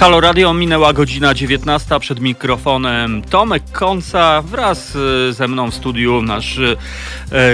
Halo Radio, minęła godzina 19 przed mikrofonem Tomek Konca wraz e, ze mną w studiu nasz e,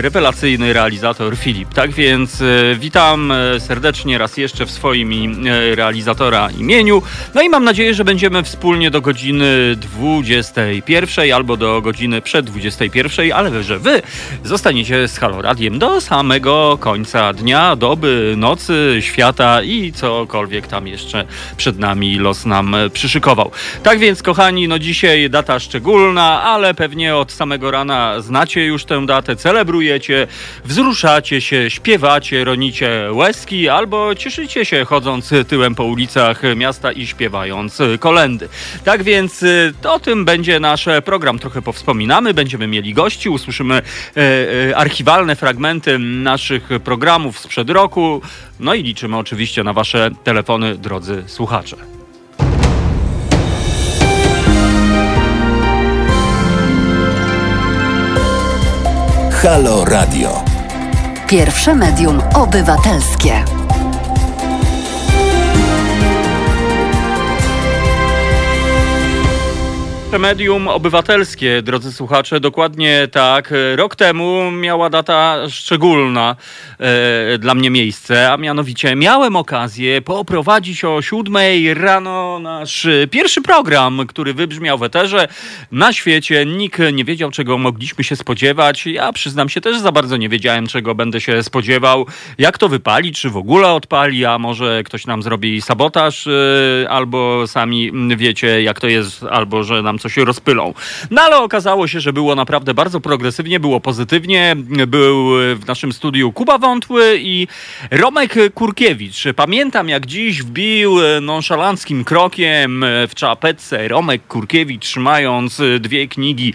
rewelacyjny realizator Filip. Tak więc e, witam serdecznie raz jeszcze w swoim realizatora imieniu. No i mam nadzieję, że będziemy wspólnie do godziny 21 albo do godziny przed 21, ale że wy zostaniecie z Halo Radiem do samego końca dnia, doby, nocy, świata i cokolwiek tam jeszcze przed nami los nam e, przyszykował. Tak więc, kochani, no dzisiaj data szczególna, ale pewnie od samego rana znacie już tę datę, celebrujecie, wzruszacie się, śpiewacie, ronicie łezki albo cieszycie się chodząc tyłem po ulicach miasta i śpiewając kolendy. Tak więc e, o tym będzie nasz program. Trochę powspominamy, będziemy mieli gości, usłyszymy e, e, archiwalne fragmenty naszych programów sprzed roku. No i liczymy oczywiście na Wasze telefony, drodzy słuchacze. Halo Radio. Pierwsze medium obywatelskie. Medium obywatelskie, drodzy słuchacze, dokładnie tak. Rok temu miała data szczególna e, dla mnie miejsce, a mianowicie miałem okazję poprowadzić o siódmej rano nasz pierwszy program, który wybrzmiał w eterze. Na świecie nikt nie wiedział, czego mogliśmy się spodziewać. Ja przyznam się też za bardzo nie wiedziałem, czego będę się spodziewał. Jak to wypali, czy w ogóle odpali, a może ktoś nam zrobi sabotaż, e, albo sami wiecie, jak to jest, albo że nam coś rozpylą. No ale okazało się, że było naprawdę bardzo progresywnie, było pozytywnie. Był w naszym studiu Kuba Wątły i Romek Kurkiewicz. Pamiętam jak dziś wbił nonszalanckim krokiem w czapetce Romek Kurkiewicz trzymając dwie knigi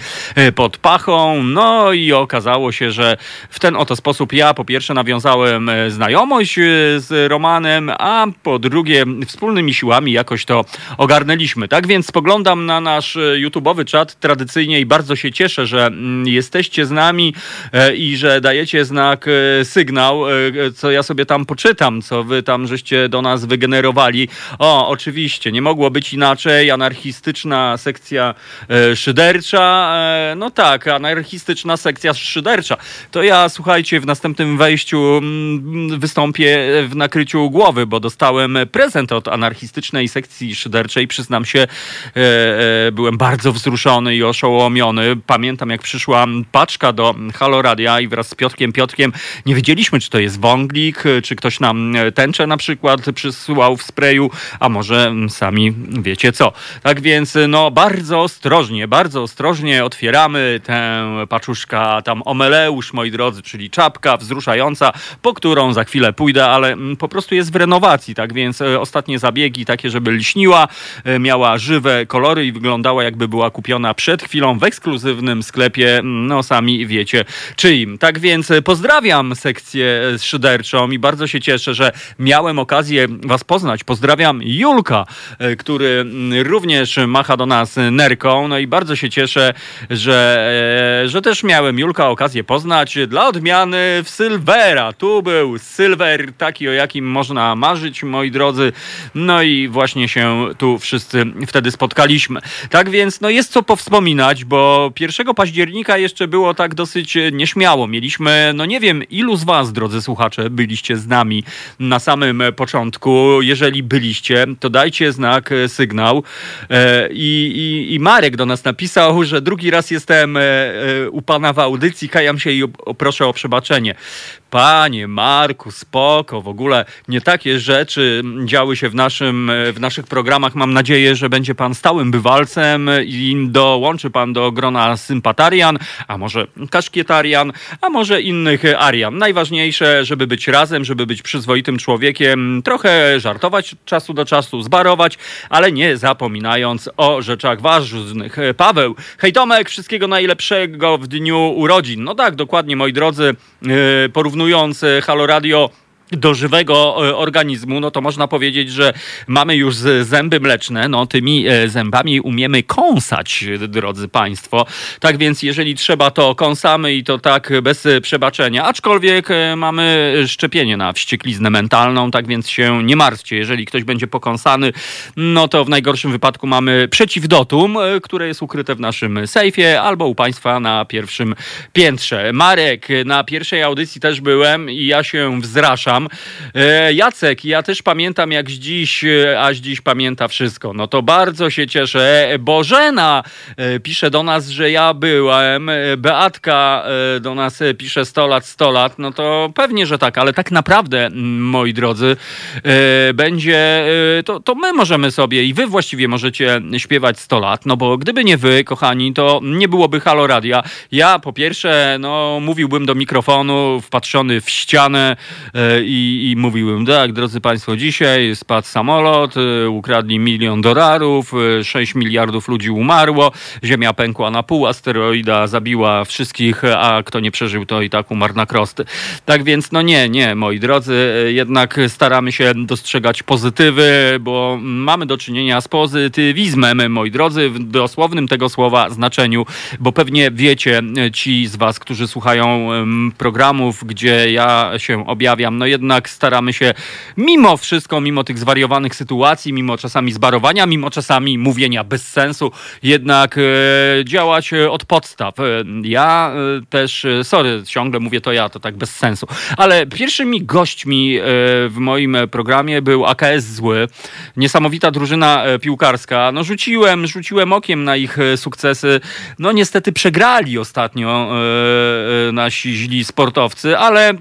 pod pachą. No i okazało się, że w ten oto sposób ja po pierwsze nawiązałem znajomość z Romanem, a po drugie wspólnymi siłami jakoś to ogarnęliśmy. Tak więc spoglądam na nasz YouTube'owy czat tradycyjnie i bardzo się cieszę, że mm, jesteście z nami e, i że dajecie znak, e, sygnał, e, co ja sobie tam poczytam, co wy tam żeście do nas wygenerowali. O, oczywiście, nie mogło być inaczej. Anarchistyczna sekcja szydercza. No tak, anarchistyczna sekcja szydercza. To ja, słuchajcie, w następnym wejściu mm, wystąpię w nakryciu głowy, bo dostałem prezent od anarchistycznej sekcji szyderczej. Przyznam się, byłem bardzo wzruszony i oszołomiony. Pamiętam, jak przyszła paczka do Haloradia i wraz z Piotkiem Piotkiem nie wiedzieliśmy, czy to jest wąglik, czy ktoś nam tęczę na przykład przysłał w sprayu, a może sami wiecie co. Tak więc no bardzo ostrożnie, bardzo ostrożnie otwieramy tę paczuszka, tam omeleusz, moi drodzy, czyli czapka wzruszająca, po którą za chwilę pójdę, ale po prostu jest w renowacji, tak więc ostatnie zabiegi takie, żeby lśniła, miała żywe kolory i wyglądała jakby była kupiona przed chwilą w ekskluzywnym sklepie, no sami wiecie czyim. Tak więc pozdrawiam sekcję szyderczą i bardzo się cieszę, że miałem okazję was poznać. Pozdrawiam Julka, e, który również macha do nas nerką, no i bardzo się cieszę, że, e, że też miałem Julka okazję poznać. Dla odmiany w Sylwera. Tu był Sylwer, taki o jakim można marzyć, moi drodzy. No i właśnie się tu wszyscy wtedy spotkaliśmy. Tak więc no jest co powspominać, bo 1 października jeszcze było tak dosyć e, nieśmiało. Mieliśmy, no nie wiem, ilu z was, drodzy słuchacze, byliście z nami na samym początku. Jeżeli byliście, to dajcie znak, e, sygnał. E, I, i, i Marek do nas napisał, że drugi raz jestem u pana w audycji, kajam się i proszę o przebaczenie. Panie Marku, spoko, w ogóle nie takie rzeczy działy się w, naszym, w naszych programach. Mam nadzieję, że będzie pan stałym bywalcem i dołączy pan do grona sympatarian, a może kaszkietarian, a może innych arian. Najważniejsze, żeby być razem, żeby być przyzwoitym człowiekiem, trochę żartować od czasu do czasu, zbarować, ale nie zapominając o rzeczach ważnych. Paweł, hej Tomek, wszystkiego najlepszego w dniu urodzin. No tak, dokładnie, moi drodzy, yy, porównując Halo Radio do żywego organizmu, no to można powiedzieć, że mamy już zęby mleczne, no tymi zębami umiemy kąsać, drodzy Państwo. Tak więc jeżeli trzeba, to kąsamy i to tak bez przebaczenia. Aczkolwiek mamy szczepienie na wściekliznę mentalną, tak więc się nie martwcie. Jeżeli ktoś będzie pokąsany, no to w najgorszym wypadku mamy przeciwdotum, które jest ukryte w naszym sejfie albo u Państwa na pierwszym piętrze. Marek, na pierwszej audycji też byłem i ja się wzraszam. E, Jacek, ja też pamiętam jak dziś, e, aż dziś pamięta wszystko. No to bardzo się cieszę. Bożena e, pisze do nas, że ja byłem. Beatka do nas pisze 100 lat, 100 lat. No to pewnie, że tak, ale tak naprawdę, moi drodzy, będzie, to, to my możemy sobie i wy właściwie możecie śpiewać 100 lat, no bo gdyby nie wy, kochani, to nie byłoby Halo Radia. Ja po pierwsze, no mówiłbym do mikrofonu, wpatrzony w ścianę i mówiłem, tak, drodzy Państwo, dzisiaj spadł samolot, y, ukradli milion dolarów, 6 y, miliardów ludzi umarło, Ziemia pękła na pół, asteroida zabiła wszystkich, a kto nie przeżył, to i tak umarł na krosty. Tak więc, no nie, nie, moi drodzy, y, jednak staramy się dostrzegać pozytywy, bo mamy do czynienia z pozytywizmem, moi drodzy, w dosłownym tego słowa znaczeniu, bo pewnie wiecie, ci z Was, którzy słuchają programów, gdzie ja się objawiam, no jednak staramy się mimo wszystko, mimo tych zwariowanych sytuacji, mimo czasami zbarowania, mimo czasami mówienia bez sensu, jednak e, działać e, od podstaw. E, ja też, sorry, ciągle mówię to ja, to tak bez sensu, ale pierwszymi gośćmi w moim programie był AKS Zły, niesamowita drużyna piłkarska. No rzuciłem, rzuciłem okiem na ich sukcesy. No niestety przegrali ostatnio nasi źli sportowcy, ale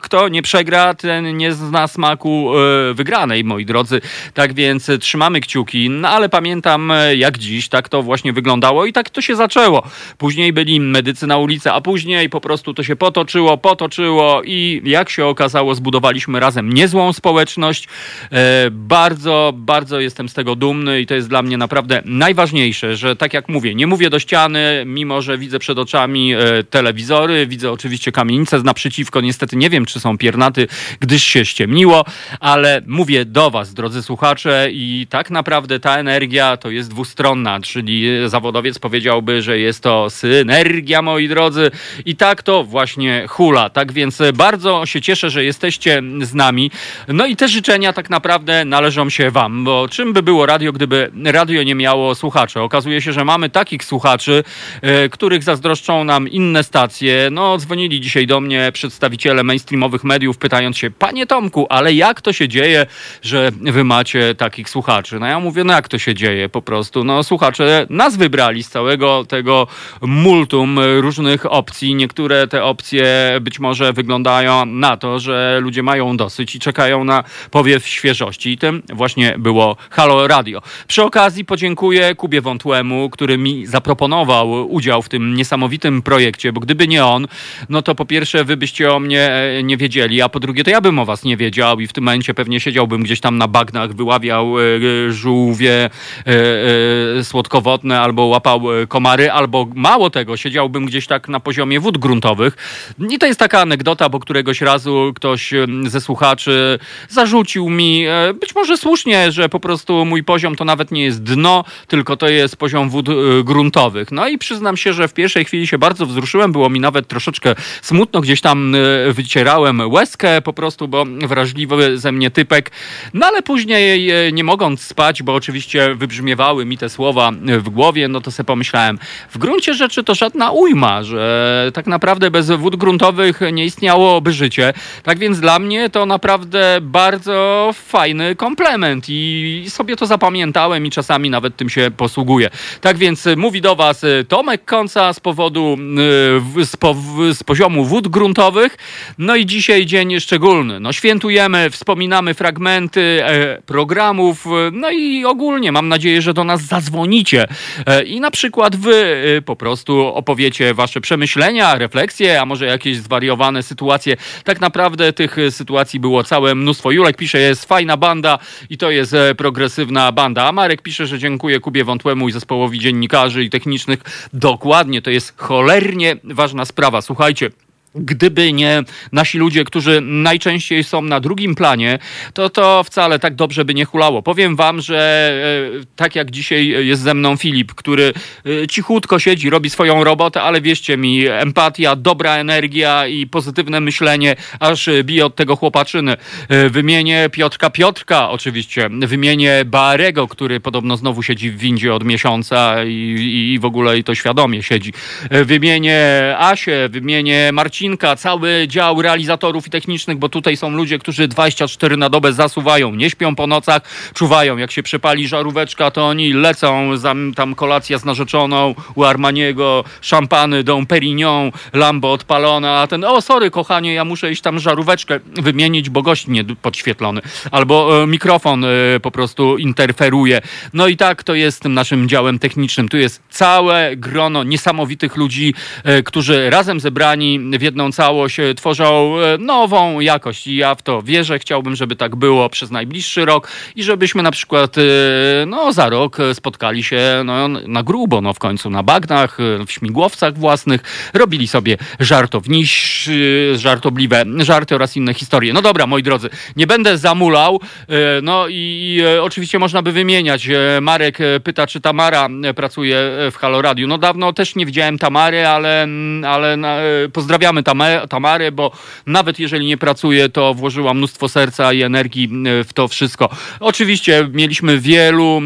kto nie przegra, ten nie zna smaku e, wygranej, moi drodzy. Tak więc trzymamy kciuki, no ale pamiętam e, jak dziś, tak to właśnie wyglądało i tak to się zaczęło. Później byli medycy na ulicy, a później po prostu to się potoczyło, potoczyło i jak się okazało, zbudowaliśmy razem niezłą społeczność. E, bardzo, bardzo jestem z tego dumny i to jest dla mnie naprawdę najważniejsze, że tak jak mówię, nie mówię do ściany, mimo że widzę przed oczami telewizory, widzę oczywiście kamienice z naprzeciwko, niestety nie wiem, czy są piernaty, gdyż się ściemniło, ale mówię do Was, drodzy słuchacze, i tak naprawdę ta energia to jest dwustronna, czyli zawodowiec powiedziałby, że jest to synergia, moi drodzy, i tak to właśnie hula. Tak więc bardzo się cieszę, że jesteście z nami. No i te życzenia tak naprawdę należą się Wam, bo czym by było radio, gdyby radio nie miało słuchaczy? Okazuje się, że mamy takich słuchaczy, e, których zazdroszczą nam inne stacje. No, dzwonili dzisiaj do mnie przedstawiciele mainstreamowych mediów, pytając się, panie Tomku, ale jak to się dzieje, że wy macie takich słuchaczy? No ja mówię, no jak to się dzieje po prostu? No słuchacze nas wybrali z całego tego multum różnych opcji. Niektóre te opcje być może wyglądają na to, że ludzie mają dosyć i czekają na powiew świeżości. I tym właśnie było Halo Radio. Przy okazji podziękuję Kubie Wątłemu, który mi zaproponował udział w tym niesamowitym projekcie, bo gdyby nie on, no to po pierwsze wy byście o mnie e, nie wiedzieli, a po drugie to ja bym o was nie wiedział i w tym momencie pewnie siedziałbym gdzieś tam na bagnach, wyławiał e, żółwie e, słodkowodne albo łapał komary, albo mało tego, siedziałbym gdzieś tak na poziomie wód gruntowych. I to jest taka anegdota, bo któregoś razu ktoś ze słuchaczy zarzucił mi, być może słusznie, że po prostu mój poziom to nawet nie jest dno, tylko to jest poziom wód gruntowych. No i przyznam się, że w pierwszej chwili się bardzo wzruszyłem, było mi nawet troszeczkę smutno, gdzieś tam e, wycierałem łezkę po prostu, bo wrażliwy ze mnie typek. No ale później e, nie mogąc spać, bo oczywiście wybrzmiewały mi te słowa w głowie, no to sobie pomyślałem, w gruncie rzeczy to żadna ujma, że tak naprawdę bez wód gruntowych nie istniałoby życie. Tak więc dla mnie to naprawdę bardzo fajny komplement i sobie to zapamiętałem i czasami nawet tym się posługuję. Tak więc mówi do Was Tomek Konca z powodu, z, po, z poziomu wód gruntowych. No i dzisiaj dzień szczególny. No świętujemy, wspominamy fragmenty e, programów, no i ogólnie mam nadzieję, że do nas zadzwonicie e, i na przykład wy e, po prostu opowiecie wasze przemyślenia, refleksje, a może jakieś zwariowane sytuacje. Tak naprawdę tych sytuacji było całe mnóstwo. Julek pisze, jest fajna banda i to jest e, progresywna banda. A Marek pisze, że dziękuję Kubie Wątłemu i zespołowi dziennikarzy i technicznych. Dokładnie, to jest cholernie ważna sprawa. Słuchajcie, gdyby nie nasi ludzie, którzy najczęściej są na drugim planie, to to wcale tak dobrze by nie hulało. Powiem wam, że e, tak jak dzisiaj jest ze mną Filip, który e, cichutko siedzi, robi swoją robotę, ale wierzcie mi, empatia, dobra energia i pozytywne myślenie aż bije od tego chłopaczyny. E, wymienię Piotrka Piotrka oczywiście, wymienię Barego, który podobno znowu siedzi w windzie od miesiąca i, i w ogóle i to świadomie siedzi. Wymienię Asię, wymienię Marcina, odcinka, cały dział realizatorów i technicznych, bo tutaj są ludzie, którzy 24 na dobę zasuwają, nie śpią po nocach, czuwają. Jak się przepali żaróweczka, to oni lecą, tam kolacja z narzeczoną u Armaniego, szampany, Dom Perignon, Lambo odpalona, a ten, o sorry kochanie, ja muszę iść tam żaróweczkę wymienić, bo gość nie podświetlony. Albo e, mikrofon e, po prostu interferuje. No i tak to jest tym naszym działem technicznym. Tu jest całe grono niesamowitych ludzi, e, którzy razem zebrani w jednym jedną całość e, tworzą e, nową jakość i ja w to wierzę. Chciałbym, żeby tak było przez najbliższy rok i żebyśmy na przykład e, no, za rok spotkali się no, na grubo, no w końcu na bagnach, w śmigłowcach własnych, robili sobie żartowniś, żartobliwe żarty oraz inne historie. No dobra, moi drodzy, nie będę zamulał, no i oczywiście można by wymieniać. Marek pyta, czy Tamara pracuje w Halo Radio. No dawno też nie widziałem Tamary, ale, ale pozdrawiamy Tamary, bo nawet jeżeli nie pracuje, to włożyła mnóstwo serca i energii w to wszystko. Oczywiście mieliśmy wielu,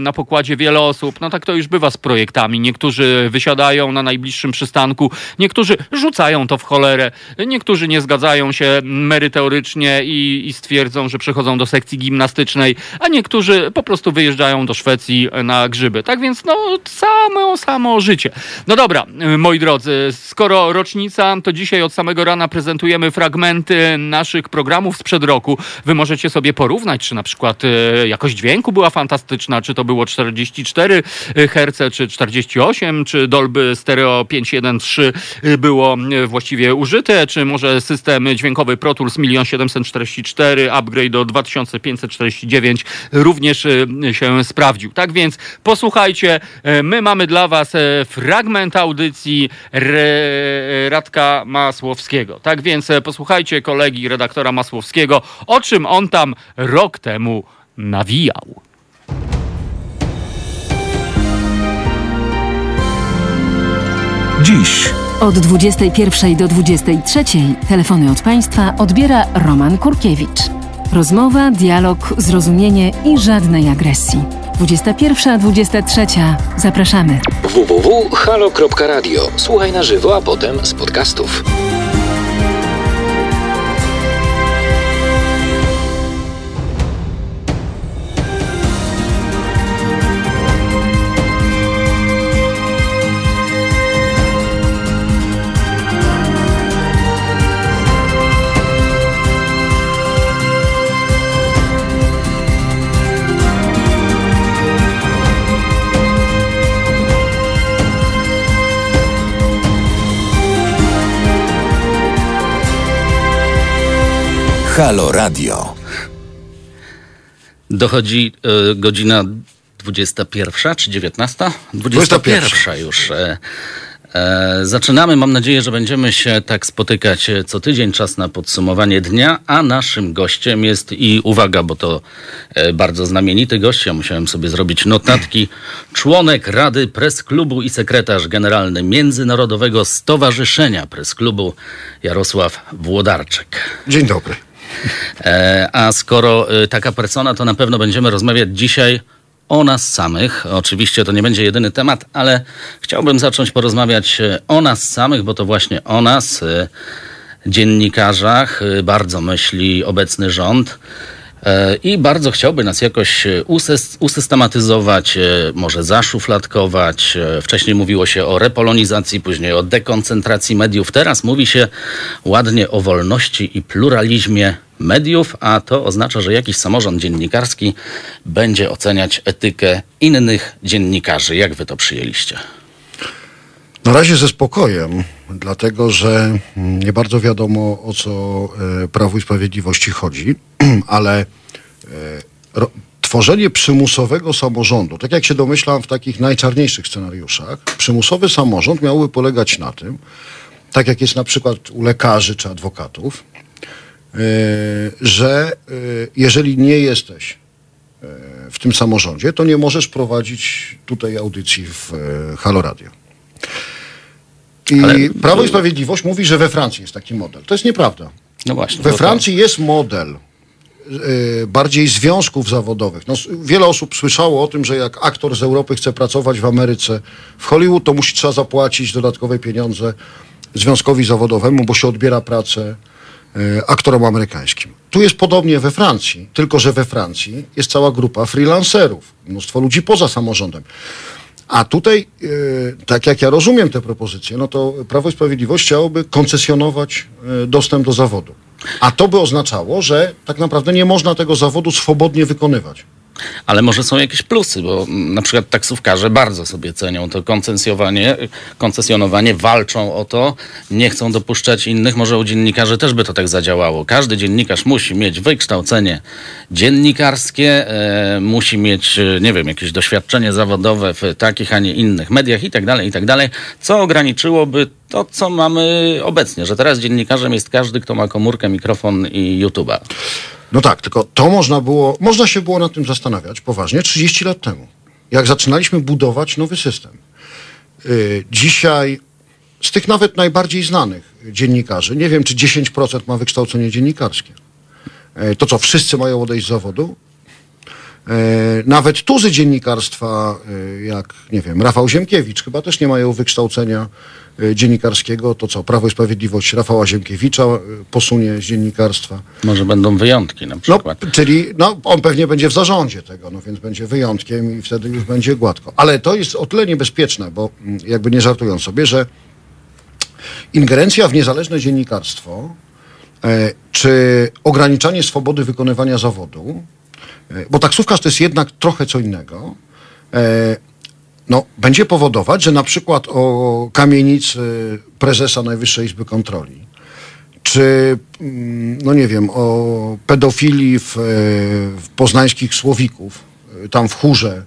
na pokładzie wiele osób, no tak to już bywa z projektami. Niektórzy wysiadają na najbliższym przystanku, niektórzy rzucają to w cholerę, niektórzy nie zgadzają się merytorycznie i, i stwierdzą, że przechodzą do sekcji gimnastycznej, a niektórzy po prostu wyjeżdżają do Szwecji na grzyby. Tak więc no samo, samo życie. No dobra, moi drodzy, skoro rocznica to dzisiaj od samego rana prezentujemy fragmenty naszych programów sprzed roku. Wy możecie sobie porównać, czy na przykład e, jakość dźwięku była fantastyczna, czy to było 44 Hz, czy 48, czy Dolby Stereo 513 było e, właściwie użyte, czy może system dźwiękowy Pro Tools 1744, upgrade do 2549 również e, się sprawdził. Tak więc posłuchajcie, my mamy dla Was fragment audycji Radka Masłowskiego. Tak więc e, posłuchajcie kolegi redaktora Masłowskiego, o czym on tam rok temu nawijał. Dziś. Od 21 do 23 telefony od Państwa odbiera Roman Kurkiewicz. Rozmowa, dialog, zrozumienie i żadnej agresji. 21-23. Zapraszamy. www.halo.radio. Słuchaj na żywo, a potem z podcastów. Halo Radio. Dochodzi y, godzina 21 czy 19? 21, 21 już. E, e, zaczynamy. Mam nadzieję, że będziemy się tak spotykać co tydzień. Czas na podsumowanie dnia, a naszym gościem jest i uwaga, bo to e, bardzo znamienity gość. Ja musiałem sobie zrobić notatki. Członek Rady Press Klubu i sekretarz generalny Międzynarodowego Stowarzyszenia Press Klubu Jarosław Włodarczyk. Dzień dobry. E, a skoro e, taka persona, to na pewno będziemy rozmawiać dzisiaj o nas samych. Oczywiście to nie będzie jedyny temat, ale chciałbym zacząć porozmawiać e, o nas samych, bo to właśnie o nas, dziennikarzach, bardzo myśli obecny rząd. E, I bardzo chciałby nas jakoś e, usystematyzować, e, może zaszufladkować. Wcześniej mówiło się o repolonizacji, później o dekoncentracji mediów. Teraz mówi się ładnie o wolności i pluralizmie mediów, a to oznacza, że jakiś samorząd dziennikarski będzie oceniać etykę innych dziennikarzy. Jak wy to przyjęliście? Na razie ze spokojem, dlatego że nie bardzo wiadomo o co e, Prawu i Sprawiedliwości chodzi, ale e, tworzenie przymusowego samorządu, tak jak się domyślam w takich najczarniejszych scenariuszach, przymusowy samorząd miałby polegać na tym, tak jak jest na przykład u lekarzy czy adwokatów, e, że jeżeli nie jesteś w tym samorządzie, to nie możesz prowadzić tutaj audycji w e, Halo Radio. I Ale- Prawo i Sprawiedliwość mówi, że we Francji jest taki model. To jest nieprawda. No właśnie. We bo to- Francji jest model y, bardziej związków zawodowych. No, s- wiele osób słyszało o tym, że jak aktor z Europy chce pracować w Ameryce, w Hollywood, to musi trzeba zapłacić dodatkowe pieniądze związkowi zawodowemu, bo się odbiera pracę y, aktorom amerykańskim. Tu jest podobnie we Francji, tylko że we Francji jest cała grupa freelancerów, mnóstwo ludzi poza samorządem. A tutaj, y, tak jak ja rozumiem te propozycje, no to Prawo i Sprawiedliwość chciałoby koncesjonować y, dostęp do zawodu. A to by oznaczało, że tak naprawdę nie można tego zawodu swobodnie wykonywać. Ale może są jakieś plusy, bo na przykład taksówkarze bardzo sobie cenią to koncesjonowanie, koncesjonowanie, walczą o to, nie chcą dopuszczać innych. Może u dziennikarzy też by to tak zadziałało. Każdy dziennikarz musi mieć wykształcenie dziennikarskie, e, musi mieć, e, nie wiem, jakieś doświadczenie zawodowe w takich, a nie innych mediach i tak dalej, i tak dalej, co ograniczyłoby to, co mamy obecnie, że teraz dziennikarzem jest każdy, kto ma komórkę, mikrofon i YouTube'a. No tak, tylko to można było, można się było nad tym zastanawiać poważnie 30 lat temu, jak zaczynaliśmy budować nowy system. Y, Dzisiaj z tych nawet najbardziej znanych dziennikarzy, nie wiem czy 10% ma wykształcenie dziennikarskie. E, To co, wszyscy mają odejść z zawodu? E, Nawet tuzy dziennikarstwa, jak, nie wiem, Rafał Ziemkiewicz, chyba też nie mają wykształcenia dziennikarskiego. To co, Prawo i Sprawiedliwość Rafała Ziemkiewicza e, posunie z dziennikarstwa. Może będą wyjątki na No, przykład. czyli no, on pewnie będzie w zarządzie tego, no więc będzie wyjątkiem i wtedy już będzie gładko. Ale to jest o tyle niebezpieczne, bo mm, jakby nie żartując sobie, że ingerencja w niezależne dziennikarstwo e, czy ograniczanie swobody wykonywania zawodu, e, bo taksówkarz to jest jednak trochę co innego, e, no, będzie powodować, że na przykład o kamienicy prezesa Najwyższej Izby Kontroli, czy, mm, no nie wiem, o pedofilii w, e, w poznańskich Słowików, e, tam w chórze,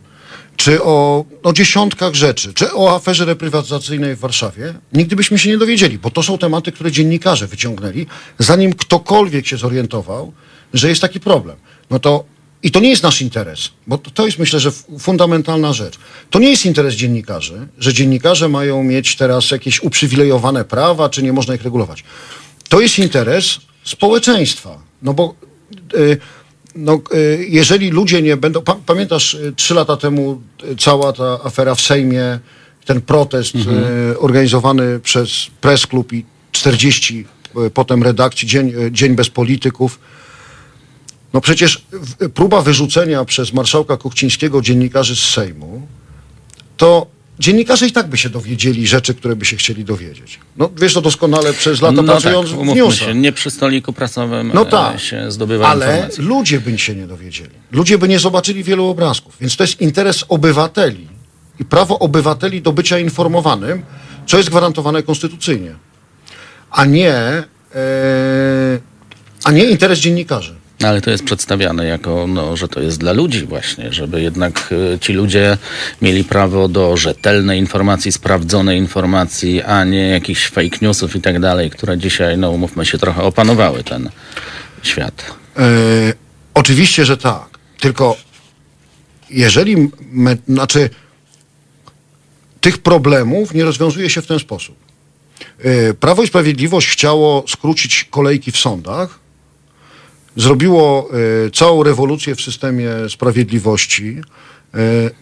czy o no, dziesiątkach rzeczy, czy o aferze reprywatyzacyjnej w Warszawie, nigdy byśmy się nie dowiedzieli, bo to są tematy, które dziennikarze wyciągnęli, zanim ktokolwiek się zorientował, że jest taki problem. No to i to nie jest nasz interes, bo to, jest myślę, że fundamentalna rzecz. To nie jest interes dziennikarzy, że dziennikarze mają mieć teraz jakieś uprzywilejowane prawa, czy nie można ich regulować. To jest interes społeczeństwa. No bo y, no, y, jeżeli ludzie nie będą. Pa, pamiętasz, y, trzy lata temu cała ta afera w Sejmie, ten protest y, organizowany przez Press Club i 40 y, potem redakcji, dzień, dzień bez polityków. No przecież próba wyrzucenia przez marszałka Kuchcińskiego dziennikarzy z Sejmu, to dziennikarze i tak by się dowiedzieli rzeczy, które by się chcieli dowiedzieć. No wiesz to doskonale przez lata pracując tak, w newsach. się, nie przy stoliku prasowym No e, tak, się zdobywa ale informacje. ludzie by się nie dowiedzieli. Ludzie by nie zobaczyli wielu obrazków. Więc to jest interes obywateli i prawo obywateli do bycia informowanym, co jest gwarantowane konstytucyjnie, a nie, e, a nie interes dziennikarzy. Ale to jest przedstawiane jako, no, że to jest dla ludzi właśnie, żeby jednak e, ci ludzie mieli prawo do rzetelnej informacji, sprawdzonej informacji, a nie jakichś fake newsów i tak dalej, które dzisiaj, no umówmy się, trochę opanowały ten świat. E, oczywiście, że tak. Tylko jeżeli, me, znaczy, tych problemów nie rozwiązuje się w ten sposób. E, Prawo i Sprawiedliwość chciało skrócić kolejki w sądach, zrobiło e, całą rewolucję w systemie sprawiedliwości, e,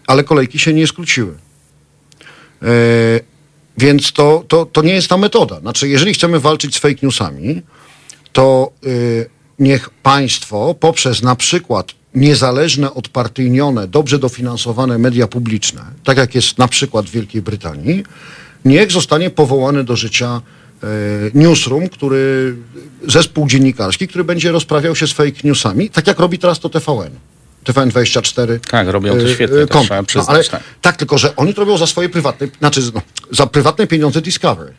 ale kolejki się nie skróciły. E, więc to, to, to nie jest ta metoda. Znaczy, jeżeli chcemy walczyć z fake newsami, to niech państwo poprzez na przykład niezależne, odpartyjnione, dobrze dofinansowane media publiczne, tak jak jest na przykład w Wielkiej Brytanii, niech zostanie powołany do życia newsroom, który, zespół dziennikarski, który będzie rozprawiał się z fake newsami, tak jak robi teraz to TVN. TVN24. Tak, robią to y, świetnie, y, to trzeba przyznać, No, ale, tak. tak, tylko że oni to robią za swoje prywatne, znaczy no, za prywatne pieniądze Discovery.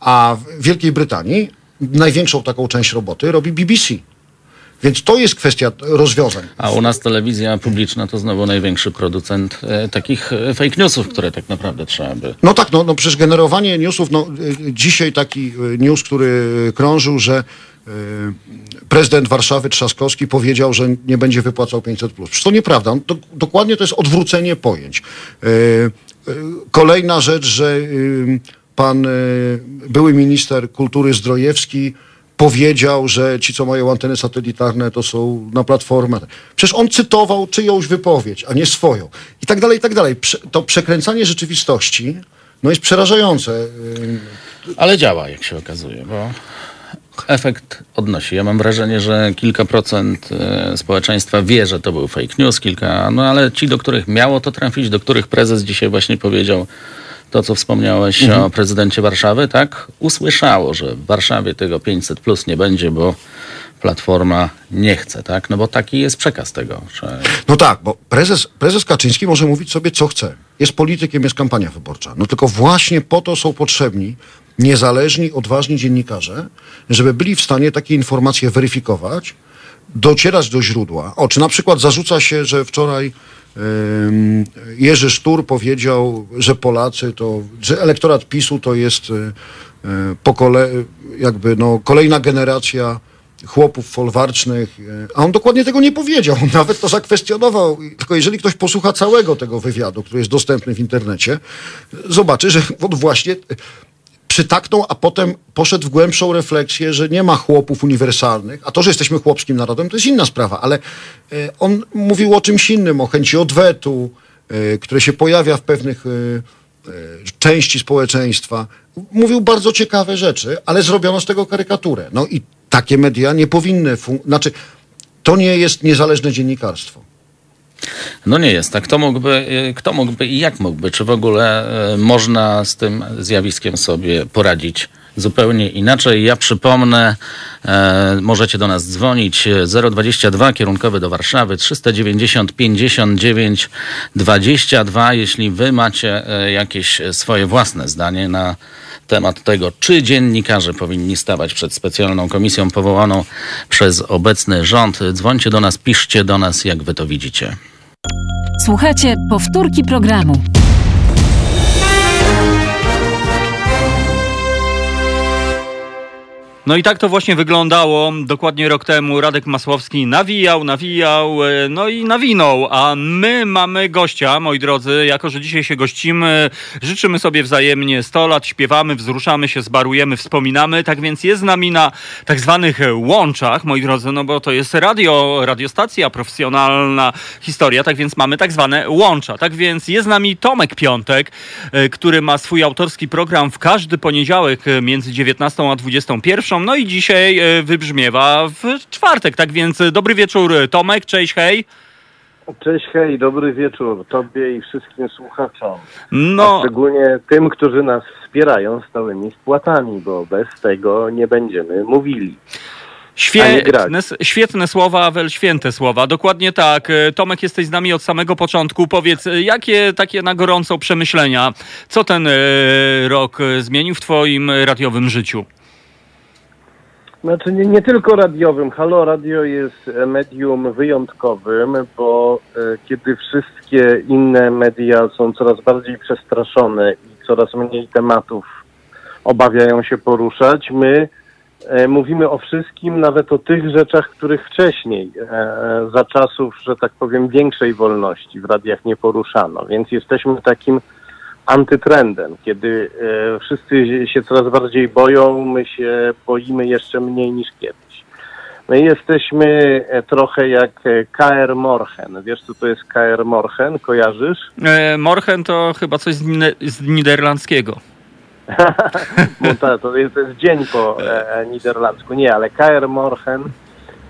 A w Wielkiej Brytanii największą taką część roboty robi BBC. Więc to jest kwestia rozwiązań. A u nas telewizja publiczna to znowu największy producent e, takich e, fake newsów, które tak naprawdę trzeba by. No tak, no, no przecież generowanie newsów, no y, dzisiaj taki y, news, który krążył, że y, prezydent Warszawy Trzaskowski powiedział, że nie będzie wypłacał 500+. Przecież to nieprawda. No, dokładnie to jest odwrócenie pojęć. Kolejna rzecz, że pan były minister kultury Zdrojewski powiedział, że ci, co mają anteny satelitarne, to są na platformę. Przecież on cytował czyjąś wypowiedź, a nie swoją. I tak dalej, i tak dalej. To przekręcanie rzeczywistości no jest przerażające. Ale działa, jak się okazuje, bo efekt odnosi. Ja mam wrażenie, że kilka procent e, społeczeństwa wie, że to był fake news, kilka, no ale ci, do których miało to trafić, do których prezes dzisiaj właśnie powiedział to, co wspomniałeś o prezydencie Warszawy, tak, usłyszało, że w Warszawie tego 500 plus nie będzie, bo Platforma nie chce, tak? No bo taki jest przekaz tego, że No tak, bo prezes, prezes Kaczyński może mówić sobie, co chce. Jest politykiem, jest kampania wyborcza. No tylko właśnie po to są potrzebni niezależni, odważni dziennikarze, żeby byli w stanie takie informacje weryfikować, docierać do źródła. O, czy na przykład zarzuca się, że wczoraj Jerzy Sztur powiedział, że Polacy to, że elektorat PiSu to jest y, y, pokole, jakby no, kolejna generacja chłopów folwarcznych, y, a on dokładnie tego nie powiedział. Nawet to zakwestionował. Tylko jeżeli ktoś posłucha całego tego wywiadu, który jest dostępny w internecie, zobaczy, że on właśnie przytaknął, a potem poszedł w głębszą refleksję, że nie ma chłopów uniwersalnych, a to, że jesteśmy chłopskim narodem, to jest inna sprawa, ale y, on mówił o czymś innym, o chęci odwetu, y, które się pojawia w pewnych y, części społeczeństwa. Mówił bardzo ciekawe rzeczy, ale zrobiono z tego karykaturę. No i takie media nie powinny, znaczy to nie jest niezależne dziennikarstwo. No nie jest tak. Kto mógłby, y, kto mógłby i jak mógłby? Czy w ogóle y, można z tym zjawiskiem sobie poradzić zupełnie inaczej? Ja przypomnę, e, możecie do nas dzwonić e, 022 kierunkowy do Warszawy 390 59 22. Jeśli wy macie jakieś swoje własne zdanie na temat tego, czy dziennikarze powinni stawać przed specjalną komisją powołaną przez obecny rząd, dzwońcie do nas, piszcie do nas, jak wy to widzicie. Słuchajcie powtórki programu. No i tak to właśnie wyglądało dokładnie rok temu. Radek Masłowski nawijał, nawijał, e, no i nawinął. A my mamy gościa, moi drodzy, jako że dzisiaj się gościmy, życzymy sobie wzajemnie 100 lat, śpiewamy, wzruszamy się, zbarujemy, wspominamy. Tak więc jest z nami na tak zwanych łączach, moi drodzy, no bo to jest radio, radiostacja, profesjonalna historia, tak więc mamy tak zwane łącza. Tak więc jest z nami Tomek Piątek, e, który ma swój autorski program w każdy poniedziałek e, między 19 a 21. No i dzisiaj e, wybrzmiewa w czwartek. Tak więc e, dobry wieczór Tomek, cześć, hej. Cześć, hej, dobry wieczór Tobie i wszystkim słuchaczom. A No, szczególnie tym, którzy nas wspierają stałymi wpłatami, bo bez tego nie będziemy mówili. a świetne, świetne słowa, wel święte słowa. Dokładnie tak. E, Tomek, jesteś z nami od samego początku. Powiedz, e, jakie takie na gorąco przemyślenia, co ten e, rok e, zmienił w twoim radiowym życiu? Znaczy nie, nie tylko radiowym. Halo Radio jest medium wyjątkowym, bo e, kiedy wszystkie inne media są coraz bardziej przestraszone i coraz mniej tematów obawiają się poruszać, my e, mówimy o wszystkim, nawet o tych rzeczach, których wcześniej, e, za czasów, że tak powiem, większej wolności w radiach nie poruszano. Więc jesteśmy takim antytrendem, kiedy e, wszyscy się coraz bardziej boją, my się boimy jeszcze mniej niż kiedyś. My jesteśmy e, trochę jak e, KR Morhen. Wiesz, co to jest KR Morhen? Kojarzysz? E, Morchen to chyba coś z, z niderlandzkiego. To, to, jest, to jest dzień po e, niderlandzku. Nie, ale KR Morhen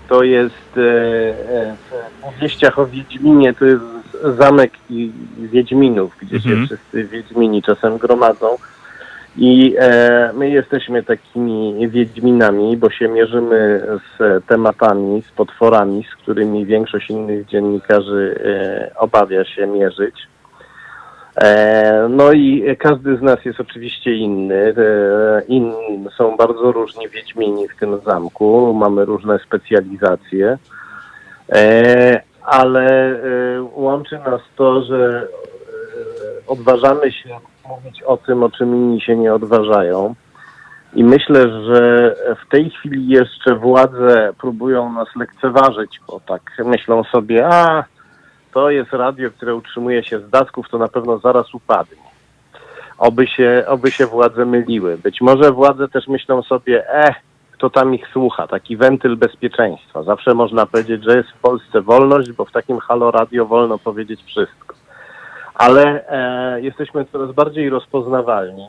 to jest e, w powieściach o Wiedźminie, to jest zamek i Wiedźminów, gdzie Mhm. się wszyscy Wiedźmini czasem gromadzą. I e, my jesteśmy takimi Wiedźminami, bo się mierzymy z tematami, z potworami, z którymi większość innych dziennikarzy e, obawia się mierzyć. E, no i każdy z nas jest oczywiście inny. E, inni są bardzo różni wiedźmini w tym zamku. Mamy różne specjalizacje. Ale e, łączy nas to, że e, odważamy się mówić o tym, o czym inni się nie odważają. I myślę, że w tej chwili jeszcze władze próbują nas lekceważyć, bo tak myślą sobie, a to jest radio, które utrzymuje się z datków, to na pewno zaraz upadnie. Oby się, oby się władze myliły. Być może władze też myślą sobie, eh, kto tam ich słucha, taki wentyl bezpieczeństwa. Zawsze można powiedzieć, że jest w Polsce wolność, bo w takim halo radio wolno powiedzieć wszystko. Ale e, jesteśmy coraz bardziej rozpoznawalni.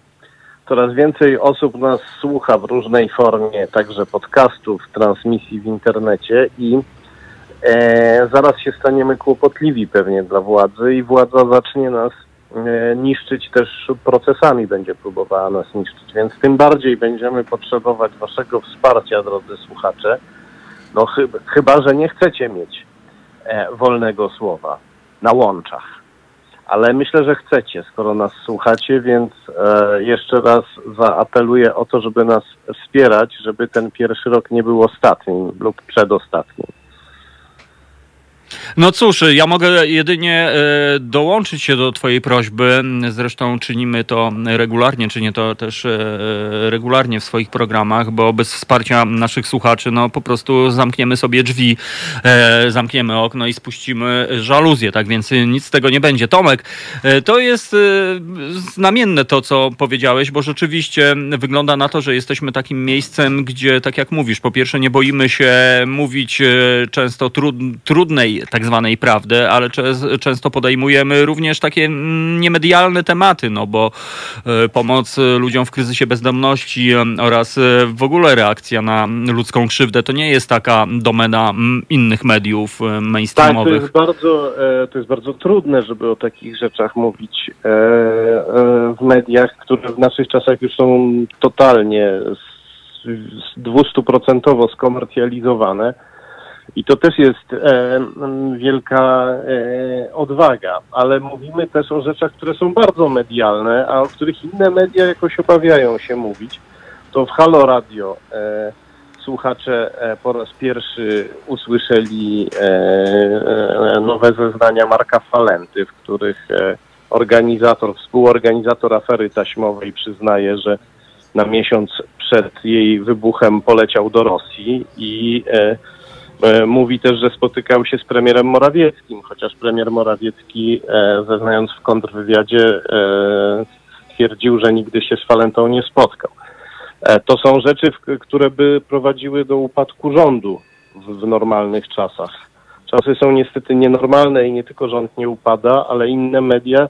Coraz więcej osób nas słucha w różnej formie, także podcastów, transmisji w internecie i e, zaraz się staniemy kłopotliwi pewnie dla władzy i władza zacznie nas niszczyć też procesami, będzie próbowała nas niszczyć, więc tym bardziej będziemy potrzebować waszego wsparcia, drodzy słuchacze, no chyba że nie chcecie mieć e, wolnego słowa na łączach. Ale myślę, że chcecie, skoro nas słuchacie, więc e, jeszcze raz zaapeluję o to, żeby nas wspierać, żeby ten pierwszy rok nie był ostatnim lub przedostatnim. No cóż, ja mogę jedynie e, dołączyć się do Twojej prośby. Zresztą czynimy to regularnie, czynię to też e, regularnie w swoich programach, bo bez wsparcia naszych słuchaczy, no po prostu zamkniemy sobie drzwi, e, zamkniemy okno i spuścimy żaluzję, tak więc nic z tego nie będzie. Tomek, to jest znamienne to, co powiedziałeś, bo rzeczywiście wygląda na to, że jesteśmy takim miejscem, gdzie, tak jak mówisz, po pierwsze nie boimy się mówić często trudnej tak zwanej prawdy, ale często podejmujemy również takie niemedialne tematy, no bo e, pomoc ludziom w kryzysie bezdomności e, oraz e, w ogóle reakcja na ludzką krzywdę to nie jest taka domena innych mediów mainstreamowych. Tak, to jest bardzo, to jest bardzo trudne, żeby o takich rzeczach mówić w mediach, które w naszych czasach już są totalnie dwustuprocentowo skomercjalizowane i to też jest e, wielka e, odwaga, ale mówimy też o rzeczach, które są bardzo medialne, a o których inne media jakoś obawiają się mówić. To w Halo Radio e, słuchacze e, po raz pierwszy usłyszeli e, e, nowe zeznania Marka Falenty, w których organizator, współorganizator afery taśmowej przyznaje, że na miesiąc przed jej wybuchem poleciał do Rosji i E, mówi też, że spotykał się z premierem Morawieckim, chociaż premier Morawiecki, e, zeznając w kontrwywiadzie, e, twierdził, że nigdy się z Falentą nie spotkał. To są rzeczy, które by prowadziły do upadku rządu w, normalnych czasach. Czasy są niestety nienormalne i nie tylko rząd nie upada, ale inne media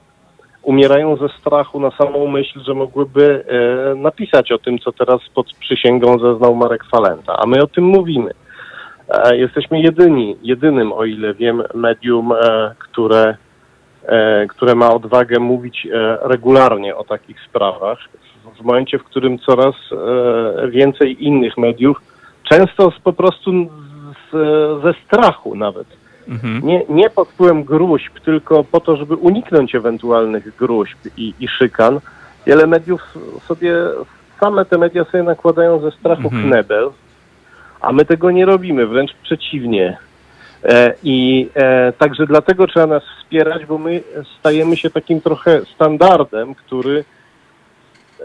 umierają ze strachu na samą myśl, że mogłyby napisać o tym, co teraz pod przysięgą zeznał Marek Falenta. A my o tym mówimy. E, jesteśmy jedyni, jedynym, o ile wiem, medium, e, które, e, które ma odwagę mówić regularnie o takich sprawach. W momencie, w którym coraz więcej innych mediów, często z, po prostu z, ze strachu nawet, mhm. nie, nie pod wpływem gruźb, tylko po to, żeby uniknąć ewentualnych gruźb i, i szykan, wiele mediów sobie, same te media sobie nakładają ze strachu mhm. knebel, a my tego nie robimy, wręcz przeciwnie. E, I e, także dlatego trzeba nas wspierać, bo my stajemy się takim trochę standardem, który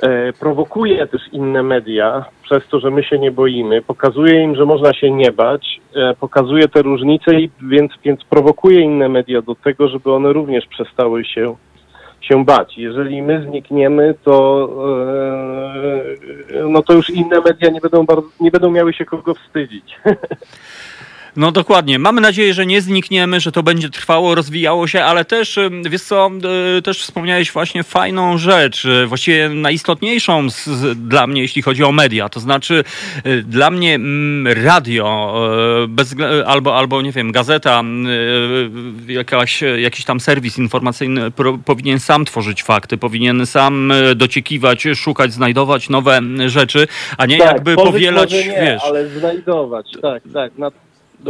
e, prowokuje też inne media przez to, że my się nie boimy, pokazuje im, że można się nie bać, pokazuje te różnice i więc, więc prowokuje inne media do tego, żeby one również przestały się się bać. Jeżeli my znikniemy, to, e, no to już inne media nie będą, bardzo, nie będą miały się kogo wstydzić. No dokładnie. Mamy nadzieję, że nie znikniemy, że to będzie trwało, rozwijało się, ale też, wiesz co, e, też wspomniałeś właśnie fajną rzecz, e, właściwie najistotniejszą z, z, dla mnie, jeśli chodzi o media. To znaczy dla mnie radio bez, albo, albo, nie wiem, gazeta, jakaś, jakiś tam serwis informacyjny pro, powinien sam tworzyć fakty, powinien sam dociekiwać, szukać, znajdować nowe rzeczy, a nie tak, jakby powielać, nie, wiesz. ale znajdować, tak, tak.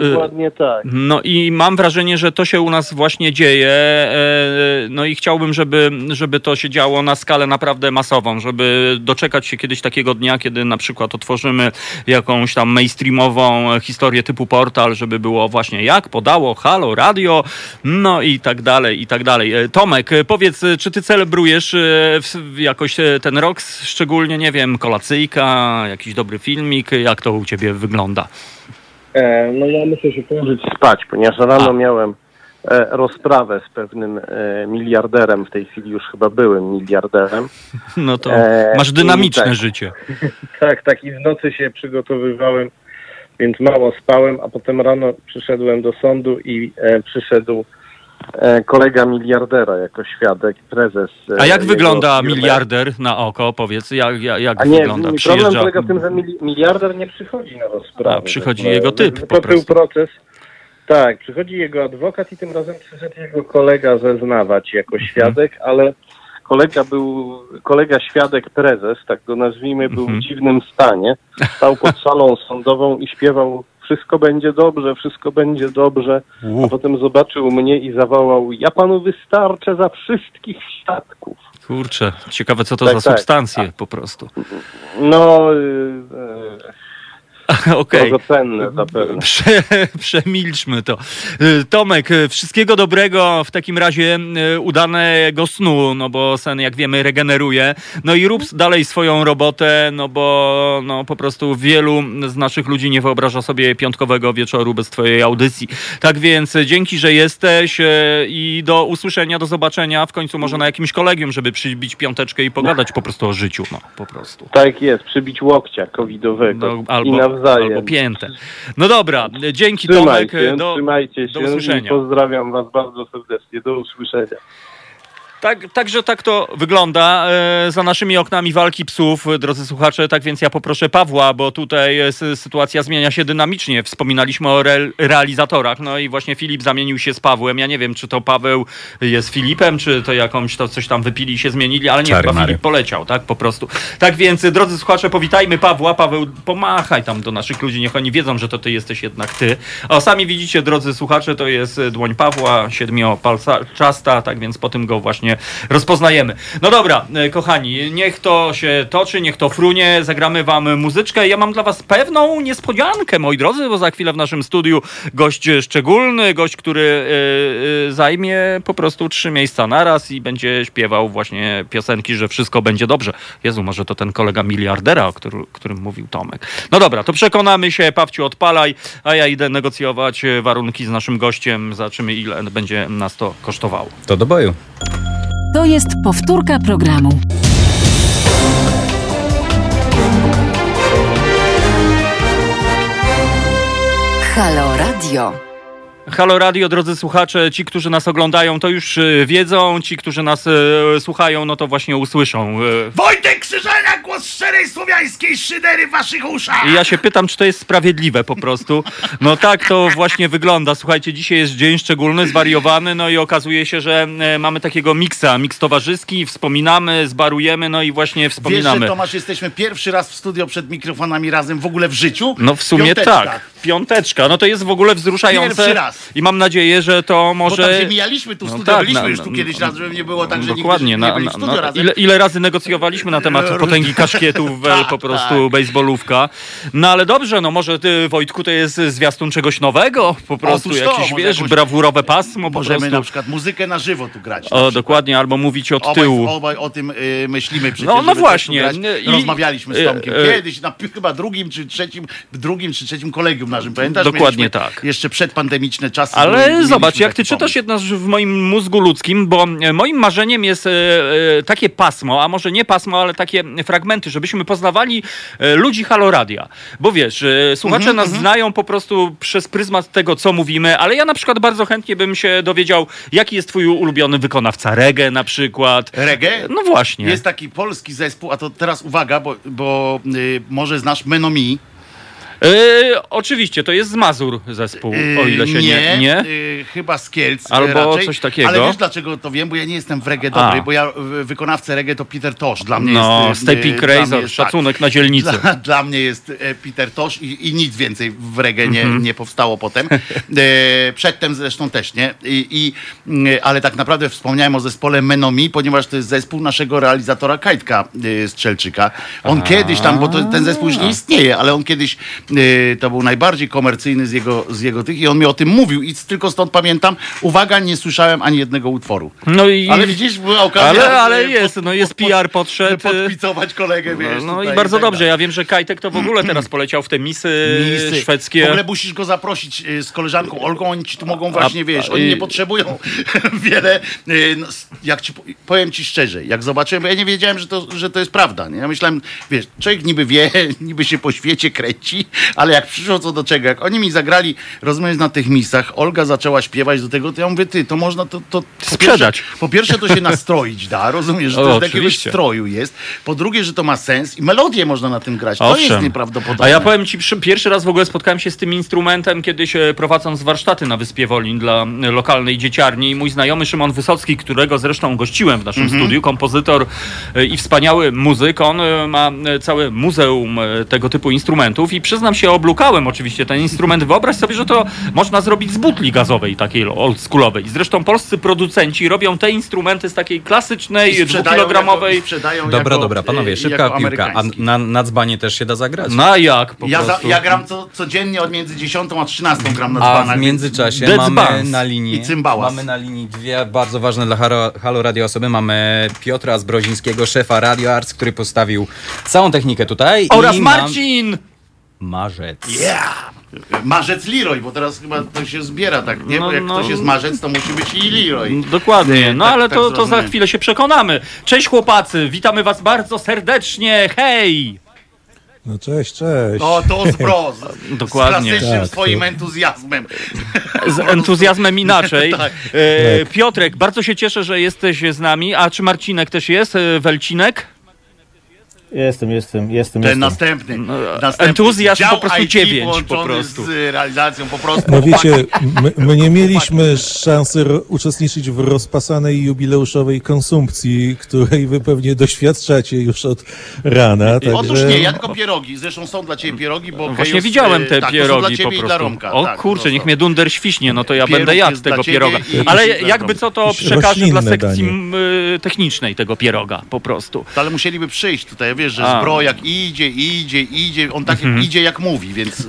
Dokładnie tak. No i mam wrażenie, że to się u nas właśnie dzieje. e, No i chciałbym, żeby, żeby to się działo na skalę naprawdę masową, żeby doczekać się kiedyś takiego dnia, kiedy na przykład otworzymy jakąś tam mainstreamową historię typu portal, żeby było właśnie jak podało Halo Radio, no i tak dalej, i tak dalej. E, Tomek, e, powiedz, czy ty celebrujesz jakoś ten rok, szczególnie, nie wiem, kolacyjka, jakiś dobry filmik, jak to u ciebie wygląda? E, no ja muszę się położyć spać, ponieważ rano miałem e, rozprawę z pewnym e, miliarderem, w tej chwili już chyba byłem miliarderem. No to masz dynamiczne tak. życie. Tak, tak i w nocy się przygotowywałem, więc mało spałem, a potem rano przyszedłem do sądu i przyszedł kolega miliardera jako świadek, prezes. e, A jak wygląda firmy. miliarder na oko? Powiedz, jak, jak, jak A nie, wygląda? problem polega w tym, że mili- miliarder nie przychodzi na rozprawę. A, przychodzi jego typ po Toczył prostu. proces. Tak, przychodzi jego adwokat i tym razem przyszedł jego kolega zeznawać jako Mhm. świadek, ale kolega był, kolega świadek prezes, tak go nazwijmy, był Mhm. w dziwnym stanie. Stał pod salą sądową i śpiewał wszystko będzie dobrze, wszystko będzie dobrze. A potem zobaczył mnie i zawołał ja panu wystarczę za wszystkich świadków. kurczę, ciekawe co to Tak, za tak. substancje po prostu. No, yy, Okej. drogocenne zapewne. Prze, przemilczmy to. Y, Tomek, y, wszystkiego dobrego w takim razie y, udanego snu, no bo sen jak wiemy regeneruje. No i rób dalej swoją robotę, no bo no po prostu wielu z naszych ludzi nie wyobraża sobie piątkowego wieczoru bez twojej audycji. Tak więc dzięki, że jesteś i do usłyszenia, do zobaczenia w końcu może na jakimś kolegium, żeby przybić piąteczkę i pogadać po prostu o życiu, no po prostu. Tak jest, przybić łokcia covidowego No, albo, nawzajem. albo piętę. No dobra, dzięki Tomek. Do, trzymajcie do się usłyszenia. i pozdrawiam was bardzo serdecznie. Do usłyszenia. Tak, także tak to wygląda. E, za naszymi oknami walki psów, drodzy słuchacze. Tak więc ja poproszę Pawła, bo tutaj sy- sytuacja zmienia się dynamicznie. Wspominaliśmy o re realizatorach, no i właśnie Filip zamienił się z Pawłem. Ja nie wiem, czy to Paweł jest Filipem, czy to jakąś to coś tam wypili i się zmienili, ale nie, Czary chyba Mary. Filip poleciał, tak po prostu. Tak więc, drodzy słuchacze, powitajmy Pawła. Paweł, pomachaj tam do naszych ludzi, niech oni wiedzą, że to ty jesteś jednak ty. A sami widzicie, drodzy słuchacze, to jest dłoń Pawła, siedmiopalczasta, tak więc po tym go właśnie rozpoznajemy. No dobra, e, kochani, niech to się toczy, niech to frunie, zagramy wam muzyczkę. Ja mam dla was pewną niespodziankę, moi drodzy, bo za chwilę w naszym studiu gość szczególny, gość, który e, e, zajmie po prostu trzy miejsca naraz i będzie śpiewał właśnie piosenki, że wszystko będzie dobrze. Jezu, może to ten kolega miliardera, o który, którym mówił Tomek. No dobra, to przekonamy się, Pawciu, odpalaj, a ja idę negocjować warunki z naszym gościem, zobaczymy ile będzie nas to kosztowało. To do boju. To jest powtórka programu. Halo Radio. Halo Radio, drodzy słuchacze, ci, którzy nas oglądają, to już e, wiedzą, ci, którzy nas e, słuchają, no to właśnie usłyszą. E, Wojtek Krzyżania, głos szczerej słowiańskiej szydery w waszych uszach! I ja się pytam, czy to jest sprawiedliwe po prostu. No tak to właśnie wygląda. Słuchajcie, dzisiaj jest dzień szczególny, zwariowany, no i okazuje się, że e, mamy takiego miksa, miks towarzyski, wspominamy, zbarujemy, no i właśnie Wiesz, wspominamy. że Tomasz, jesteśmy pierwszy raz w studio przed mikrofonami razem w ogóle w życiu? No w sumie Piąteczka. tak. Piąteczka. No to jest w ogóle wzruszające. Pierwszy raz. I mam nadzieję, że to Bo może... tam się mijaliśmy tu w No studio, tak, byliśmy na- już tu kiedyś raz, żeby nie było tak, że Dokładnie. nigdy nie Na, byli na, w studio na, razem. ile, ile razy negocjowaliśmy na temat potęgi kaszkietów, wel, po Tak, prostu bejsbolówka. No ale dobrze, no może ty, Wojtku, to jest zwiastun czegoś nowego, po prostu Otóż to, jakieś, może wiesz, jakąś- brawurowe pasmo Możemy prostu. na przykład muzykę na żywo tu grać. O, dokładnie, albo mówić od Obaj, tyłu. obaj o tym y, myślimy przecież, No, no właśnie. grać. I- Rozmawialiśmy z y, Tomkiem y, kiedyś, na chyba drugim czy trzecim, drugim czy trzecim kolegium pamiętasz? Dokładnie tak. Jeszcze przedpandemiczne czasy. Ale zobacz, jak ty czytasz jednak w moim mózgu ludzkim, bo e, moim marzeniem jest e, e, takie pasmo, a może nie pasmo, ale takie fragmenty, żebyśmy poznawali ludzi Haloradia. Bo wiesz, słuchacze Mhm, nas znają po prostu przez pryzmat tego, co mówimy, ale ja na przykład bardzo chętnie bym się dowiedział, jaki jest twój ulubiony wykonawca reggae na przykład. Reggae? No właśnie. Jest taki polski zespół, a to teraz uwaga, bo, bo y, może znasz Menomi. E, oczywiście, to jest z Mazur zespół, o ile się nie... nie? yy, chyba z Kielc yy, Albo raczej. coś takiego. Ale wiesz dlaczego to wiem? Bo ja nie jestem w reggae dobry, A. bo ja y, wykonawcę reggae to Peter Tosh. Dla mnie No, jest... y, y, dla mnie Razor, jest- szacunek na dzielnicy. Dla, dla mnie jest Peter Tosh i, i nic więcej w reggae nie, Mhm. nie powstało potem. E, przedtem zresztą też, nie? I, i, mm, ale tak naprawdę wspomniałem o zespole Menomi, ponieważ to jest zespół naszego realizatora Kajtka Strzelczyka. On kiedyś tam, bo to, ten zespół już nie istnieje, ale on kiedyś to był najbardziej komercyjny z jego, z jego tych i on mi o tym mówił i tylko stąd pamiętam, uwaga, nie słyszałem ani jednego utworu. No i... Ale widzisz, była okazja. Ale, ale jest, no jest PR podszedł. podpicować kolegę, wiesz. No i tutaj bardzo tak dobrze. Ja wiem, że Kajtek to w ogóle teraz poleciał w te misy, Misy. W szwedzkie. ogóle musisz go zaprosić y, z koleżanką Olgą, oni ci tu mogą właśnie, A- wiesz, oni y- nie potrzebują wiele, y, no, jak ci, po- powiem ci szczerze, jak zobaczyłem, bo ja nie wiedziałem, że to, że to jest prawda, nie? Ja myślałem, wiesz, człowiek niby wie, niby się po świecie kręci, ale jak przyszło co do czego, jak oni mi zagrali, rozmawiając na tych misach, Olga zaczęła śpiewać do tego, to ja mówię, ty, to można to... to po Sprzedać. Pierwsze, po pierwsze to się nastroić da, rozumiesz, że O, to jest do jakiegoś stroju jest, po drugie, że to ma sens i melodię można na tym grać, to jest nieprawdopodobne. A ja powiem ci, pierwszy raz w ogóle spotkałem się z tym instrumentem kiedyś e, prowadząc warsztaty na Wyspie Wolin dla e, lokalnej dzieciarni. I mój znajomy Szymon Wysocki, którego zresztą gościłem w naszym Mhm. studiu, kompozytor e, i wspaniały muzyk, on ma całe muzeum tego typu instrumentów i przyznam się, oblukałem oczywiście ten instrument. Wyobraź sobie, że to można zrobić z butli gazowej, takiej oldschoolowej. Zresztą polscy producenci robią te instrumenty z takiej klasycznej, dwukilogramowej... Dobra, jako, dobra, panowie, y, szybka jako piłka. A na, na dzbanie też się da zagrać? Na jak po ja, za, prostu. ja gram co, codziennie od między 10 a 13 gram na A dzbanach. w międzyczasie Dead mamy na linii i cymbałas. mamy na linii dwie bardzo ważne dla Halo, Halo Radio osoby. Mamy Piotra Zbrozińskiego, szefa Radio Arts, który postawił całą technikę tutaj. Oraz i mam- Marcin! Marzec. Yeah! Marzec Leroy, bo teraz chyba to się zbiera tak, nie? No, Bo jak no. ktoś jest marzec, to musi być i Leroy. Dokładnie, no Tak, ale tak to, to za zrozumiałem. chwilę się przekonamy. Cześć chłopacy, witamy was bardzo serdecznie, hej! No cześć, cześć. O, to zbroz. Dokładnie. Z klasycznym Tak, swoim to- entuzjazmem. Z entuzjazmem inaczej. Tak. E, Piotrek, bardzo się cieszę, że jesteś z nami. A czy Marcinek też jest? E, Welcinek? Jestem, jestem, jestem, Ten jestem. następny. No, następny. entuzjazm po prostu IT dziewięć połączony po prostu. z realizacją po prostu. No wiecie, my, my nie mieliśmy szansy uczestniczyć w rozpasanej jubileuszowej konsumpcji, której wy pewnie doświadczacie już od rana. Także... Otóż nie, ja tylko pierogi. Zresztą są dla ciebie pierogi, bo Właśnie widziałem te tak, to są dla pierogi ciebie po i dla prostu. Romka. O tak, kurczę, prosto. niech mnie dunder świśnie, no to ja Pieróg będę jadł tego ciebie pieroga. Ale jakby co, to przekażę dla sekcji danie. y, technicznej tego pieroga po prostu. Ale musieliby przyjść tutaj, wiesz, że A. zbrojak idzie, idzie, idzie, on tak Mhm. idzie jak mówi, więc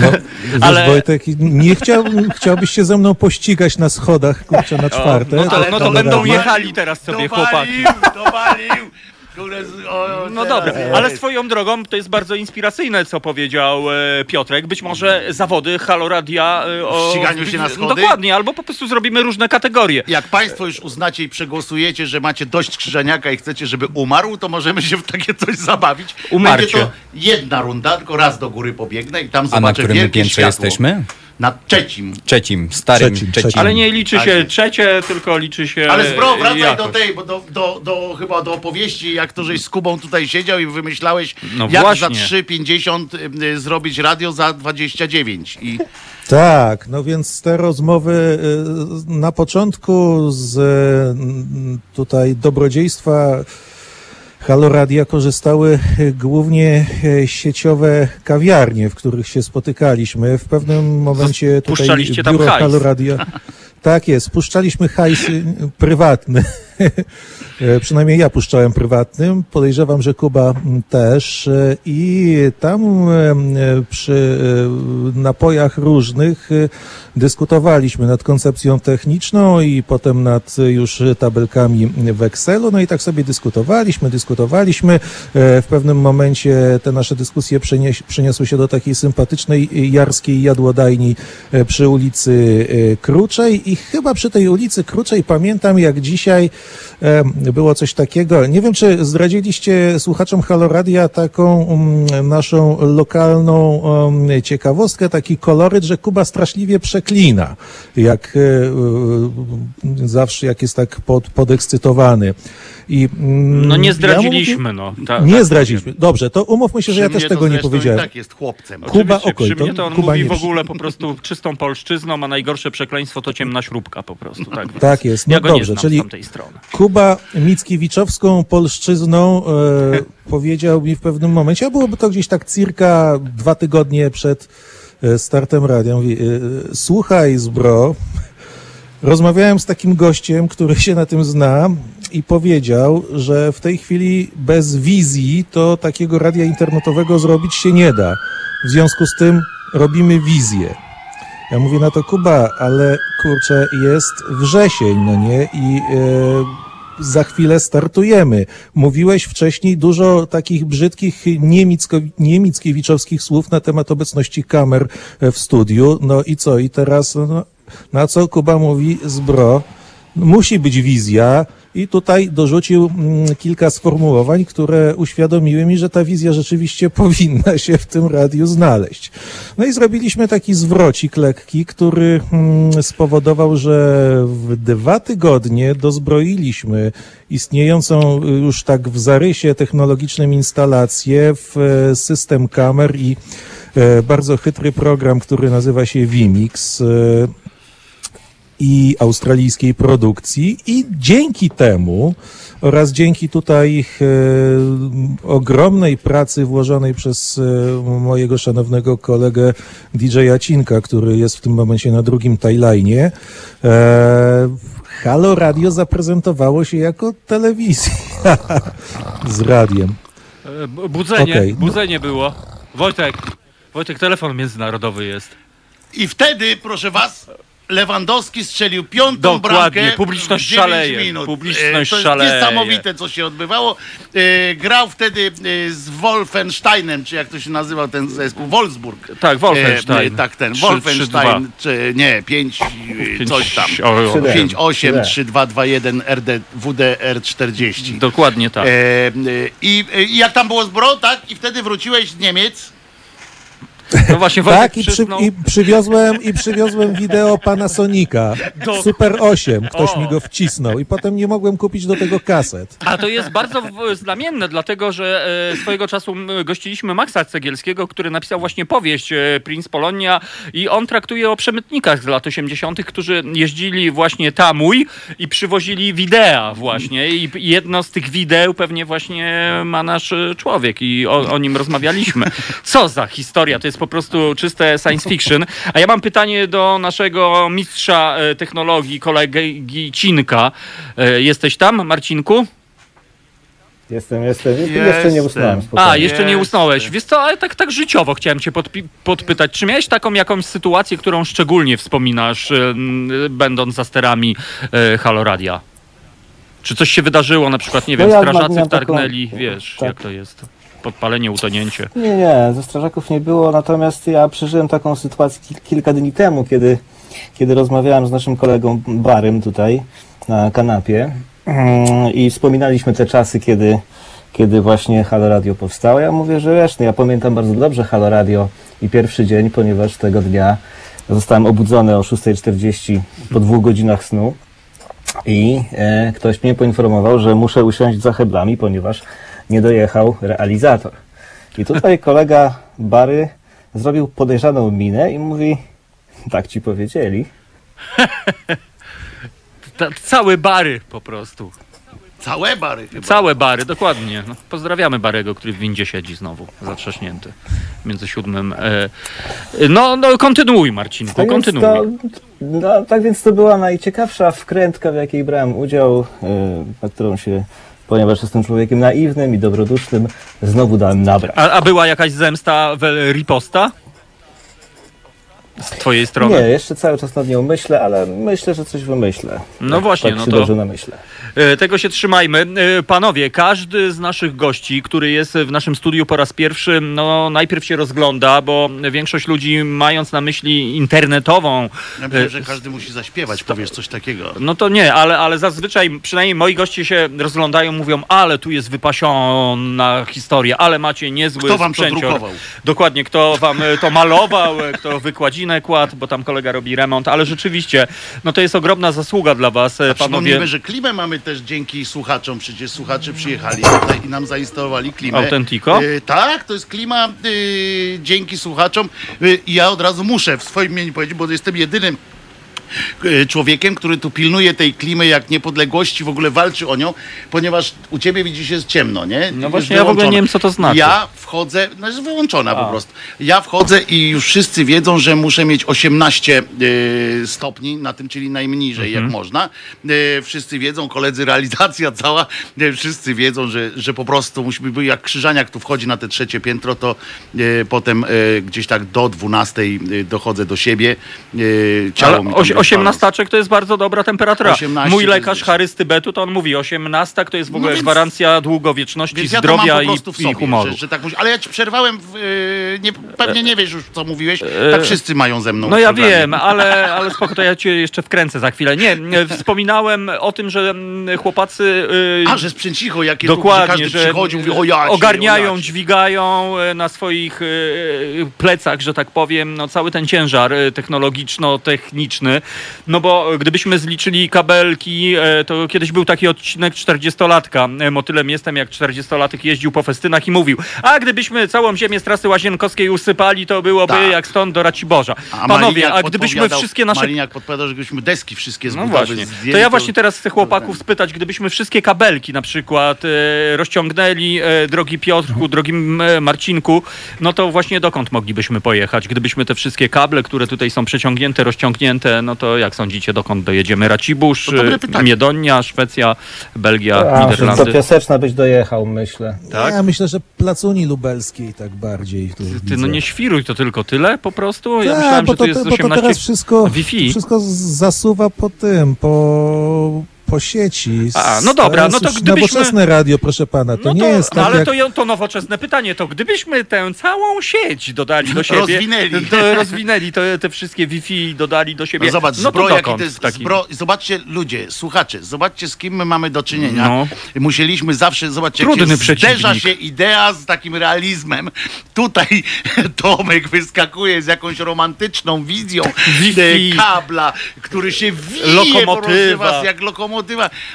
No, wiesz, Ale- Wojtek, nie chciał, chciałbyś się ze mną pościgać na schodach, kurczę, na czwarte. No to, no to będą jechali teraz sobie chłopaki. dowalił, dowalił. Kurde, z- o, No teraz dobra, jest. ale swoją drogą to jest bardzo inspiracyjne, co powiedział e, Piotrek. Być może zawody Haloradia e, o... W ściganiu się na no, schody? Dokładnie, albo po prostu zrobimy różne kategorie. Jak państwo już uznacie i przegłosujecie, że macie dość Krzyżaniaka i chcecie, żeby umarł, to możemy się w takie coś zabawić. Umarcie. Będzie to jedna runda, tylko raz do góry pobiegnę i tam A na zobaczę którym my wielkie piętrze światło. jesteśmy? Na trzecim. Trzecim, starym Trzecim, trzecim. trzecim. Ale nie liczy Tak się trzecie, tylko liczy się Ale zbro, wracaj do jakość. tej, bo do, do, do, chyba do opowieści, jak to żeś z Kubą tutaj siedział i wymyślałeś, No jak właśnie. za 3,50 y, y, zrobić radio za 29. I Tak, no więc te rozmowy y, na początku z y, tutaj dobrodziejstwa Haloradia korzystały y, głównie y, sieciowe kawiarnie, w których się spotykaliśmy. W pewnym momencie tutaj biuro. Haloradia... Tak jest, puszczaliśmy hajs y, prywatny. E, Przynajmniej ja puszczałem prywatnym. Podejrzewam, że Kuba m, też. E, I tam e, przy napojach różnych dyskutowaliśmy nad koncepcją techniczną i potem nad już tabelkami w Excelu. No i tak sobie dyskutowaliśmy, dyskutowaliśmy. W pewnym momencie te nasze dyskusje przenieś, przeniosły się do takiej sympatycznej jarskiej jadłodajni przy ulicy Kruczej i chyba przy tej ulicy Kruczej pamiętam jak dzisiaj było coś takiego. Nie wiem, czy zdradziliście słuchaczom Haloradia taką um, naszą lokalną um, ciekawostkę, taki koloryt, że Kuba straszliwie przeklina, jak e, e, zawsze, jak jest tak pod, podekscytowany. I, mm, No nie ja zdradziliśmy, mówię- no. Ta- nie tak zdradziliśmy. Dobrze, to umówmy się, że Przy ja mnie też to tego nie zresztą i powiedziałem. tak jest chłopcem. Kuba, Oczywiście, przy to mnie to on Kuba mówi nie w ogóle po prostu czystą polszczyzną, a najgorsze przekleństwo to ciemna śrubka po prostu. Tak, więc Tak jest, no ja go dobrze, nie znam czyli- z tamtej strony. Kuba Mickiewiczowską polszczyzną e, powiedział mi w pewnym momencie, a byłoby to gdzieś tak cirka dwa tygodnie przed e, startem radia. Mówi, e, słuchaj zbro, rozmawiałem z takim gościem, który się na tym zna i powiedział, że w tej chwili bez wizji to takiego radia internetowego zrobić się nie da. W związku z tym robimy wizję. Ja mówię na to, Kuba, ale kurczę, jest wrzesień, no nie? I e, za chwilę startujemy. Mówiłeś wcześniej dużo takich brzydkich niemickiewiczowskich słów na temat obecności kamer w studiu. No i co? I teraz no, na co Kuba mówi zbro? Musi być wizja. I tutaj dorzucił mm, kilka sformułowań, które uświadomiły mi, że ta wizja rzeczywiście powinna się w tym radiu znaleźć. No i zrobiliśmy taki zwrocik lekki, który mm, spowodował, że w dwa tygodnie dozbroiliśmy istniejącą już tak w zarysie technologicznym instalację w e, system kamer i e, bardzo chytry program, który nazywa się Vimix. I australijskiej produkcji i dzięki temu oraz dzięki tutaj e, ogromnej pracy włożonej przez e, mojego szanownego kolegę DJ-a Cinka, który jest w tym momencie na drugim timeline, e, Halo Radio zaprezentowało się jako telewizja z radiem. E, b- Budzenie, Okej, no. budzenie było. Wojtek, Wojtek, telefon międzynarodowy jest. I wtedy, proszę was, Lewandowski strzelił piątą Dokładnie, bramkę. publiczność w dziewięć szaleje, Minut. publiczność E, to jest szaleje. niesamowite, co się odbywało. E, grał wtedy e, z Wolfensteinem, czy jak to się nazywał ten zespół, Wolfsburg. Tak, Wolfenstein. E, tak, ten Trzy- Wolfenstein, trzy, czy nie, 5, Pięć- coś tam. o, o, o. 5, 8, Trzy. 3, 2, 2, 1, RD, WDR 40. Dokładnie tak. I e, i jak tam było zbro, tak? I wtedy wróciłeś z Niemiec. No właśnie, Wojtek Tak, i, przy, przysnął. i przywiozłem, i przywiozłem wideo Panasonika Do- Super 8. Ktoś O. mi go wcisnął i potem nie mogłem kupić do tego kaset. A to jest bardzo znamienne, dlatego że e, swojego czasu gościliśmy Maxa Cegielskiego, który napisał właśnie powieść e, Prince Polonia i on traktuje o przemytnikach z lat 80., którzy jeździli właśnie tamuj i przywozili wideo właśnie i i jedno z tych wideł pewnie właśnie ma nasz e, człowiek i o, o nim rozmawialiśmy. Co za historia, to jest po prostu czyste science fiction. A ja mam pytanie do naszego mistrza e, technologii, kolegi Cinka. E, Jesteś tam, Marcinku? Jestem, jestem. Jestem. Jeszcze nie usnąłem. A, spokojnie. jeszcze nie usnąłeś. Wiesz co, ale tak, tak życiowo chciałem cię podpi- podpytać. Czy miałeś taką jakąś sytuację, którą szczególnie wspominasz, em, będąc za sterami e, Halo Radia? Czy coś się wydarzyło, na przykład, nie No wiem, ja strażacy miałem taką- wtargnęli, wiesz, tak. jak to jest? Podpalenie, utonięcie. Nie, nie, ze strażaków nie było, natomiast ja przeżyłem taką sytuację kil- kilka dni temu, kiedy, kiedy rozmawiałem z naszym kolegą Barym tutaj na kanapie mm, i wspominaliśmy te czasy, kiedy, kiedy właśnie Halo Radio powstało. Ja mówię, że wiesz, no ja pamiętam bardzo dobrze Halo Radio i pierwszy dzień, ponieważ tego dnia zostałem obudzony o 6.40 po dwóch godzinach snu i e, ktoś mnie poinformował, że muszę usiąść za heblami, ponieważ nie dojechał realizator. I tutaj kolega Bary zrobił podejrzaną minę i mówi, tak ci powiedzieli. Całe bary po prostu. Całe bary chyba. Całe bary, dokładnie. No, pozdrawiamy Barego, który w windzie siedzi znowu, zatrzaśnięty między siódmym. E, no, no, kontynuuj, Marcinku, Tak kontynuuj. to, no, tak więc to była najciekawsza wkrętka, w jakiej brałem udział, e, na którą się, ponieważ jestem człowiekiem naiwnym i dobrodusznym, znowu dałem nabrać. A, a była jakaś zemsta w riposta? Z twojej strony? Nie, jeszcze cały czas nad nią myślę, ale myślę, że coś wymyślę. No Tak- właśnie, tak no to- dobrze namyślę. E, Tego się trzymajmy. E, Panowie, każdy z naszych gości, który jest w naszym studiu po raz pierwszy, no najpierw się rozgląda, bo większość ludzi mając na myśli internetową, Ja myślę, e, że każdy musi zaśpiewać, powiesz coś takiego. no to nie, ale, ale zazwyczaj przynajmniej moi goście się rozglądają, mówią, ale tu jest wypasiona historia, ale macie niezły Kto wam to sprzęcior. drukował? Dokładnie, kto wam to malował, kto wykładzinę kładł, bo tam kolega robi remont, ale rzeczywiście, no to jest ogromna zasługa dla was, e, panowie. Przypomnijmy, że klimę mamy też dzięki słuchaczom. Przecież słuchacze przyjechali tutaj i nam zainstalowali klimę. Autentico? E, tak, to jest klima e, dzięki słuchaczom. E, I ja od razu muszę w swoim imieniu powiedzieć, bo jestem jedynym człowiekiem, który tu pilnuje tej klimy jak niepodległości, w ogóle walczy o nią, ponieważ u ciebie widzisz jest ciemno, nie? No właśnie, ja w ogóle nie wiem, co to znaczy. Ja wchodzę, no jest wyłączona A. po prostu. Ja wchodzę i już wszyscy wiedzą, że muszę mieć 18 y, stopni na tym, czyli najmniejszej Mhm. jak można. Y, wszyscy wiedzą, koledzy, realizacja cała, y, wszyscy wiedzą, że, że po prostu musimy być, jak Krzyżaniak tu wchodzi na te trzecie piętro, to potem gdzieś tak do 12 y, dochodzę do siebie. Ciało Ale mi. 18 to jest bardzo dobra temperatura. 18 Mój to lekarz jest- Harry z Tybetu to on mówi 18 to jest w No ogóle więc- gwarancja długowieczności, Więc ja to mam zdrowia po i, prostu w i sobie, humoru. że, że tak Ale ja ci przerwałem, w, y, nie, pewnie nie wiesz już co mówiłeś, tak wszyscy mają ze mną No w ja programie. wiem, ale, ale spoko, to ja cię jeszcze wkręcę za chwilę. Nie, nie, wspominałem o tym, że mm, chłopacy... y, A, że sprzęcicho, jakie tu, że Dokładnie, każdy że przychodzi, mówi o jacie, ogarniają, o jacie. dźwigają e, na swoich e, plecach, że tak powiem, no, cały ten ciężar e, technologiczno-techniczny. No bo gdybyśmy zliczyli kabelki, e, to kiedyś był taki odcinek 40-latka. E, Motylem jestem, jak 40-latek jeździł po festynach i mówił, a gdybyśmy całą ziemię z trasy łazienkowskiej usypali, to byłoby Tak. jak stąd do Raciborza. A Panowie, Maliniak a gdybyśmy wszystkie nasze Maliniak podpowiadał, że gdybyśmy deski wszystkie z no właśnie. zdjęli, To ja właśnie teraz chcę chłopaków spytać, gdybyśmy wszystkie kabelki na przykład e, rozciągnęli, drogi Piotrku, drogi M- e, Marcinku, no to właśnie dokąd moglibyśmy pojechać? Gdybyśmy te wszystkie kable, które tutaj są przeciągnięte, rozciągnięte, no to jak sądzicie, dokąd dojedziemy? Racibusz, To dobre e, pytanie. Miedonia, Szwecja, Belgia, A, do Niderlandy. Piaseczna byś dojechał, myślę. Tak? Ja myślę, że placuni lubelskiej tak bardziej. Tu Ty widzę. no nie świruj, to tylko tyle po prostu? Ja Tak, myślałem, bo że to, tu jest bo to 18 teraz wszystko, Wi-Fi. wszystko zasuwa po tym, po, po sieci. A, no dobra, no to gdybyśmy- Nowoczesne radio, proszę pana, to No nie to, jest tak ale jak... to, to nowoczesne pytanie, to gdybyśmy tę całą sieć dodali do siebie, Rozwinęli. To rozwinęli to, te wszystkie Wi-Fi dodali do siebie. No zobacz, no to zbro, to jest taki- zbro. Zobaczcie, ludzie, słuchacze, zobaczcie, z kim my mamy do czynienia. No. Musieliśmy zawsze, zobaczcie, Trudny jak się zderza przeciwnik. się idea z takim realizmem. Tutaj Tomek wyskakuje z jakąś romantyczną wizją kabla, który się wije Lokomotywa. jak lokomotywa,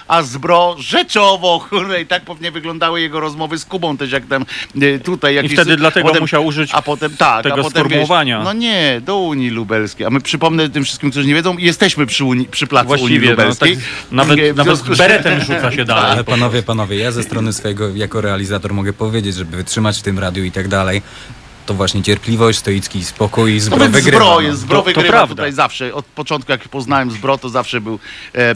a zbro rzeczowo, kurde, i tak pewnie wyglądały jego rozmowy z Kubą też, jak tam e, tutaj. Jak I wtedy dlatego musiał użyć a potem, tak, tego a potem, sformułowania. Wiesz, no nie, do Unii Lubelskiej. A my przypomnę tym wszystkim, którzy nie wiedzą, jesteśmy przy, Unii, przy placu Unii Właściwie, no, Lubelskiej. tak, nawet, E, nawet z beretem rzuca się dalej. Ale panowie, panowie, ja ze strony swojego jako realizator mogę powiedzieć, żeby wytrzymać w tym radiu i tak dalej, to właśnie cierpliwość, stoicki spokój, zbro wygrywa. Zbro no. jest, Zbro To- to wygrywa prawda. tutaj zawsze. Od początku jak poznałem Zbro, to zawsze był e,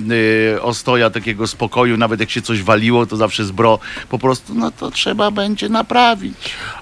e, ostoja takiego spokoju. Nawet jak się coś waliło, to zawsze Zbro po prostu, no to trzeba będzie naprawić.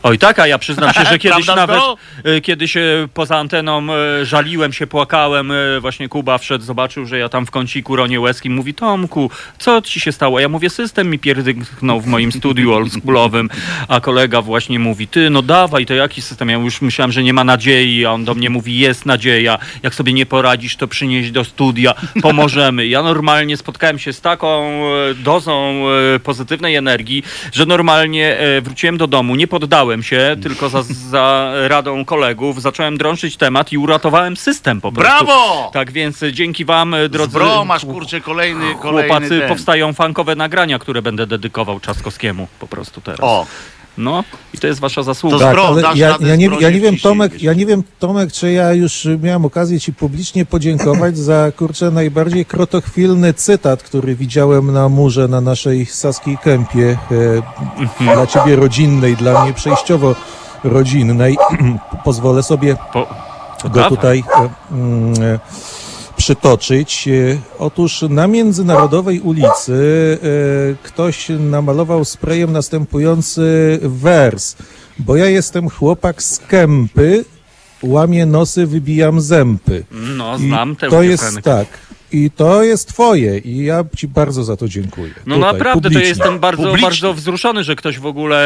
Oj tak, a ja przyznam się, że kiedyś Prawda, nawet, Zbro? e, kiedyś e, poza anteną e, żaliłem się, płakałem, e, właśnie Kuba wszedł, zobaczył, że ja tam w kąciku ronię łezki, mówi Tomku, co ci się stało? Ja mówię, system mi pierdyknął w moim studiu oldschoolowym, a kolega właśnie mówi, ty no dawaj, to jaki system? Ja już myślałem, że nie ma nadziei, a on do mnie mówi, jest nadzieja, jak sobie nie poradzisz, to przynieś do studia, pomożemy. Ja normalnie spotkałem się z taką e, dozą e, pozytywnej energii, że normalnie e, wróciłem do domu, nie poddałem się, tylko za, za radą kolegów zacząłem drążyć temat i uratowałem system po prostu. Brawo! Tak więc dzięki wam, drodzy Zbro, masz kurczę kolejny, kolejny chłopacy, ten. powstają fankowe nagrania, które będę dedykował Trzaskowskiemu po prostu teraz. O, No i to jest wasza zasługa. To Tak, Zbro, ale dasz ja, radę ja, nie, ja nie wiem, wciśnij, Tomek, wiesz. ja nie wiem, Tomek, czy ja już miałem okazję ci publicznie podziękować za, kurczę, najbardziej krotochwilny cytat, który widziałem na murze na naszej Saskiej Kępie, e, dla ciebie rodzinnej, dla mnie przejściowo rodzinnej. Pozwolę sobie Po, go dawaj. tutaj e, mm, e, przytoczyć. E, Otóż na Międzynarodowej ulicy e, ktoś namalował sprayem następujący wers. Bo ja jestem chłopak z kępy, łamię nosy, wybijam zępy. No, I znam tę To jest tak. I to jest twoje i ja ci bardzo za to dziękuję. No Tutaj, naprawdę, to publicznie. jestem bardzo, Publicznie. bardzo wzruszony, że ktoś w ogóle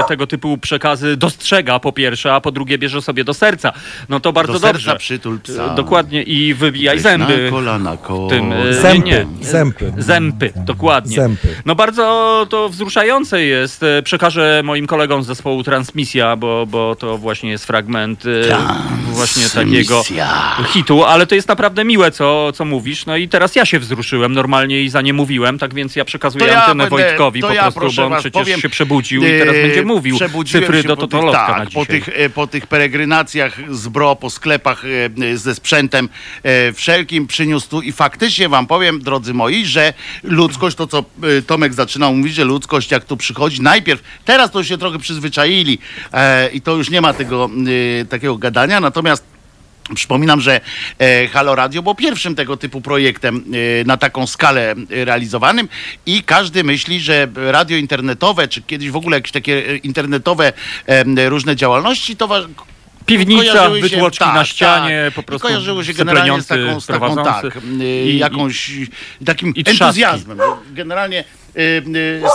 e, tego typu przekazy dostrzega po pierwsze, a po drugie bierze sobie do serca. No to bardzo do serca dobrze. przytul psa. E, Dokładnie i wybijaj Weź zęby. Na kolana, ko... tym, e, Zępy, nie, zępy. Zępy, dokładnie. Zępy. No bardzo to wzruszające jest. Przekażę moim kolegom z zespołu Transmisja, bo, bo to właśnie jest fragment e, właśnie takiego hitu, ale to jest naprawdę miłe, co, co mówisz. No i teraz ja się wzruszyłem normalnie i za nie mówiłem, tak więc ja przekazuję To ja antenę będę- Wojtkowi po ja, prostu, bo on was, przecież powiem, się przebudził i teraz Yy, będzie mówił cyfry do po Totolotka na tak, po dzisiaj. tych, e, po tych peregrinacjach z bro, po sklepach e, ze sprzętem e, wszelkim przyniósł tu i faktycznie wam powiem, drodzy moi, że ludzkość, to co e, Tomek zaczynał mówić, że ludzkość jak tu przychodzi, najpierw, teraz to już się trochę przyzwyczaili e, i to już nie ma tego e, takiego gadania, natomiast Przypominam, że e, Halo Radio było pierwszym tego typu projektem e, na taką skalę e, realizowanym i każdy myśli, że radio internetowe, czy kiedyś w ogóle jakieś takie internetowe różne działalności, to Piwnica, wytłoczki tak, na ścianie, tak. po prostu kojarzyły się generalnie z taką, z taką tak, I- jakąś, takim i entuzjazmem. Generalnie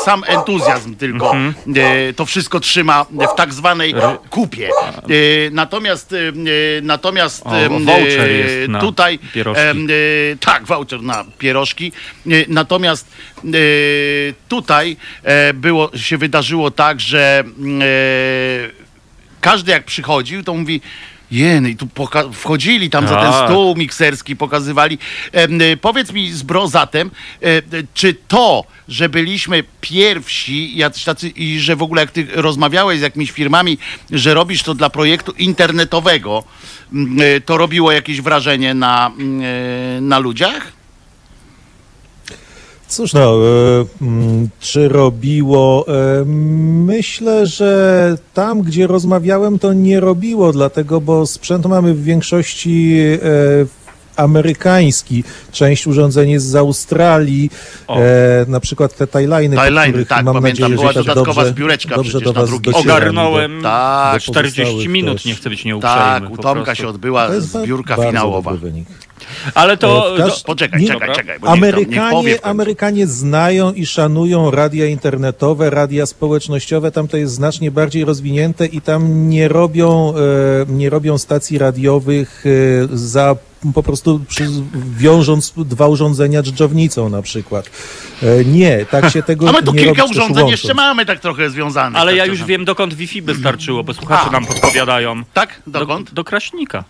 sam entuzjazm tylko Mhm. y, to wszystko trzyma w tak zwanej kupie. Y, natomiast y, y, natomiast O, y, voucher jest na tutaj pierożki. em, y, tak, voucher na pierożki. Y, Natomiast y, tutaj e, było, się wydarzyło tak, że każdy jak przychodził, to mówi. I tu poka- wchodzili tam za ten Tak. stół mikserski, pokazywali. Y, powiedz mi, Zbro, zatem, e, e, czy to, że byliśmy pierwsi, jacyś tacy, i że w ogóle jak ty rozmawiałeś z jakimiś firmami, że robisz to dla projektu internetowego, e, to robiło jakieś wrażenie na, e, na ludziach? Cóż no, e, mm, czy robiło? E, myślę, że tam, gdzie rozmawiałem, to nie robiło, dlatego, bo sprzęt mamy w większości e, amerykański. Część urządzeń jest z Australii, e, na przykład te Tajliny, Tajliny, których tak, mam pamiętam, nadzieję, była tak dodatkowa dobrze, zbióreczka dobrze przecież do na was drugi docierali, Ogarnąłem Tak, do 40 pozostałych minut, też. nie chcę być nieuprzejmy. Tak, u Tomka prostu. się odbyła zbiórka finałowa. dobry wynik. Ale to... E, każ- Poczekaj, Nie- czekaj, czekaj. Bo niech to, Amerykanie. Amerykanie znają i szanują radia internetowe, radia społecznościowe, tam to jest znacznie bardziej rozwinięte i tam nie robią, e, nie robią stacji radiowych e, za po prostu przy, wiążąc dwa urządzenia dżdżownicą na przykład. E, nie, tak się tego A my tu nie kilka robi urządzeń jeszcze mamy tak trochę związanych. Ale tak ja już wiem, dokąd Wi-Fi by starczyło, bo słuchacze A. nam podpowiadają. Tak? Do, Dokąd? do Kraśnika.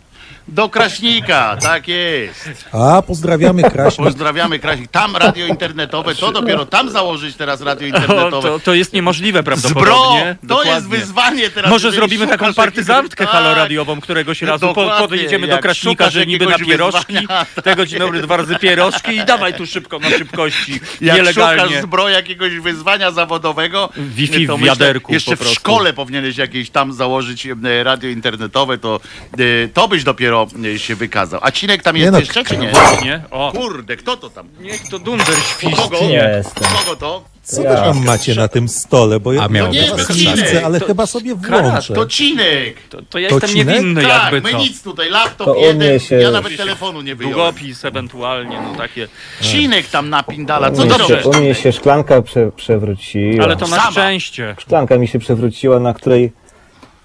Do Kraśnika, tak jest. A, pozdrawiamy Kraśnik. Pozdrawiamy Kraśnik. Tam radio internetowe, to dopiero tam założyć teraz radio O, internetowe. to, to jest niemożliwe Zbro, prawdopodobnie. to jest Dokładnie. wyzwanie teraz. Może jeżeli zrobimy taką szukasz partyzantkę jakiegoś- haloradiową któregoś No razu. Po, dokładnie, podjedziemy do jak Kraśnika, szukasz że niby na jakiegoś pierożki. wyzwania, tak Tego dzień dobry, dwa razy pierożki i dawaj tu szybko na szybkości. Jak nielegalnie. szukasz jakiegoś wyzwania zawodowego, Wi-Fi to w myślę, wiaderku jeszcze po w prostu. szkole powinieneś jakieś tam założyć e, radio internetowe, to, e, to byś dopiero e, się wykazał. A Cinek tam jest no, jeszcze, czy nie? Właśnie. O, Kurde, kto to tam? niech to dunder Kogo? świści. Jestem. Kogo to? Co wy tam macie na tym stole? Bo ja, A miało ja być bez nie ale To- chyba sobie włączę. To Cinek! To, to ja To jestem Cinek? niewinny tak, jakby my co. nic tutaj, laptop To u jeden, mnie się- ja nawet telefonu nie wyjąłem. Długopis ewentualnie, no takie. Cinek tam napindala, co to się, u mnie się szklanka prze, przewróciła. Ale to na Sama. szczęście. Szklanka mi się przewróciła, na której,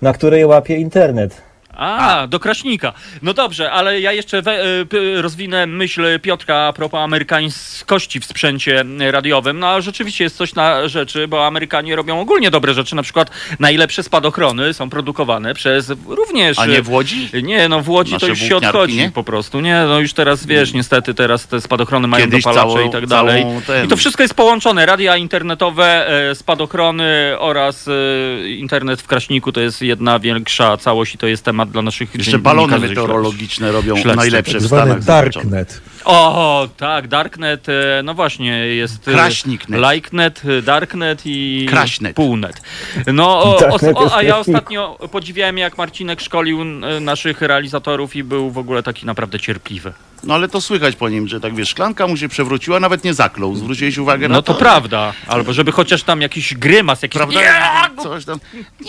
na której łapie internet. A, do Kraśnika. No dobrze, ale ja jeszcze we, p- rozwinę myśl Piotra a propos amerykańskości w sprzęcie radiowym. No a rzeczywiście jest coś na rzeczy, bo Amerykanie robią ogólnie dobre rzeczy. Na przykład najlepsze spadochrony są produkowane przez również... A nie w Łodzi? Nie, no w Łodzi Nasze to już się odchodzi nie? po prostu. Nie, no już teraz wiesz, niestety teraz te spadochrony mają Kiedyś dopalacze całą- i tak dalej. ten- I to wszystko jest połączone. Radia internetowe, e, spadochrony oraz e, internet w Kraśniku to jest jedna większa całość i to jest temat dla naszych Jeszcze balony meteorologiczne robią Śledztwo. najlepsze Tak w zwany Stanach. Darknet. O, tak, Darknet, e, no właśnie, jest... e, Kraśniknet. Likenet, e, Darknet i... Kraśnet. Półnet. No, o, o, a ja ostatnio podziwiałem, jak Marcinek szkolił naszych realizatorów i był w ogóle taki naprawdę cierpliwy. No ale to słychać po nim, że tak wiesz, szklanka mu się przewróciła, nawet nie zaklął. Zwróciłeś uwagę na No to? to prawda. Albo żeby chociaż tam jakiś grymas, jakiś... Prawda? Coś tam.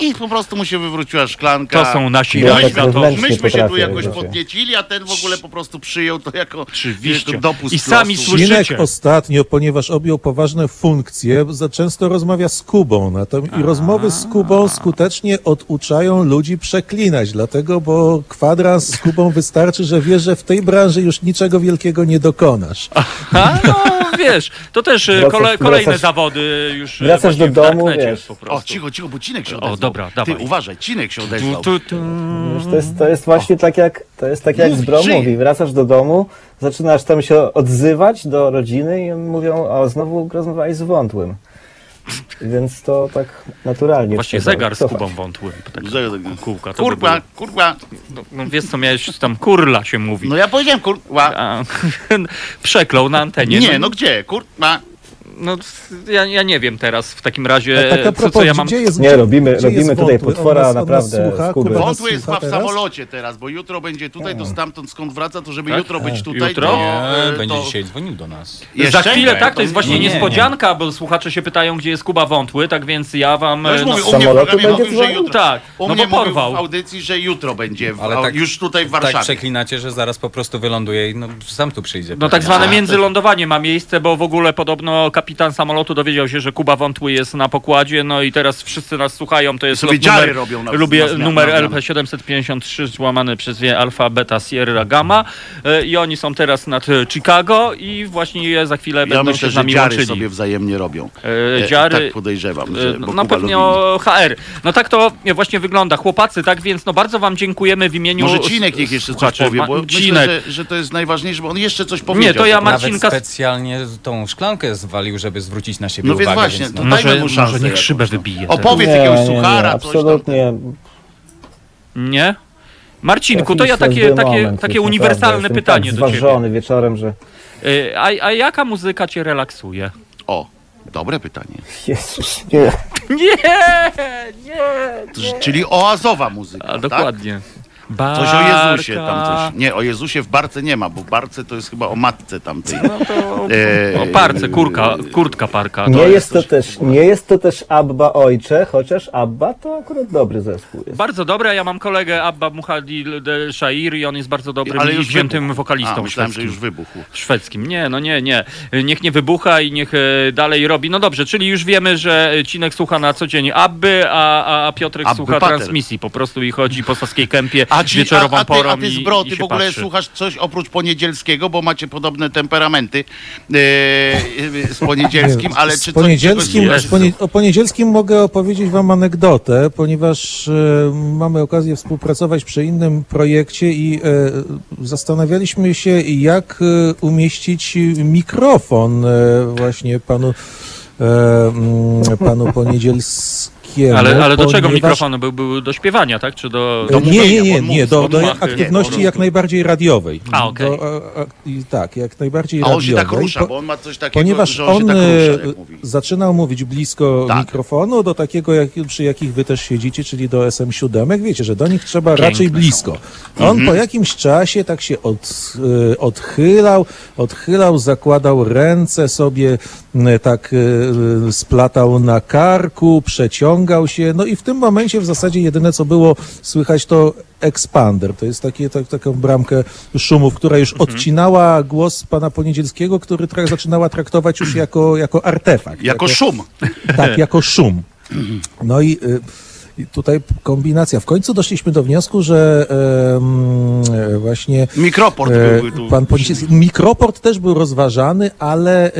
Nie, po prostu mu się wywróciła szklanka. To są nasi Ja tak realizatorzy. Myśmy się tu jakoś podniecili, a ten w ogóle po prostu przyjął to jako Oczywiście. I sami losu. Słyszycie? ostatnio, ponieważ objął poważne funkcje, za często rozmawia z Kubą. Natomiast i rozmowy z Kubą skutecznie oduczają ludzi przeklinać, dlatego, bo kwadrans z Kubą wystarczy, że wiesz, że w tej branży już niczego wielkiego nie dokonasz. A, no, wiesz, to też e, Wracasz- kole, kolejne wracasz- zawody już e, wracasz właśnie do w domu, darknecie wiesz. po O, prostu. cicho, cicho, bo Cinek się O, odezwał. dobra, Ty dawaj. uważaj, Cinek się Tu, odezwał. tu, tu. Wiesz, To jest, to jest właśnie tak jak, to jest tak jak Mów, z Bro żyj. mówi. Wracasz do domu, zaczynasz tam się odzywać do rodziny i mówią, o znowu rozmawiałeś z wątłym. Więc to tak naturalnie. Właśnie zegar z. Kubą wątłym. Tak, kółka. To by Kurwa, kurwa. No, no wiesz co, miałeś tam kurla się mówi. No ja powiedziałem kurwa. A, przeklął na antenie. Nie, no gdzie? Kurwa. No, ja, ja nie wiem teraz w takim razie, A tak a co, propos, co ja mam... gdzie jest, Nie, robimy- gdzie robimy jest tutaj wątły? potwora On nas- on nas naprawdę słucha, z Kuby. Kuba nas Wątły jest słucha chyba w teraz? samolocie teraz, bo jutro będzie tutaj, to stamtąd skąd wraca, to żeby Tak? jutro być A, tutaj, jutro? to... Nie, e, będzie to... dzisiaj dzwonił do nas. Jeszcze? Za chwilę, Nie, tak, to jest właśnie nie, nie. niespodzianka, bo słuchacze się pytają, gdzie jest Kuba Wątły, tak więc ja wam... No już e, u mnie w samolotu programie będzie mówił, że dzwonił? jutro. Tak, U no mnie bo mówił porwał. w audycji, że jutro będzie, w, Ale tak- już tutaj w Tak Warszawie. przeklinacie, że zaraz po prostu wyląduje i no, sam tu przyjdzie. No tak zwane międzylądowanie ma miejsce, bo w ogóle podobno kapitan samolotu dowiedział się, że Kuba Wątły jest na pokładzie, no i teraz wszyscy nas słuchają, to jest lot dziary numer, robią na- lubię na numer na zmianę. LP 753 złamany przez dwie alfa, beta, sierra, gamma e, i oni są teraz nad e, Chicago i właśnie za chwilę Ja będą myślę, się z nami dziary łączyli. sobie wzajemnie robią. E, E, dziary, Tak podejrzewam, że E, bo No Kuba pewnie HR. No tak to właśnie wygląda. Chłopacy, tak więc no bardzo wam dziękujemy w imieniu Może Cinek niech jeszcze coś powie, bo Cinek. myślę, że, że to jest najważniejsze, bo on jeszcze coś powiedział. to ja po prostu. Marcin- Nawet Marcinka- specjalnie tą szklankę zwalił, żeby zwrócić na siebie No więc uwagę. właśnie, więc to no. dajmy Może, mu szansę może niech jakąś, szybę no. wybije. Opowiedz Nie, jakiegoś nie, nie, suchara, coś tam. absolutnie. Nie? Marcinku, to ja takie, takie, moment, takie uniwersalne naprawdę. pytanie Jestem do tak ciebie. zważony wieczorem, że Y, A, a jaka muzyka cię relaksuje? O, dobre pytanie. Jezus, nie. Nie, nie. To- Czyli oazowa muzyka, A, tak? dokładnie. Coś o Jezusie tam coś. Nie, o Jezusie w Barce nie ma, bo w Barce to jest chyba o matce tamtej. No to E, o parce, kurka, kurtka parka. Nie jest to coś też, nie jest to też Abba Ojcze, chociaż Abba to akurat dobry zespół jest. Bardzo dobre, ja mam kolegę Abba Muhadil de Shair i on jest bardzo dobrym Ale i już wziętym wybuchł. wokalistą A, myślałem, że szwedzkim. już wybuchł. szwedzkim. Nie, no nie, nie. Niech nie wybucha i niech e, dalej robi. No dobrze, czyli już wiemy, że Cinek słucha na co dzień Abby, a, a Piotrek Abby słucha Pater. transmisji. Po prostu i chodzi po Saskiej Kępie A, ci, wieczorową a, a, ty, porą a ty i, i się w ogóle patrzy. słuchasz coś oprócz poniedzielskiego, bo macie podobne temperamenty e, e, z poniedzielskim, ale z czy poniedzielskim, coś, z ponie, o poniedzielskim mogę opowiedzieć wam anegdotę, ponieważ e, mamy okazję współpracować przy innym projekcie i e, zastanawialiśmy się, jak e, umieścić mikrofon e, właśnie panu, e, mm, panu Poniedzielskiemu. Ale, ale do czego ponieważ- mikrofon był, był? Do śpiewania, tak? Czy do... E, nie, nie, nie, nie, do, do aktywności Nie, jak najbardziej radiowej. A, okej. Do, i tak, jak najbardziej A on się radiowej. tak rusza, Po- bo on ma coś takiego, Ponieważ że on, on, się tak e, rusza, jak mówi. zaczynał mówić blisko Tak. mikrofonu, do takiego, jak, przy jakich wy też siedzicie, czyli do SM7. Wiecie, że do nich trzeba Piękne raczej są. blisko. On Mhm. po jakimś czasie tak się od, e, odchylał, odchylał, zakładał ręce sobie, tak e, splatał na karku, przeciągał się, no i w tym momencie w zasadzie jedyne, co było słychać, to expander. To jest takie, tak, taką bramkę szumów, która już Mhm. odcinała głos pana Poniedzielskiego, który tra- zaczynała traktować już jako, jako artefakt. Jako szum. Tak, jako szum. No i y, i tutaj kombinacja. W końcu doszliśmy do wniosku, że e, właśnie Mikroport e, byłby tu. pan Poniedzielski, mikroport też był rozważany, ale e,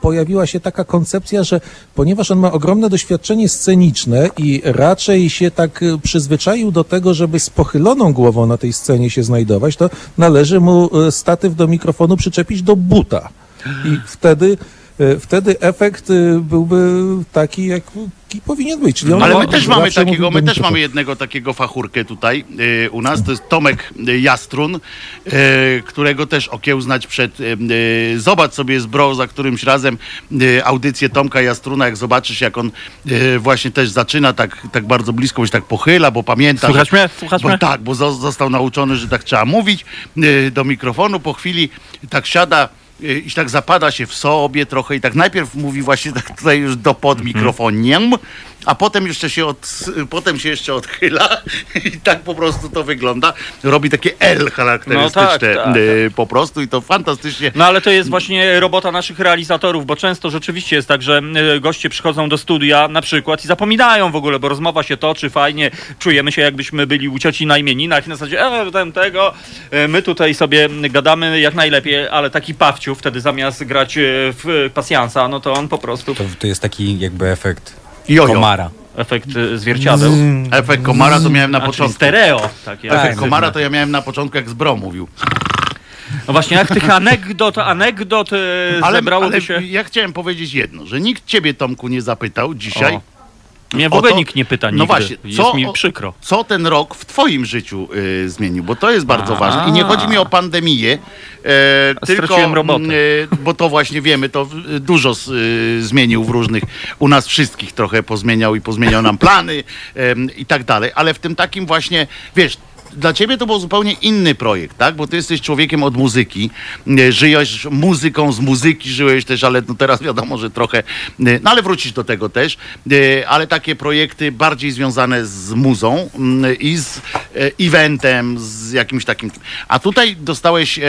pojawiła się taka koncepcja, że ponieważ on ma ogromne doświadczenie sceniczne i raczej się tak e, przyzwyczaił do tego, żeby z pochyloną głową na tej scenie się znajdować, to należy mu e, statyw do mikrofonu przyczepić do buta. I wtedy, wtedy efekt e, byłby taki, jaki powinien być. Czyli on Ale my też mamy takiego, my też mamy jednego takiego fachurkę tutaj y, u nas, to jest Tomek Jastrun, y, którego też okiełznać przed, y, zobacz sobie z Bro za którymś razem y, audycję Tomka Jastruna, jak zobaczysz jak on y, właśnie też zaczyna tak, tak bardzo blisko, bo się tak pochyla, bo pamięta, Słuchasz że, mnie? Słuchasz bo, mnie? tak, bo zo- został nauczony, że tak trzeba mówić y, do mikrofonu, po chwili tak siada y, i tak zapada się w sobie trochę i tak najpierw mówi właśnie tak tutaj już do pod mikrofoniem, a potem jeszcze się, od, potem się jeszcze odchyla i tak po prostu to wygląda. Robi takie L charakterystyczne No tak, tak, y, po prostu i to fantastycznie. No ale to jest właśnie robota naszych realizatorów, bo często rzeczywiście jest tak, że e, goście przychodzą do studia na przykład i zapominają w ogóle, bo rozmowa się toczy fajnie, czujemy się jakbyśmy byli u cioci na imieninach i na zasadzie, e, ten tego, e, my tutaj sobie gadamy jak najlepiej, ale taki pawciu wtedy zamiast grać w pasjansa, no to on po prostu... To, to jest taki jakby efekt Jojo. komara. Efekt e, zwierciadeł. Efekt komara to miałem na A, czyli początku. stereo. Takie Efekt Tak, komara to ja miałem na początku, jak z Bro mówił. No właśnie, jak tych anegdot, anegdot e, Ale, zebrałoby ale się... ja chciałem powiedzieć jedno, że nikt ciebie, Tomku, nie zapytał dzisiaj. O. Mnie w ogóle to- nikt nie pyta No nigdy. właśnie, jest co, mi przykro. co ten rok w twoim życiu y, zmienił, bo to jest bardzo A. ważne. I nie chodzi mi o pandemię, e, tylko, robotę. e, bo to właśnie wiemy, to y, dużo y, zmienił w różnych, u nas wszystkich trochę pozmieniał i pozmieniał nam plany i tak dalej, ale w tym takim właśnie, wiesz, dla ciebie to był zupełnie inny projekt, tak? Bo ty jesteś człowiekiem od muzyki, e, żyjesz muzyką, z muzyki żyłeś też, ale no teraz wiadomo, że trochę, e, no ale wrócisz do tego też, e, ale takie projekty bardziej związane z muzą mm, i z eventem, z jakimś takim. A tutaj dostałeś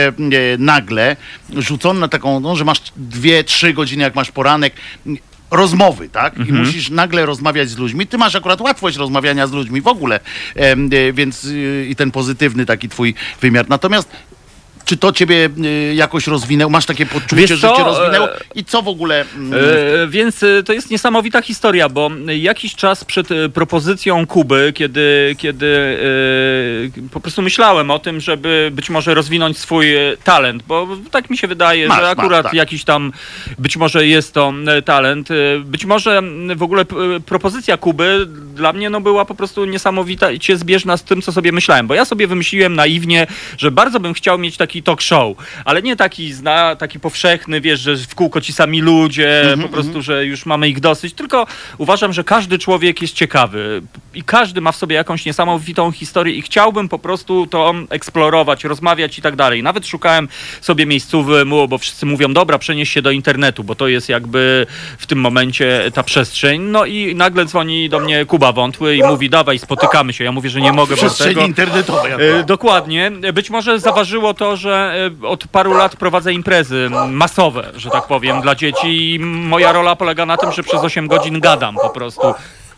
nagle rzucony na taką, no, że masz dwie, trzy godziny, jak masz poranek, rozmowy, tak? I musisz nagle rozmawiać z ludźmi. Ty masz akurat łatwość rozmawiania z ludźmi w ogóle, e, więc y, i ten pozytywny taki twój wymiar. Natomiast czy to ciebie y, jakoś rozwinęło? Masz takie poczucie, Wiesz że co, cię rozwinęło? e, I co w ogóle... mm, E, więc e, to jest niesamowita historia, bo jakiś czas przed e, propozycją Kuby, kiedy, kiedy e, po prostu myślałem o tym, żeby być może rozwinąć swój e, talent, bo tak mi się wydaje, Masz, że masz, akurat tak. jakiś tam być może jest to e, talent. E, Być może m, w ogóle p- propozycja Kuby dla mnie no, była po prostu niesamowita i zbieżna z tym, co sobie myślałem, bo ja sobie wymyśliłem naiwnie, że bardzo bym chciał mieć taki talk show, ale nie taki, zna, taki powszechny, wiesz, że w kółko ci sami ludzie, po prostu, że już mamy ich dosyć, tylko uważam, że każdy człowiek jest ciekawy i każdy ma w sobie jakąś niesamowitą historię i chciałbym po prostu to eksplorować, rozmawiać i tak dalej. Nawet szukałem sobie miejscówy, mu- bo wszyscy mówią, dobra, przenieś się do internetu, bo to jest jakby w tym momencie ta przestrzeń. No i nagle dzwoni do mnie Kuba Wątły i mówi, dawaj, spotykamy się. Ja mówię, że nie mogę tego. internetowej. E, Dokładnie. Być może zaważyło to, że e, od paru lat prowadzę imprezy masowe, że tak powiem, dla dzieci i moja rola polega na tym, że przez 8 godzin gadam po prostu.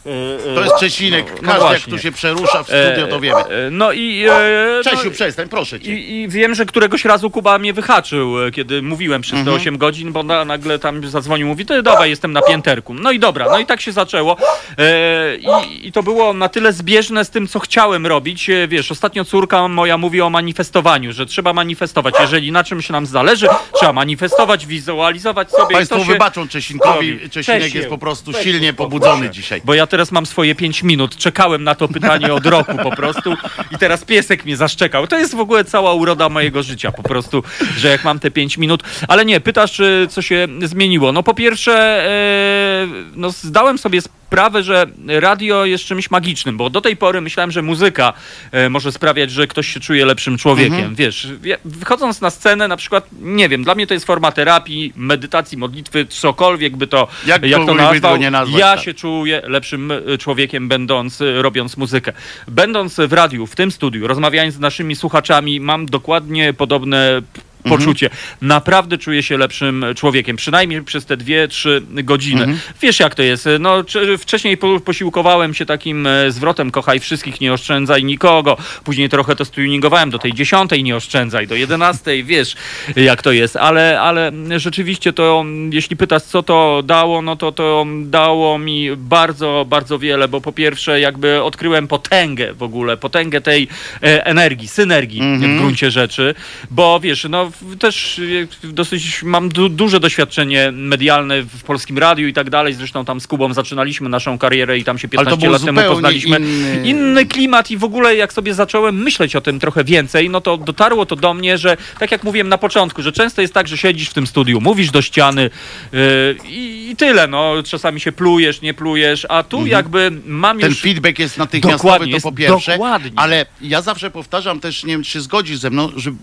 E, e, To jest Czesinek. no Każdy jak właśnie. tu się przerusza w studio, to wiemy. E, No i... e, Czesiu, no, przestań, proszę cię. i, I wiem, że któregoś razu Kuba mnie wyhaczył, e, kiedy mówiłem przez Mhm. te 8 godzin, bo na, nagle tam zadzwonił, mówi, ty dawaj, jestem na pięterku. No i dobra, no i tak się zaczęło. E, i, I to było na tyle zbieżne z tym, co chciałem robić. E, wiesz, ostatnio córka moja mówi o manifestowaniu, że trzeba manifestować. Jeżeli na czymś nam zależy, trzeba manifestować, wizualizować sobie. i Państwo to się wybaczą Czesinkowi, robi. Czesinek Czesiu, jest po prostu silnie pobudzony dzisiaj. Bo ja teraz mam swoje 5 minut. Czekałem na to pytanie od roku po prostu i teraz piesek mnie zaszczekał. To jest w ogóle cała uroda mojego życia po prostu, że jak mam te 5 minut. Ale nie, pytasz, czy co się zmieniło. No po pierwsze, e, no zdałem sobie sprawę, że radio jest czymś magicznym, bo do tej pory myślałem, że muzyka e, może sprawiać, że ktoś się czuje lepszym człowiekiem. Mhm. Wiesz, wychodząc na scenę na przykład, nie wiem, dla mnie to jest forma terapii, medytacji, modlitwy, cokolwiek by to, Jak jak to by nazwał. nie nazwać, ja tak. się czuję lepszym y, człowiekiem, będąc, y, robiąc muzykę. Będąc w radiu, w tym studiu, rozmawiając z naszymi słuchaczami, mam dokładnie podobne. Poczucie. Naprawdę czuję się lepszym człowiekiem, przynajmniej przez te dwie, trzy godziny. Mhm. Wiesz jak to jest, no wcześniej po, posiłkowałem się takim e, zwrotem kochaj wszystkich, nie oszczędzaj nikogo. Później trochę to stuningowałem do tej dziesiątej, nie oszczędzaj, do jedenastej, wiesz jak to jest, ale, ale rzeczywiście to, jeśli pytasz co to dało, no to to dało mi bardzo, bardzo wiele, bo po pierwsze jakby odkryłem potęgę w ogóle, potęgę tej e, energii, synergii w gruncie rzeczy, bo wiesz, no też dosyć mam du duże doświadczenie medialne w polskim radiu i tak dalej, zresztą tam z Kubą zaczynaliśmy naszą karierę i tam się Ale to 15 był lat temu poznaliśmy. inny- Inny klimat i w ogóle jak sobie zacząłem myśleć o tym trochę więcej, no to dotarło to do mnie, że tak jak mówiłem na początku, że często jest tak, że siedzisz w tym studiu, mówisz do ściany yy, i, tyle, no czasami się plujesz, nie plujesz, a tu jakby mam Mhm. Ten już... feedback jest natychmiastowy, Dokładnie, to po pierwsze. dokładnie. Ale ja zawsze powtarzam też, nie wiem, czy zgodzisz ze mną, że, y,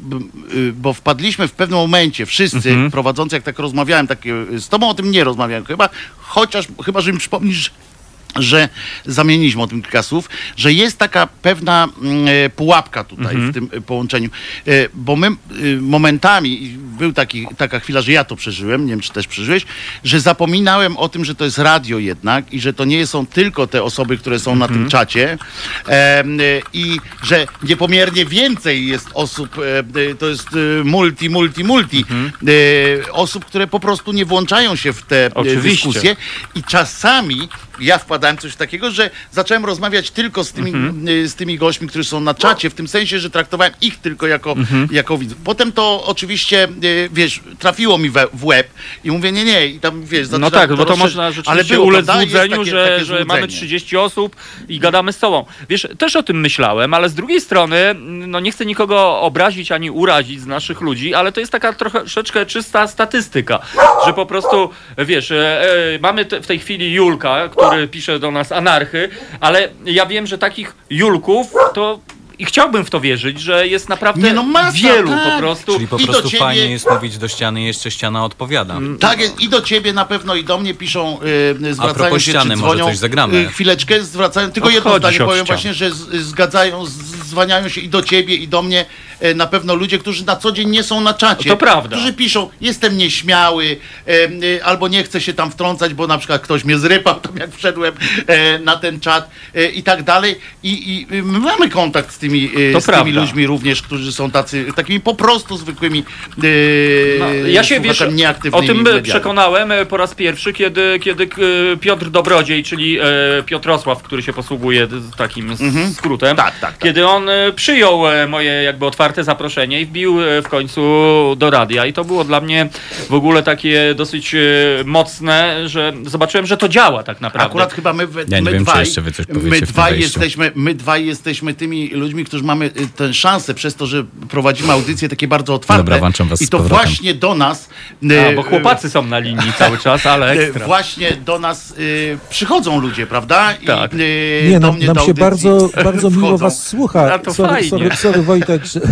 bo wpadliśmy w pewnym momencie, wszyscy Mhm. prowadzący, jak tak rozmawiałem, tak, y, z tobą o tym nie rozmawiałem chyba, chociaż, chyba, że mi przypomnisz, że zamieniliśmy o tym kilka słów, że jest taka pewna mm, e, pułapka tutaj w tym e, połączeniu, E, bo my momentami, był taki, taka chwila, że ja to przeżyłem, nie wiem czy też przeżyłeś, że zapominałem o tym, że to jest radio jednak i że to nie są tylko te osoby, które są na tym czacie em, e, i że niepomiernie więcej jest osób, to jest multi, multi, multi e, osób, które po prostu nie włączają się w te Oczywiście. dyskusje i czasami ja wpadałem w coś takiego, że zacząłem rozmawiać tylko z tymi, y, z tymi gośćmi, którzy są na czacie, w tym sensie, że traktowałem ich tylko jako, jako widzów. Potem to oczywiście, y, wiesz, trafiło mi we, w łeb i mówię, nie, nie, i tam, wiesz, No tak, bo to można rzeczywiście było, ulec złudzeniu, takie- że, takie że mamy złudzenie. 30 osób i gadamy z tobą. Wiesz, też o tym myślałem, ale z drugiej strony, no nie chcę nikogo obrazić ani urazić z naszych ludzi, ale to jest taka troszeczkę czysta statystyka, że po prostu, wiesz, e, e, mamy te, w tej chwili Julka, który pisze do nas anarchy, ale ja wiem, że takich Julków to... I chciałbym w to wierzyć, że jest naprawdę Nie, no masa, wielu tak. po prostu. Czyli po I do prostu ciebie- fajnie jest mówić do ściany i jeszcze ściana odpowiada. Tak jest, i do ciebie na pewno i do mnie piszą, yy, zwracają propos się, ściany, czy może dzwonią. coś zagramy. y, chwileczkę, zwracają, tylko jedno Odchodzisz zdanie od powiem ścian. właśnie, że z, zgadzają, z, zwaniają się i do ciebie, i do mnie na pewno ludzie, którzy na co dzień nie są na czacie. To prawda. Którzy piszą, jestem nieśmiały, e, e, albo nie chcę się tam wtrącać, bo na przykład ktoś mnie zrypał, tam jak wszedłem e, na ten czat e, i tak dalej. I, i my mamy kontakt z tymi, e, To z tymi ludźmi również, którzy są tacy, takimi po prostu zwykłymi e, No, ja się wiesz, o tym w mediach. przekonałem e, po raz pierwszy, kiedy, kiedy e, Piotr Dobrodziej, czyli e, Piotrosław, który się posługuje takim Mhm. skrótem, Tak, tak, tak. kiedy on e, przyjął e, moje jakby otwarte zaproszenie i wbił e, w końcu do radia i to było dla mnie w ogóle takie dosyć e, mocne, że zobaczyłem, że to działa tak naprawdę. Akurat chyba my, we- Ja my wiem, dwaj, my dwaj jesteśmy, my dwaj jesteśmy tymi ludźmi, którzy mamy y, tę szansę przez to, że prowadzimy audycje takie bardzo otwarte. Dobra, włączam was I to właśnie do nas. A, y, bo chłopacy są na linii cały czas, ale y, ekstra. Właśnie do nas y, przychodzą ludzie, prawda? I, Tak. y, Nie, do nam, mnie nam do się bardzo, bardzo miło was słucha. A to sorry, fajnie. sorry, sorry Wojtek, że...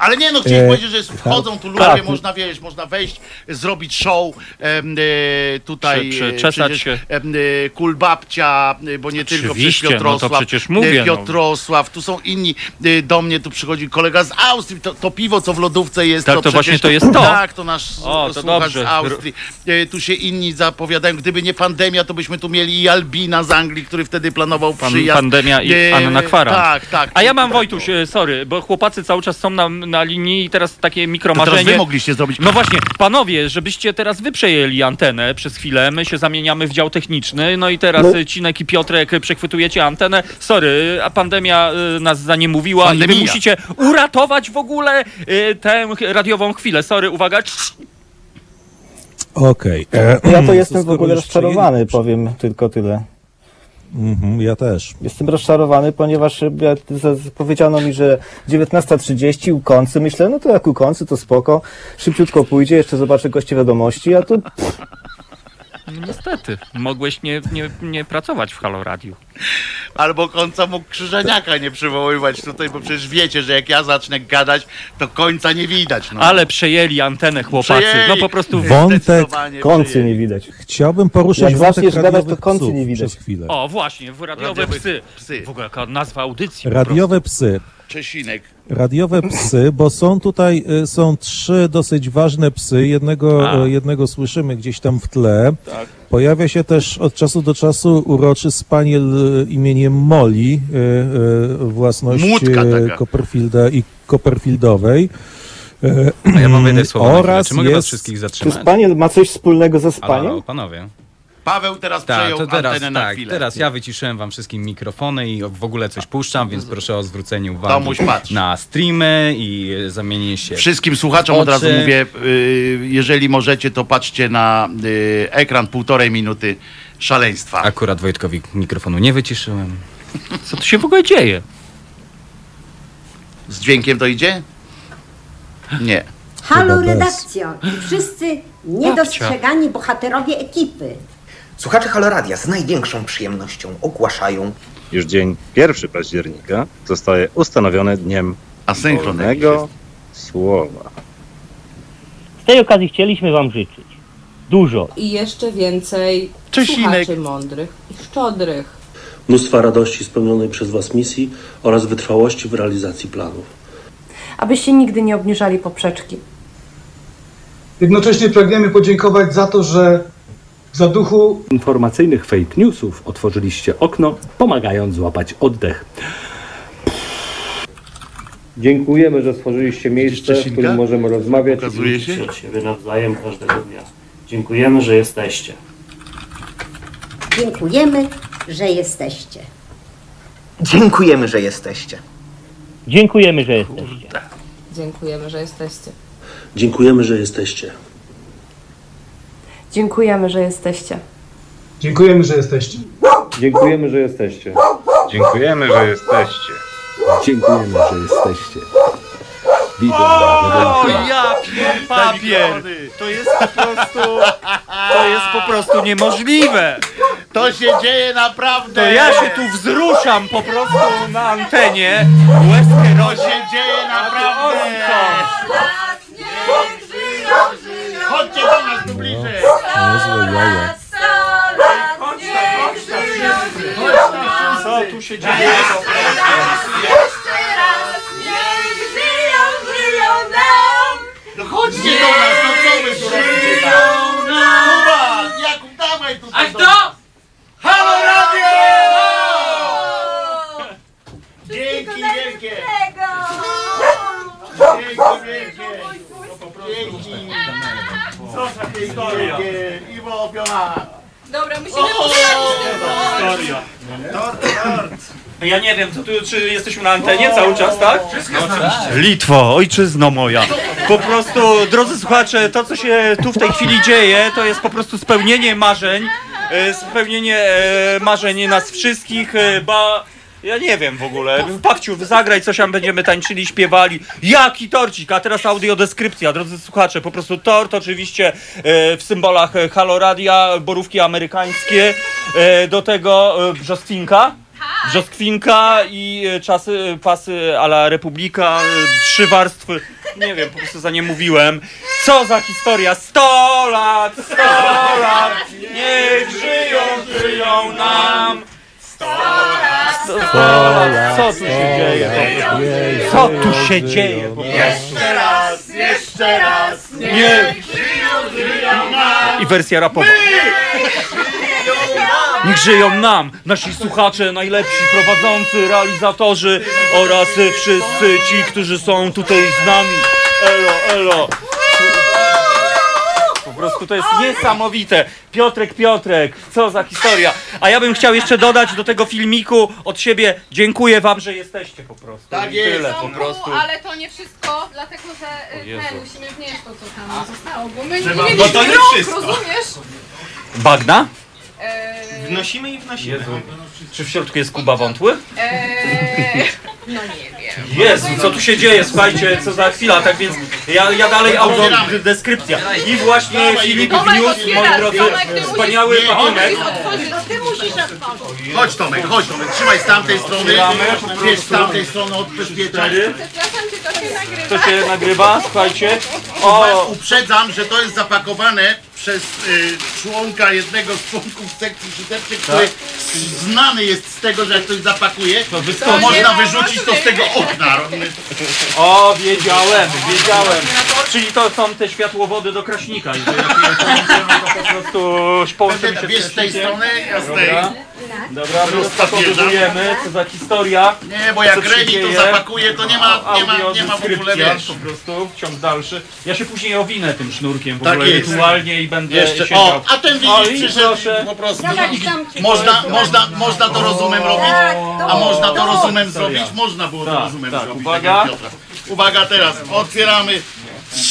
Ale nie, no chciałem E, powiedzieć, że jest, wchodzą tu ludzie, tak. można wiesz, można wejść, zrobić show, em, e, tutaj Prze- e, przeczesać przecież, się. em, e, Kulbabcia, e, bo nie tylko przecież Oczywiście, no to Piotrosław, przecież mówię, e, no. Piotrosław, tu są inni, e, do mnie tu przychodzi kolega z Austrii, to, to piwo, co w lodówce jest, Tak, to, to właśnie to jest to. Tak, to nasz O, to słuchacz dobrze. z Austrii. E, Tu się inni zapowiadają, gdyby nie pandemia, to byśmy tu mieli i Albina z Anglii, który wtedy planował Pan, przyjazd. pandemia i E, Anna Kwara. Tak, tak. A ja mam Wojtuś, e, sorry, bo chłopacy cały czas są na, na linii i teraz takie To mikromarzenie. teraz wy mogliście zrobić. No właśnie, panowie, żebyście teraz wy przejęli antenę przez chwilę, my się zamieniamy w dział techniczny, no i teraz No. no. Cinek i Piotrek e, przechwytujecie antenę. Sorry, a pandemia e, nas zaniemowiła i wy musicie uratować w ogóle tę radiową chwilę. Sorry, uwaga. Okej. E, Ja to to jestem w ogóle rozczarowany, powiem tylko tyle. Mhm, ja też. Jestem rozczarowany, ponieważ z- powiedziano mi, że 19.30 u końcy. Myślę, no to jak u końcy, to spoko. Szybciutko pójdzie, jeszcze zobaczę goście wiadomości, a tu No niestety, mogłeś nie, nie, nie pracować w Halo Radiu. Albo końca mógł krzyżeniaka nie przywoływać tutaj, bo przecież wiecie, że jak ja zacznę gadać, to końca nie widać. No. Ale przejęli antenę chłopacy, Przejęli. no po prostu... Wątek Zdecydowanie końcy nie widać. Chciałbym poruszyć Jak wątek zaczniesz gadać, radiowych to końca psów nie widać. przez chwilę. O, właśnie, w radiowe Radiowe psy. psy. W ogóle jaka nazwa audycji. po Radiowe psy. Czesinek. Radiowe psy, bo są tutaj, y, są trzy dosyć ważne psy. Jednego, A. y, jednego słyszymy gdzieś tam w tle. Pojawia się też od czasu do czasu uroczy spaniel y, imieniem własność y, taka. Copperfielda i Copperfieldowej. A ja mam jedno słowo na chwilę. Oraz Czy mogę was jest- wszystkich Czy zatrzymać? spaniel ma coś wspólnego ze Halo, halo, spaniem? panowie. Paweł teraz Tak, przejął to teraz, antenę na tak, chwilę. teraz ja wyciszyłem wam wszystkim mikrofony i w ogóle coś puszczam, więc proszę o zwrócenie uwagi Tomuś, patrz. na streamy i zamienienie się. Wszystkim słuchaczom od razu Oczy. mówię, y, jeżeli możecie, to patrzcie na y, ekran półtorej minuty szaleństwa. Akurat Wojtkowi mikrofonu nie wyciszyłem. Co tu się w ogóle dzieje? Z dźwiękiem to idzie? Nie. Halo redakcjo i wszyscy niedostrzegani bohaterowie ekipy. Słuchacze Haloradia z największą przyjemnością ogłaszają Już dzień 1 października zostaje ustanowiony dniem wolnego słowa. Z tej okazji chcieliśmy Wam życzyć Dużo. I jeszcze więcej Czesinek. słuchaczy mądrych i szczodrych. mnóstwa radości spełnionej przez Was misji oraz wytrwałości w realizacji planów. Abyście nigdy nie obniżali poprzeczki. Jednocześnie pragniemy podziękować za to, że w zaduchu Informacyjnych fake newsów otworzyliście okno, pomagając złapać oddech. Dziękujemy, że stworzyliście miejsce, w którym możemy rozmawiać Pokazuje i się? uczyć siebie nawzajem każdego dnia. Dziękujemy, że jesteście. Dziękujemy, że jesteście. Dziękujemy, że jesteście. Dziękujemy, że jesteście. Dziękujemy, że jesteście. Dziękujemy, że jesteście. Dziękujemy, że jesteście. dziękujemy, że jesteście. Dziękujemy, że jesteście. Dziękujemy, że jesteście. Dziękujemy, że jesteście. O, ja pier papier! To jest po prostu... To jest po prostu niemożliwe! To się dzieje naprawdę. To ja się tu wzruszam po prostu na antenie. Łezkę To się dzieje naprawdę. Oni są. Chodźcie do nas tu bliżej. Niezłe jaja. Co tu się dzieje? No chodźcie do nas, no co wy tu robicie? Kuba, Jakub, dawaj tutaj. A kto? Halo Radio! Dzięki wielkie. Dzięki wielkie. Dzięki. Co za historia. Iwo. Dobra, musimy Historia. Ja nie wiem, co tu, czy jesteśmy na antenie cały czas, tak? Litwo, ojczyzno moja. Po prostu, drodzy słuchacze, to co się tu w tej chwili dzieje, to jest po prostu spełnienie marzeń. e, Spełnienie e, marzeń nas wszystkich, e, ba... Ja nie wiem w ogóle. Pakciu, zagraj coś, a będziemy tańczyli, śpiewali. Jaki torcik? A teraz audiodeskrypcja, drodzy słuchacze. Po prostu tort oczywiście e, w symbolach e, Halo Radia, borówki amerykańskie. E, do tego e, brzoskwinka. Brzoskwinka i e, czasy, pasy a la Republika, e, trzy warstwy. Nie wiem, po prostu za nie mówiłem. Co za historia? 100 lat, 100 lat, niech żyją, żyją nam. 100 lat, co tu się dzieje? Co tu się dzieje? po prostu? Jeszcze raz, jeszcze raz. Nie. żyją, żyją nam. I wersja rapowa. Niech żyją nam, nasi słuchacze, najlepsi prowadzący, realizatorzy oraz wszyscy ci, którzy są tutaj z nami. Elo, elo. Po prostu to jest niesamowite. Piotrek, Piotrek, co za historia. A ja bym chciał jeszcze dodać do tego filmiku od siebie, dziękuję wam, że jesteście po prostu. Tak I jest. Tyle po prostu. Ale to nie wszystko, dlatego że y, Jezu. ten, musimy wnieść to, co tam zostało, bo my Trzeba- nie Bo to nie rąk, wszystko. rozumiesz? Bagna? Eee, Wnosimy i wnosimy. Jezu. Czy w środku jest Kuba Wątły? eee, no nie wiem. Jezu, co tu się dzieje? Słuchajcie, co za chwila, tak więc ja, ja dalej audio deskrypcja. I właśnie Filip wniósł, moi drodzy, wspaniały. Ty musisz otworzyć. Chodź Tomek, chodź Tomek, trzymaj z tamtej strony. Wiesz, z tamtej strony odbezpieczaj. Przepraszam to się nagrywa. To się nagrywa, słuchajcie. O, Uprzedzam, że to jest zapakowane przez y, członka jednego z członków sekcji szyderczej, który znany jest z tego, że jak ktoś zapakuje, to, wyskoczy. można wyrzucić to z tego okna. o, wiedziałem, wiedziałem. Czyli to są te światłowody do kraśnika. I że jak je połączymy, to po prostu połączymy się Wiesz z tej strony, ja z tej. Dobra. Dobra, my rozpakowujemy, co za historia. Nie, bo jak Reni to zapakuje, to nie ma, nie ma, nie ma w ogóle, wiesz. po prostu, ciąg dalszy. Ja się później owinę tym sznurkiem w Tak ogóle jest. rytualnie i będę Jeszcze, siedział. o, a ten widzisz, przyszedł proszę. po prostu. Można, można, można to rozumem robić, a można to rozumem zrobić, można było to Tak, rozumem tak, zrobić. uwaga. tak. Uwaga teraz, otwieramy.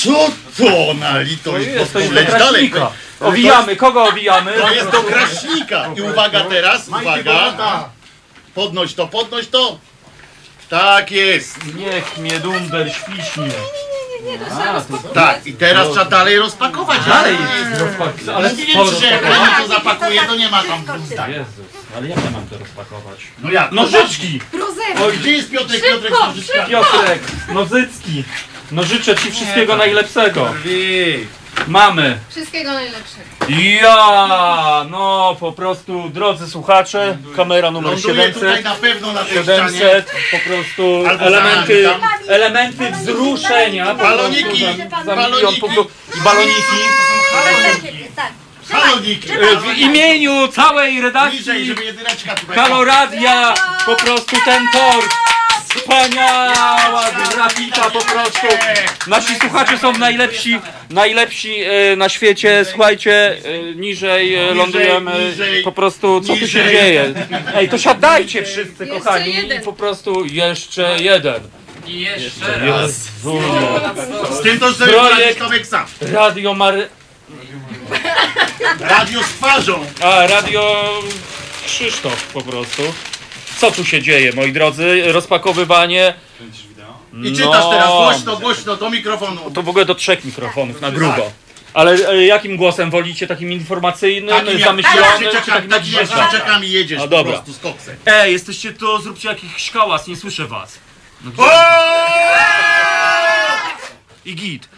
Co to na To litość? jest, to jest dalej. Owijamy, kogo owijamy? To jest do kraśnika. I uwaga teraz, uwaga. Podnoś to, podnoś to. Tak jest. Niech mnie dunder świśnie. Tak, i teraz trzeba dalej rozpakować. Dalej ale- jest rozpak- ale sporo ci, że jak rozpakować. Reni to zapakuje, to nie ma tam tak. Jezus, ale jak ja mam to rozpakować? No jak? Nożyczki! Oj, gdzie jest Piotrek? Piotrek z nożyczkami. Piotrek, Nozycki, no życzę Ci wszystkiego najlepszego. Mamy. Wszystkiego najlepszego. Ja, no po prostu, drodzy słuchacze, kamera numer Ląduje 700. tutaj na pewno na tej 700, po prostu Albo elementy, za nami elementy wzruszenia. po Baloniki, prostu za, za baloniki. milion i baloniki. Baloniki. W imieniu całej redakcji żeby jedyneczka tutaj. Halo Radia, po prostu ten tort. Wspaniała grafika po prostu. Nasi słuchacze są najlepsi, najlepsi e, na świecie. Słuchajcie, e, niżej e, Niżej, lądujemy. niżej, Po prostu co tu się niżej. dzieje? Ej, to siadajcie wszyscy kochani jeden. i po prostu jeszcze jeden. I jeszcze Jezu. Z tym to sobie Projekt Tomek sam. Radio Mary... Radio z twarzą. A, radio Krzysztof po prostu. Co tu się dzieje, moi drodzy? Rozpakowywanie. I czytasz teraz głośno, głośno do mikrofonu. To w ogóle do trzech mikrofonów na grubo. Ale e, jakim głosem wolicie? Takim informacyjnym, Takim jak- zamyślonym, Krzyżakami- czy takim takim jak odgrzeszam? Krzyżakami jedziesz A po dobra. prostu z koksem. Ej, jesteście to, zróbcie jakiś hałas, nie słyszę was. No, gdzie- I git.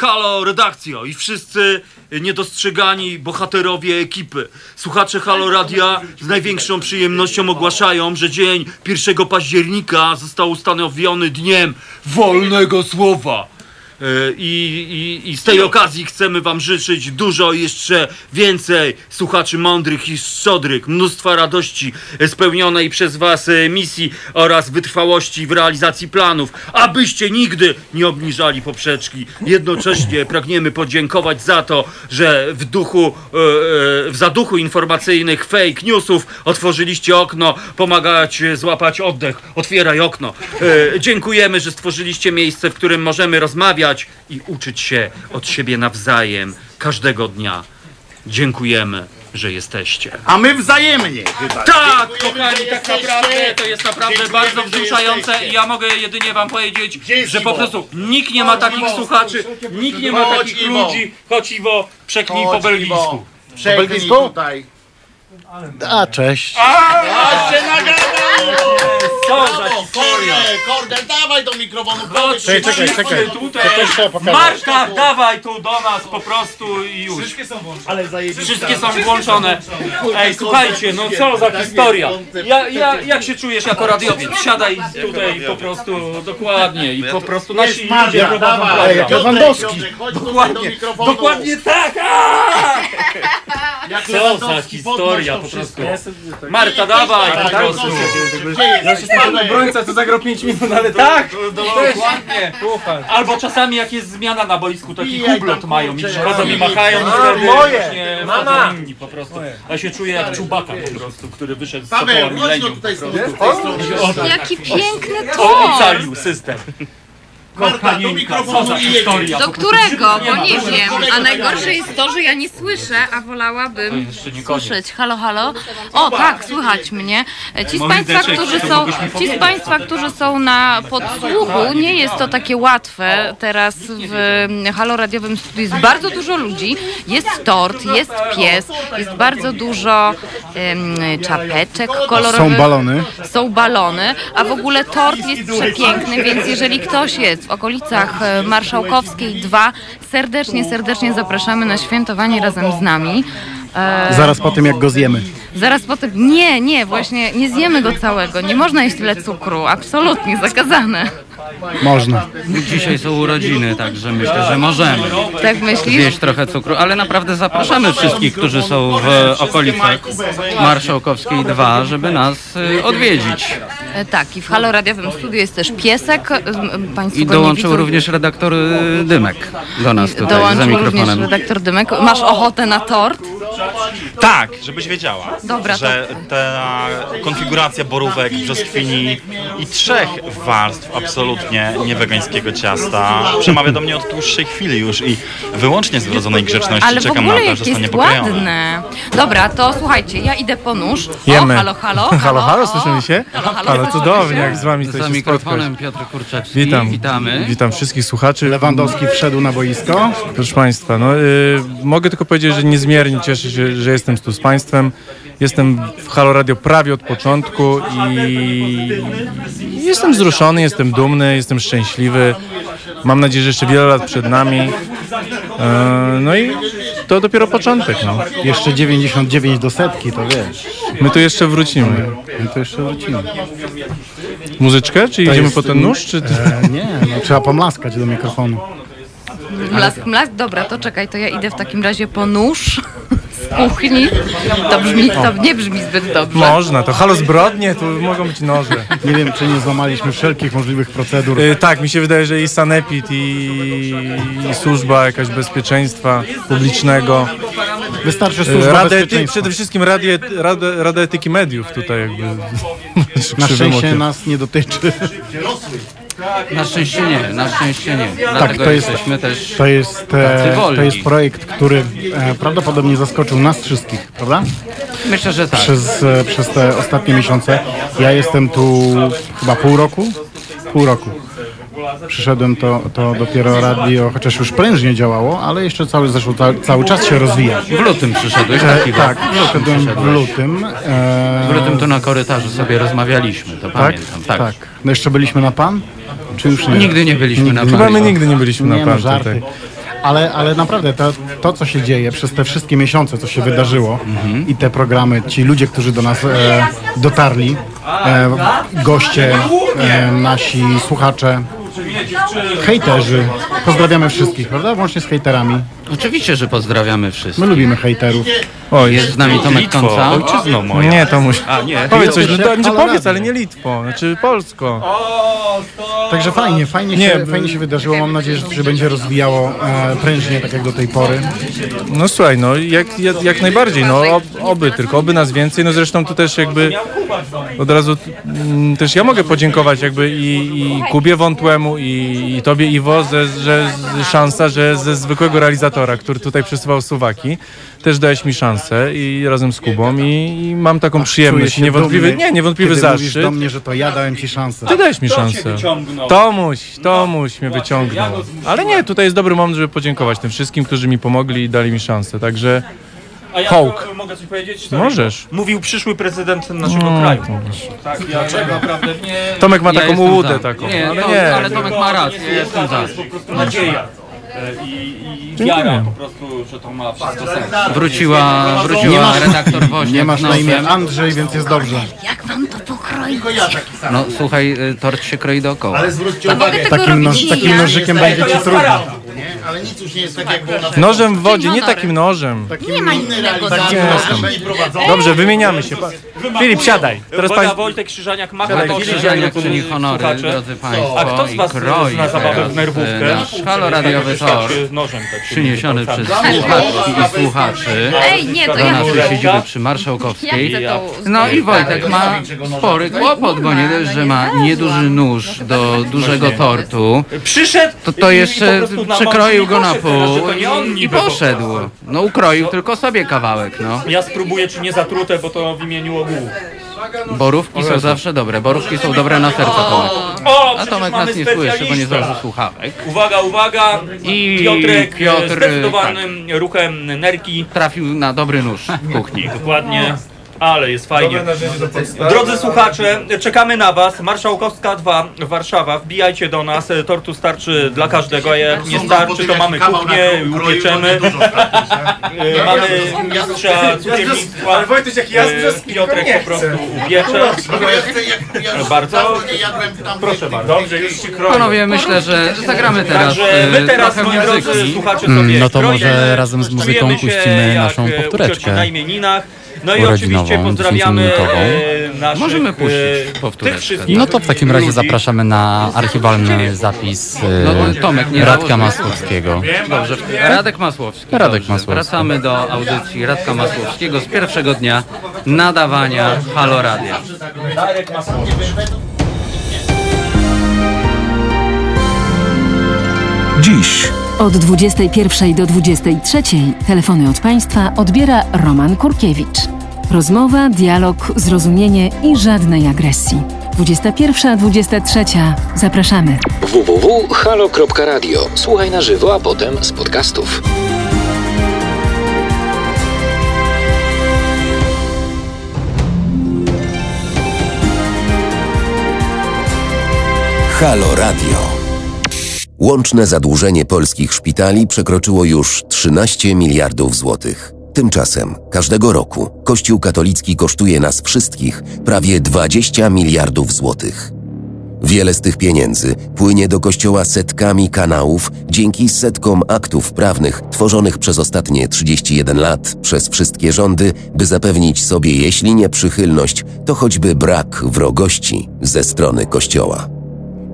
Halo redakcjo i wszyscy niedostrzegani bohaterowie ekipy. Słuchacze Halo Radia z największą przyjemnością ogłaszają, że dzień 1 października został ustanowiony dniem wolnego słowa. E, I, i, I z tej okazji chcemy Wam życzyć dużo jeszcze więcej słuchaczy mądrych i szczodrych, mnóstwa radości spełnionej przez Was e, misji oraz wytrwałości w realizacji planów, abyście nigdy nie obniżali poprzeczki. Jednocześnie pragniemy podziękować za to, że w duchu, e, w zaduchu informacyjnych fake newsów otworzyliście okno, pomagać złapać oddech. Otwieraj okno. Dziękujemy, że stworzyliście miejsce, w którym możemy rozmawiać i uczyć się od siebie nawzajem każdego dnia. Dziękujemy, że jesteście. A my wzajemnie chyba. Tak, Dziękujemy, kochani, że tak jesteście. naprawdę to jest naprawdę Dziękujemy, bardzo że wzruszające jesteście. i ja mogę jedynie wam powiedzieć, jest że po Iwo? prostu nikt nie ma Chodź, takich Iwo. słuchaczy, nikt nie ma Chodź, takich Iwo. ludzi. Chodź Iwo, przeknij po Chodź, belgijsku. Iwo. Przegnij tutaj. A, cześć. A, się nagadał! Co za Brawo, historia. Kordel, Kordel, dawaj do mikrofonu. Chodź, Czekaj, czekaj, wszyscy czekaj. Tutaj. Też trzeba pokazać. Marta, dawaj tu do nas po prostu i już. Wszystkie są włączone. Ale zajebiste. Wszystkie są włączone. Ej, słuchajcie, no co za historia. Ja, ja, jak się czujesz jako radiowiec? Siadaj tutaj po prostu dokładnie i po prostu nasi Jest Marta, ludzie prowadzą dawaj. program. Lewandowski. Piotrek, chodź tutaj do Dokładnie, mikrofonu. dokładnie tak! aaa! Jak Co za Lewandowski, historia po prostu. Marta, dawaj po prostu. Jest? Ja się stałem obrońca, to zagrał 5 minut, ale tak! Dokładnie. Albo czasami jak jest zmiana na boisku, taki Bijaj hublot tam, mają i kurczę. przychodzą i machają i wtedy moje. właśnie Mama. wchodzą inni po prostu. Ja się czuję jak czubaka po prostu, który wyszedł z Paweł, Sokoła chodź no Millennium. tutaj po z prostu. tej strony. Jaki piękny O, tort! ocalił system. Marta, do Kochanieńka, mikrofonu co za i jedziesz. historia. Do po prostu. którego? Nie Bo ma. nie wiem. A najgorsze jest to, że ja nie słyszę, a wolałabym jeszcze nie koniec. słyszeć. Halo, halo. O, tak, słychać mnie. Ci z Państwa, którzy są, ci z. Państwa, którzy są na podsłuchu, nie jest to takie łatwe. Teraz w Halo Radiowym studiu jest bardzo dużo ludzi. Jest tort, jest pies, jest bardzo dużo em, czapeczek kolorowych. Są balony. Są balony, a w ogóle tort jest przepiękny, więc jeżeli ktoś jest w okolicach e, Marszałkowskiej 2, serdecznie, serdecznie zapraszamy na świętowanie razem z nami. E, Zaraz po tym, jak go zjemy. Zaraz potem. Nie, nie, właśnie nie zjemy go całego. Nie można jeść tyle cukru. Absolutnie zakazane. Można. Dzisiaj są urodziny, także myślę, że możemy Tak myślisz? zjeść trochę cukru, ale naprawdę zapraszamy wszystkich, którzy są w okolicach Marszałkowskiej 2, żeby nas y, odwiedzić. E, Tak, i w Halo Radiowym studiu jest też piesek. e, Państwo I go nie dołączył widzą. również redaktor y, Dymek do nas tutaj za Dołączył również mikrofonem. redaktor Dymek. Masz ochotę na tort? Tak, żebyś wiedziała, Dobra, że ta konfiguracja borówek, brzoskwini i trzech warstw absolutnie niewegańskiego ciasta przemawia do mnie od dłuższej chwili już i wyłącznie z wrodzonej grzeczności Ale w czekam ogóle na to, jak że zostanie jest pokrojone. ładne. Dobra, to słuchajcie, ja idę po nóż. Jemy. O, halo, halo. Halo, halo, o, słyszymy się? Halo, halo, Ale cudownie, jak z wami tutaj Za się mikrofonem spotkać. Piotr Kurczewski. Witam, Witamy. witam wszystkich słuchaczy. Lewandowski wszedł na boisko. Proszę Państwa, no, y, mogę tylko powiedzieć, że niezmiernie cieszę się, że jestem tu z Państwem. Jestem w Halo Radio prawie od początku i jestem wzruszony, jestem dumny, jestem szczęśliwy. Mam nadzieję, że jeszcze wiele lat przed nami. E, No i to dopiero początek. No. Jeszcze 99 do setki, to wiesz. My tu jeszcze wrócimy. My tu jeszcze wrócimy. Muzyczkę? Czy To idziemy jest- po ten nóż? Czy... E, nie, no, trzeba pomlaskać do mikrofonu. Mlask, mlask, dobra, to czekaj, to ja idę w takim razie po nóż z kuchni. To brzmi, to nie brzmi zbyt dobrze. Można, to halo zbrodnie, tu mogą być noże. Nie wiem, czy nie złamaliśmy wszelkich możliwych procedur. Y, tak, mi się wydaje, że i sanepid, i, i służba jakaś bezpieczeństwa publicznego. Wystarczy Y, służba ety, bezpieczeństwa. przede wszystkim Radia, Rada, Rada Etyki Mediów tutaj jakby. Na szczęście nas nie dotyczy. Na szczęście nie, na szczęście nie. Tak, to jest, jesteśmy też to jest, tacy e, wolni. to jest projekt, który e, prawdopodobnie zaskoczył nas wszystkich, prawda? Myślę, że tak. Przez, e, przez te ostatnie miesiące. Ja jestem tu chyba pół roku? Pół roku. Przyszedłem, to, to dopiero radio, chociaż już prężnie działało, ale jeszcze cały, ca, cały czas się rozwija. W lutym przyszedłeś, E, taki tak, w lutym przyszedłem w przyszedłeś. lutym. E, W lutym tu na korytarzu sobie rozmawialiśmy, to tak, pamiętam. Tak. tak. No jeszcze byliśmy na pan? Czy już nie? Nigdy nie byliśmy na Chyba pan. my nigdy nie byliśmy na nie, no, pan żarty. tutaj. Ale, ale naprawdę to, to, co się dzieje przez te wszystkie miesiące, co się wydarzyło i te programy, ci ludzie, którzy do nas e, dotarli, e, goście, e, nasi słuchacze, hejterzy, pozdrawiamy wszystkich, prawda? Włącznie z hejterami. Oczywiście, że pozdrawiamy wszystkich. My lubimy hejterów. Oj, Jest z nami Tomek Litwo, Konca. ojczyzno moja. Nie, to musi. A, nie. Powiedz coś, no to nie powiedz, ale nie Litwo, znaczy Polsko. Także fajnie, fajnie, Nie, się, by- fajnie się wydarzyło. Mam nadzieję, że to się będzie rozwijało e, prężnie, tak jak do tej pory. No słuchaj, no jak, jak, jak najbardziej, no ob, oby tylko, oby nas więcej, no zresztą tu też jakby od razu mm, też ja mogę podziękować jakby i, i Kubie I, i tobie Iwo, że, że szansa, że ze zwykłego realizatora, który tutaj przesyłał suwaki, też dałeś mi szansę i razem z Kubą i, i mam taką przyjemność i niewątpliwy, dumny, nie, niewątpliwy kiedy mówisz zaszczyt. do mnie, że to ja dałem ci szansę. Ty dałeś mi szansę. Tomuś, Tomuś mnie wyciągnął. Ale nie, tutaj jest dobry moment, żeby podziękować tym wszystkim, którzy mi pomogli i dali mi szansę. Także A ja Hołk. to, mogę coś powiedzieć? Możesz. Mówił przyszły prezydent naszego No, kraju. to Tak, ja tak naprawdę nie... Tomek ma Ja taką jestem za. taką, Nie, ale to- nie. ale Tomek ma rację, ja jestem za. To jest po prostu nadzieja. E, I, i wiara po prostu, że to ma wszystko sens. Wróciła, wróciła redaktor Woźniak Nie masz na imię. Andrzej, więc jest dobrze. Jak wam to pokroić? No słuchaj, y, tort się kroi dookoła. Ale zwróćcie To mogę uwagę, tego Takim, robić noż, takim ja. nożykiem będzie ci trudno. Nie? ale nic już nie jest tak jak było na Nożem w wodzie, nie takim nożem. Nie ma innego Takim nożem nie prowadzą. Dobrze, wymieniamy się. Pa- Filip, siadaj. Teraz pań... Wojtek Krzyżaniak macha Siadaj, Krzyżaniak czyni honory, drodzy Państwo, A kto z i was kroi zna zabawę teraz, w nerwówkę? e, nasz haloradiowy tor Nożem tak się przyniesiony przez słuchaczki i słuchaczy Ej, nie, to do ja naszej siedziby przy Marszałkowskiej. chcę to No i Wojtek ma spory kłopot, bo nie dość, że ma nieduży nóż do dużego tortu, Przyszedł to to i jeszcze po prostu na przekroił go na pół i, i poszedł. No ukroił tylko sobie kawałek, no. Ja spróbuję, czy nie zatrute, bo to w imieniu ogółu. Borówki są zawsze dobre, borówki są dobre na serce, Tomek. O, A przecież Tomek mamy nas nie słyszy, bo nie specjalistę. zdążył słuchawek. Uwaga, uwaga! I Piotrek Piotr, Piotr, zdecydowanym ruchem nerki. Trafił na dobry nóż w kuchni. Dokładnie. Ale jest fajnie. Drodzy słuchacze, czekamy na Was. Marszałkowska 2, Warszawa. Wbijajcie do nas. Tortu starczy dla każdego. a Jak nie starczy, to mamy kuchnię, upieczemy. E, Mamy mistrza cukiernictwa. Ale Wojtuś, jak ja z E, Piotrek po prostu upiecze. Bardzo. Proszę bardzo. Dobrze, już się kroję. Panowie, myślę, że zagramy teraz Także my e, teraz, moi drodzy słuchacze, Mm, sobie no to może razem z muzyką puścimy jak, naszą powtóreczkę na imieninach. No i urodzinową, oczywiście pozdrawiamy 10-minutową. e, naszych, Możemy e, puścić tych powtóreczkę. wszystkich No to w takim razie ludzi. zapraszamy na archiwalny zapis e, No, Tomek, nie Radka. Masłowskiego. Dobrze, Radek Masłowski. Radek Dobrze, Masłowski. Wracamy do audycji Radka Masłowskiego z pierwszego dnia nadawania Halo Radia. Dziś. Od 21 do 23 telefony od Państwa odbiera Roman Kurkiewicz. Rozmowa, dialog, zrozumienie i żadnej agresji. 21-23. Zapraszamy. www.halo.radio. Słuchaj na żywo, a potem z podcastów. Halo Radio. Łączne zadłużenie polskich szpitali przekroczyło już 13 miliardów złotych. Tymczasem każdego roku Kościół katolicki kosztuje nas wszystkich prawie 20 miliardów złotych. Wiele z tych pieniędzy płynie do kościoła setkami kanałów dzięki setkom aktów prawnych tworzonych przez ostatnie 31 lat przez wszystkie rządy, by zapewnić sobie, jeśli nie przychylność, to choćby brak wrogości ze strony kościoła.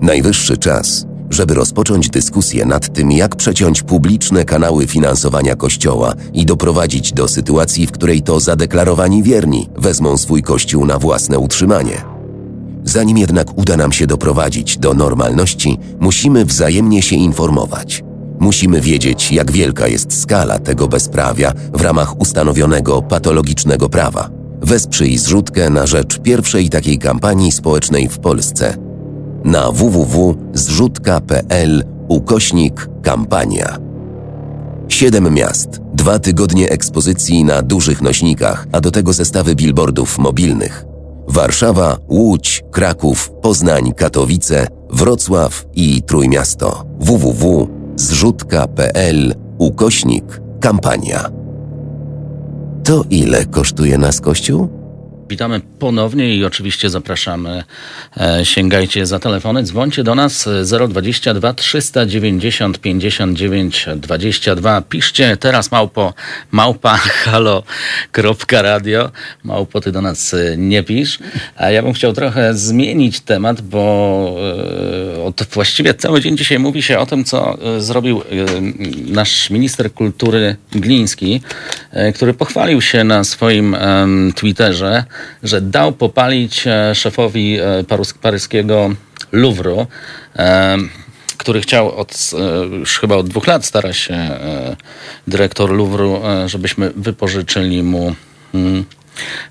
Najwyższy czas, żeby rozpocząć dyskusję nad tym, jak przeciąć publiczne kanały finansowania Kościoła i doprowadzić do sytuacji, w której to zadeklarowani wierni wezmą swój Kościół na własne utrzymanie. Zanim jednak uda nam się doprowadzić do normalności, musimy wzajemnie się informować. Musimy wiedzieć, jak wielka jest skala tego bezprawia w ramach ustanowionego patologicznego prawa. Wesprzyj zrzutkę na rzecz pierwszej takiej kampanii społecznej w Polsce. Na www.zrzutka.pl ukośnik kampania. Siedem miast, dwa tygodnie ekspozycji na dużych nośnikach, a do tego zestawy billboardów mobilnych. Warszawa, Łódź, Kraków, Poznań, Katowice, Wrocław i Trójmiasto. www.zrzutka.pl ukośnik kampania. To ile kosztuje nas Kościół? Witamy ponownie i oczywiście zapraszamy. E, sięgajcie za telefony, dzwońcie do nas e, 022 390 59 22. Piszcie teraz małpo małpa halo.radio. Małpo ty do nas e, nie pisz. A ja bym chciał trochę zmienić temat, bo e, od właściwie cały dzień dzisiaj mówi się o tym, co zrobił nasz minister kultury Gliński, który pochwalił się na swoim Twitterze, że dał popalić e, szefowi e, paryskiego Louvru, em, który chciał od, e, już chyba od dwóch lat stara się e, dyrektor Louvru, e, żebyśmy wypożyczyli mu mm,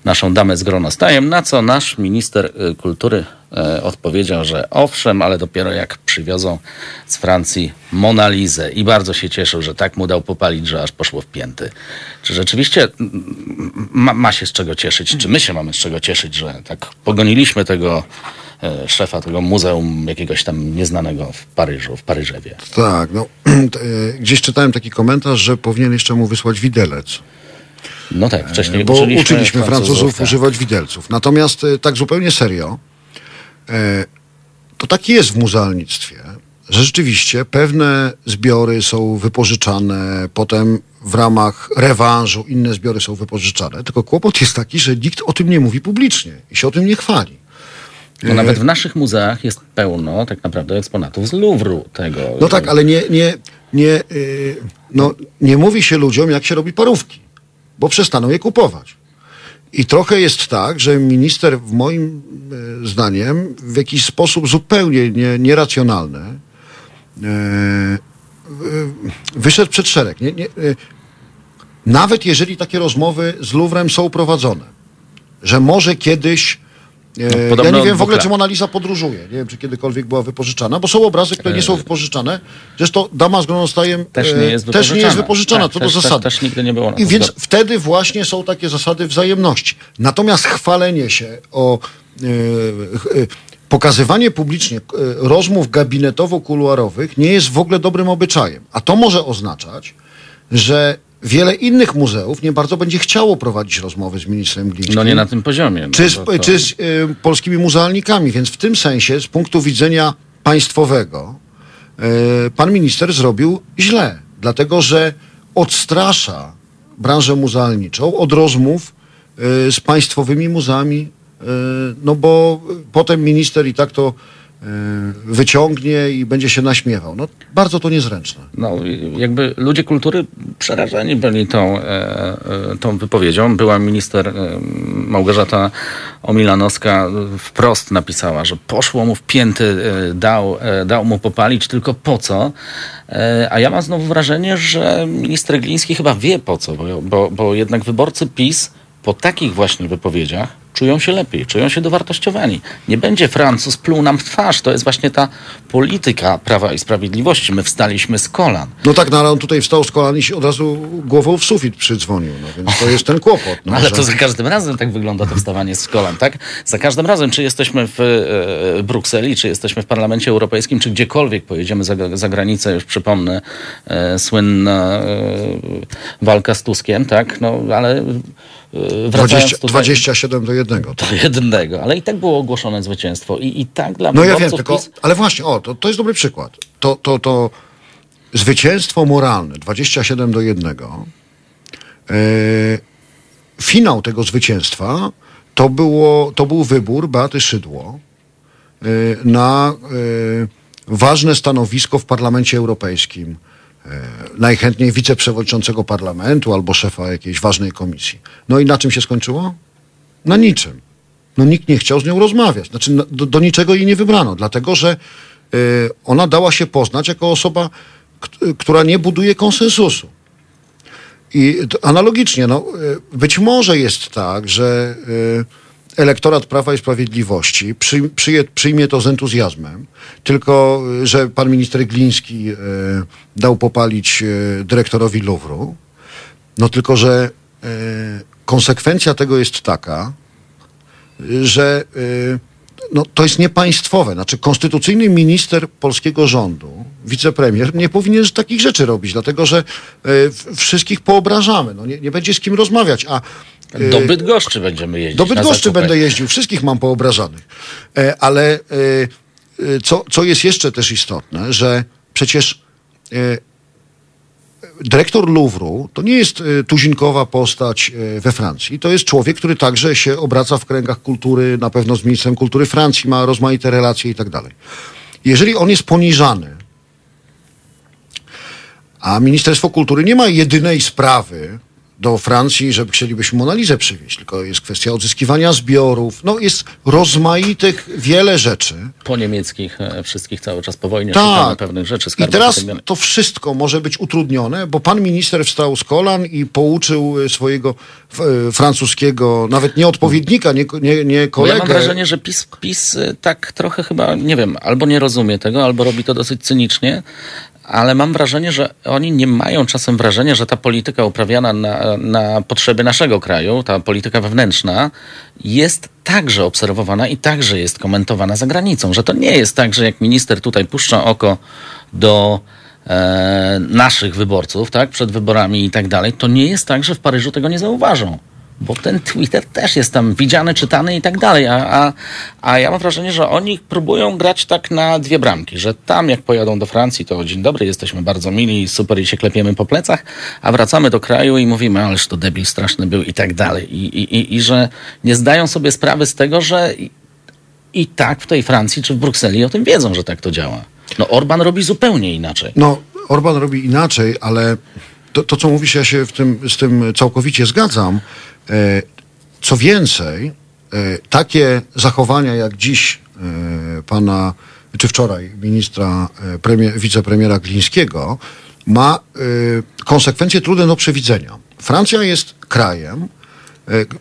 naszą damę z gronostajem, na co nasz minister e, kultury e, odpowiedział, że owszem, ale dopiero jak przywiozą z Francji Monalizę i bardzo się cieszył, że tak mu dał popalić, że aż poszło w pięty. Czy rzeczywiście ma, ma się z czego cieszyć? Czy my się mamy z czego cieszyć, że tak pogoniliśmy tego e, szefa tego muzeum jakiegoś tam nieznanego w Paryżu, w Paryżewie? Tak, no e, gdzieś czytałem taki komentarz, że powinien jeszcze mu wysłać widelec. No tak, wcześniej Bo uczyliśmy uczyliśmy Francuzów, Francuzów, tak. używać widelców. Natomiast e, tak zupełnie serio, e, to tak jest w muzealnictwie, że rzeczywiście pewne zbiory są wypożyczane, potem w ramach rewanżu inne zbiory są wypożyczane. Tylko kłopot jest taki, że nikt o tym nie mówi publicznie i się o tym nie chwali. No nawet w naszych muzeach jest pełno tak naprawdę eksponatów z Louvru tego. No tak, ale nie, nie, nie, yy, no, nie mówi się ludziom, jak się robi parówki, bo przestaną je kupować. I trochę jest tak, że minister, w moim e, zdaniem, w jakiś sposób zupełnie nie, nieracjonalny e, e, wyszedł przed szereg. Nie, nie, nawet jeżeli takie rozmowy z Louvrem są prowadzone, że może kiedyś E, ja No, podobno nie wiem w ogóle, czy Mona Lisa podróżuje. Nie wiem, czy kiedykolwiek była wypożyczana, bo są obrazy, które nie są wypożyczane. Zresztą dama z gronostajem E. Też e, nie jest też nie jest wypożyczana. wypożyczana, Tak, co też- do zasady. też- też nigdy nie było I więc wtedy właśnie są takie zasady wzajemności. Natomiast chwalenie się o e, e, pokazywanie publicznie e, rozmów gabinetowo-kuluarowych nie jest w ogóle dobrym obyczajem. A to może oznaczać, że wiele innych muzeów nie bardzo będzie chciało prowadzić rozmowy z ministrem Glińskim. No nie na tym poziomie. No, Czy z, to- czy z y, polskimi muzealnikami, więc w tym sensie, z punktu widzenia państwowego, y, pan minister zrobił źle, dlatego że odstrasza branżę muzealniczą od rozmów y, z państwowymi muzeami, y, no bo potem minister i tak to wyciągnie i będzie się naśmiewał. No, bardzo to niezręczne. No, jakby ludzie kultury przerażeni byli tą, e, e, tą wypowiedzią. Była minister e, Małgorzata Omilanowska wprost napisała, że poszło mu w pięty, dał, dał mu popalić, tylko po co? A ja mam znowu wrażenie, że minister Gliński chyba wie po co, bo, bo, bo jednak wyborcy PiS po takich właśnie wypowiedziach czują się lepiej, czują się dowartościowani. Nie będzie Francuz pluł nam w twarz. To jest właśnie ta polityka Prawa i Sprawiedliwości. My wstaliśmy z kolan. No tak, no ale on tutaj wstał z kolan i się od razu głową w sufit przydzwonił, no więc to jest ten kłopot. No, ale że- to za każdym razem tak wygląda to wstawanie z kolan, tak? Za każdym razem, czy jesteśmy w e, Brukseli, czy jesteśmy w Parlamencie Europejskim, czy gdziekolwiek pojedziemy za, za granicę, już przypomnę, e, słynna e, walka z Tuskiem, tak? No ale e, 20, tutaj 27 do 1. do jednego, ale i tak było ogłoszone zwycięstwo i, i tak dla No ja wiem, tylko, PiS ale właśnie, o, to, to jest dobry przykład. To, to, to zwycięstwo moralne, 27 do 1, e, finał tego zwycięstwa to, było, to był wybór Beaty Szydło e, na e, ważne stanowisko w Parlamencie Europejskim. E, najchętniej wiceprzewodniczącego parlamentu albo szefa jakiejś ważnej komisji. No i na czym się skończyło? Na niczym. No nikt nie chciał z nią rozmawiać. Znaczy no, do, do niczego jej nie wybrano, dlatego że y, ona dała się poznać jako osoba, k- która nie buduje konsensusu. I analogicznie, no, być może jest tak, że elektorat Prawa i Sprawiedliwości przy, przyje, przyjmie to z entuzjazmem, tylko y, że pan minister Gliński y, dał popalić y, dyrektorowi Louvru, no tylko, że y, konsekwencja tego jest taka, że no, to jest niepaństwowe. Znaczy, konstytucyjny minister polskiego rządu, wicepremier, nie powinien takich rzeczy robić, dlatego że wszystkich poobrażamy. No, nie, nie będzie z kim rozmawiać. A, do Bydgoszczy będziemy jeździć. do Bydgoszczy będę jeździł, wszystkich mam poobrażanych. E, ale e, e, co, co jest jeszcze też istotne, że przecież e, dyrektor Louvru to nie jest e, tuzinkowa postać e, we Francji. To jest człowiek, który także się obraca w kręgach kultury, na pewno z ministrem kultury Francji, ma rozmaite relacje i tak dalej. Jeżeli on jest poniżany, a Ministerstwo Kultury nie ma jedynej sprawy do Francji, żeby chcielibyśmy Monalizę przywieźć, tylko jest kwestia odzyskiwania zbiorów. No jest rozmaitych wiele rzeczy. Po niemieckich e, wszystkich cały czas po wojnie Tak. pewnych rzeczy. I teraz tak to wszystko może być utrudnione, bo pan minister wstał z kolan i pouczył e, swojego e, francuskiego, nawet nie odpowiednika, nie, nie, nie Bo ja kolegę. mam wrażenie, że PiS, PiS tak trochę chyba, nie wiem, albo nie rozumie tego, albo robi to dosyć cynicznie, ale mam wrażenie, że oni nie mają czasem wrażenia, że ta polityka uprawiana na, na potrzeby naszego kraju, ta polityka wewnętrzna, jest także obserwowana i także jest komentowana za granicą. Że to nie jest tak, że jak minister tutaj puszcza oko do e, naszych wyborców, tak, przed wyborami i tak dalej, to nie jest tak, że w Paryżu tego nie zauważą. Bo ten Twitter też jest tam widziany, czytany i tak dalej. A, a, a ja mam wrażenie, że oni próbują grać tak na dwie bramki, że tam jak pojadą do Francji, to dzień dobry, jesteśmy bardzo mili, super i się klepiemy po plecach, a wracamy do kraju i mówimy, ależ to debil straszny był i tak dalej. I, i, i, i że nie zdają sobie sprawy z tego, że i, tak w tej Francji czy w Brukseli o tym wiedzą, że tak to działa. No Orban robi zupełnie inaczej. No, Orban robi inaczej, ale to, to co mówisz, ja się w tym, z tym całkowicie zgadzam. E, co więcej, e, takie zachowania jak dziś e, pana, czy wczoraj ministra, premier, wicepremiera Glińskiego, ma konsekwencje trudne do przewidzenia. Francja jest krajem,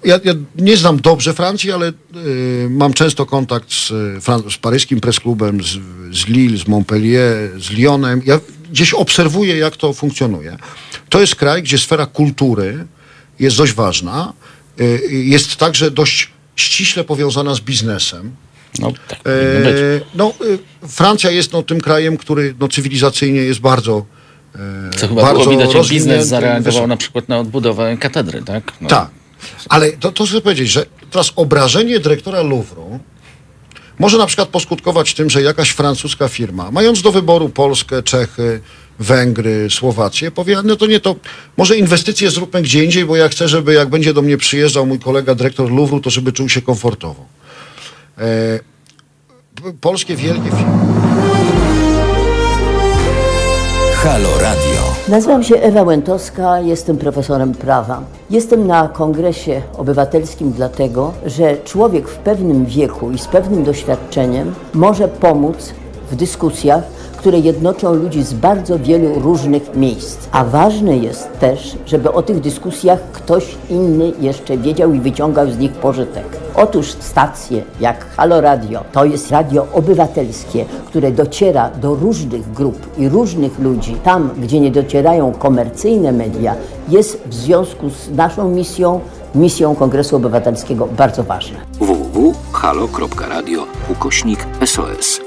ja, ja nie znam dobrze Francji, ale e, mam często kontakt z, z paryskim presklubem, z, z Lille, z Montpellier, z Lyonem. Ja gdzieś obserwuję, jak to funkcjonuje. To jest kraj, gdzie sfera kultury jest dość ważna. e, Jest także dość ściśle powiązana z biznesem. No, tak E, no, e, Francja jest no, tym krajem, który no, cywilizacyjnie jest bardzo. e, Co chyba bardzo było widać, biznes zareagował na przykład na odbudowę katedry, tak? No. Tak. Ale to, to chcę powiedzieć, że teraz obrażenie dyrektora Louvru może na przykład poskutkować tym, że jakaś francuska firma, mając do wyboru Polskę, Czechy, Węgry, Słowację, powie, no to nie to, może inwestycje zróbmy gdzie indziej, bo ja chcę, żeby jak będzie do mnie przyjeżdżał mój kolega dyrektor Louvru, to żeby czuł się komfortowo. E, polskie wielkie firmy. Halo Radio. Nazywam się Ewa Łętowska, jestem profesorem prawa. Jestem na kongresie obywatelskim dlatego, że człowiek w pewnym wieku i z pewnym doświadczeniem może pomóc w dyskusjach, które jednoczą ludzi z bardzo wielu różnych miejsc. A ważne jest też, żeby o tych dyskusjach ktoś inny jeszcze wiedział i wyciągał z nich pożytek. Otóż stacje jak Halo Radio to jest radio obywatelskie, które dociera do różnych grup i różnych ludzi. Tam, gdzie nie docierają komercyjne media, jest w związku z naszą misją, misją Kongresu Obywatelskiego bardzo ważne. www.halo.radio ukośnik SOS.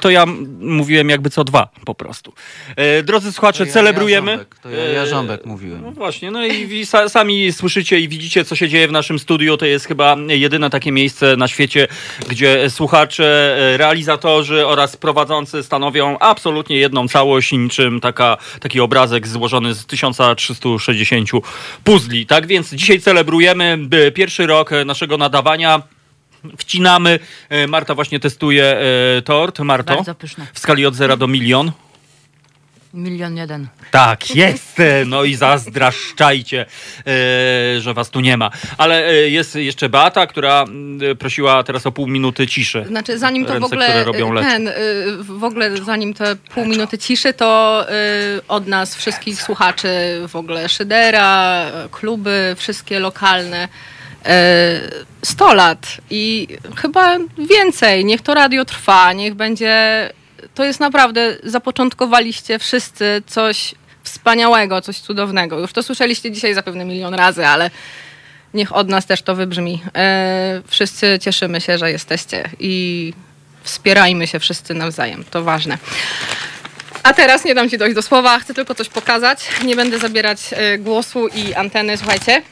To ja mówiłem jakby co dwa po prostu. E, Drodzy słuchacze, To ja- ja celebrujemy. Ząbek, to ja- ja E, mówiłem. No właśnie, no i sami słyszycie i widzicie, co się dzieje w naszym studiu. To jest chyba jedyne takie miejsce na świecie, gdzie słuchacze, e, realizatorzy oraz prowadzący stanowią absolutnie jedną całość, niczym taka, taki obrazek złożony z 1360 puzli. Tak więc dzisiaj celebrujemy e, pierwszy rok e, naszego nadawania. Wcinamy. E, Marta właśnie testuje e, tort. Marto, Bardzo pyszne. w skali od 0 do milion. Milion jeden. Tak, jest. No i zazdraszczajcie, e, że was tu nie ma. Ale jest jeszcze Beata, która mm, prosiła teraz o pół minuty ciszy. Znaczy, zanim to w Ręce, ogóle które robią lecz. ten, y, w ogóle zanim te pół minuty ciszy, to y, od nas wszystkich słuchaczy w ogóle Szydera, kluby, wszystkie lokalne. Y, 100 lat i chyba więcej. Niech to radio trwa, niech będzie. To jest naprawdę, zapoczątkowaliście wszyscy coś wspaniałego, coś cudownego. Już to słyszeliście dzisiaj zapewne milion razy, ale niech od nas też to wybrzmi. E, wszyscy cieszymy się, że jesteście i wspierajmy się wszyscy nawzajem. To ważne. A teraz nie dam ci dojść do słowa, chcę tylko coś pokazać. Nie będę zabierać e, głosu i anteny. Słuchajcie.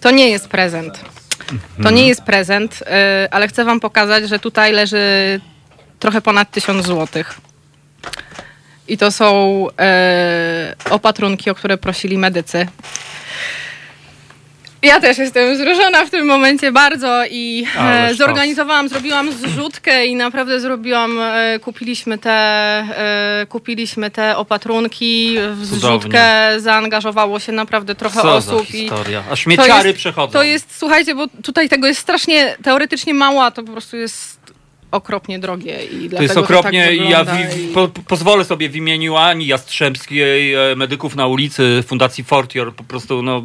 To nie jest prezent. To nie jest prezent, e, ale chcę wam pokazać, że tutaj leży trochę ponad 1000 złotych. I to są e, opatrunki, o które prosili medycy. Ja też jestem wzruszona w tym momencie bardzo i e, Ależ zorganizowałam, zrobiłam zrzutkę i naprawdę zrobiłam, e, kupiliśmy te, e, kupiliśmy te opatrunki, w zrzutkę zaangażowało się naprawdę trochę Co za osób. historia. I A śmieciary to jest, przechodzą. To jest, słuchajcie, bo tutaj tego jest strasznie teoretycznie mało, a to po prostu jest okropnie drogie i To jest to okropnie tak i ja wi- i- po, po- pozwolę sobie w imieniu Ani Jastrzębskiej, medyków na ulicy, Fundacji Fortior, po prostu no...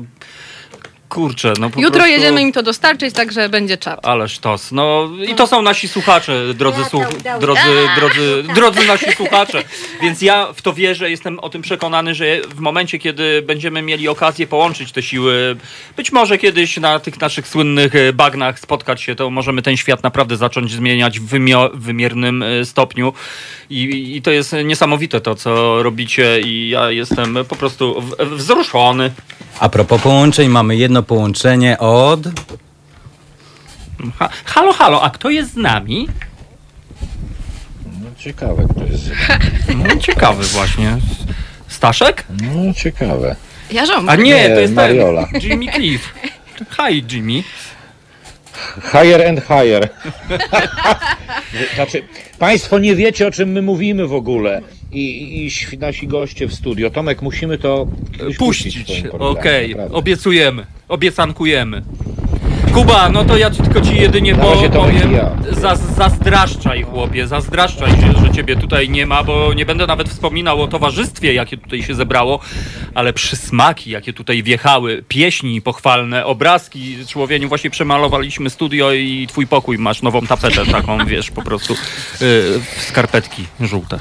Kurczę, no po Jutro prostu... jedziemy im to dostarczyć, także będzie czat. Ależ tos. No i to są nasi słuchacze, drodzy, słuch- drodzy, drodzy, drodzy nasi słuchacze. Więc ja w to wierzę, jestem o tym przekonany, że w momencie, kiedy będziemy mieli okazję połączyć te siły, być może kiedyś na tych naszych słynnych e, bagnach spotkać się, to możemy ten świat naprawdę zacząć zmieniać w wymiernym e, stopniu. I, I to jest niesamowite to, co robicie i ja jestem po prostu wzruszony. A propos połączeń, mamy jedno połączenie od... Ha, halo, halo, a kto jest z nami? No ciekawe, kto jest. No, ciekawy właśnie. Staszek? No ciekawe. Ja. A nie, to jest Mariola. ten Jimmy Cliff. Hi Jimmy. Higher and higher. znaczy, Państwo nie wiecie, o czym my mówimy w ogóle. I, i, nasi goście w studio. Tomek, musimy to kiedyś puścić. w twoim programie, Okej, naprawdę. obiecujemy. Obiecankujemy. Kuba, no to ja tylko ci jedynie Na po, razie Tomek i powiem, ja. za, zazdraszczaj chłopie, zazdraszczaj się, że ciebie tutaj nie ma, bo nie będę nawet wspominał o towarzystwie, jakie tutaj się zebrało, ale przysmaki, jakie tutaj wjechały, pieśni pochwalne, obrazki, człowieniu, właśnie przemalowaliśmy studio i twój pokój, masz nową tapetę taką, wiesz, po prostu yy, skarpetki żółte.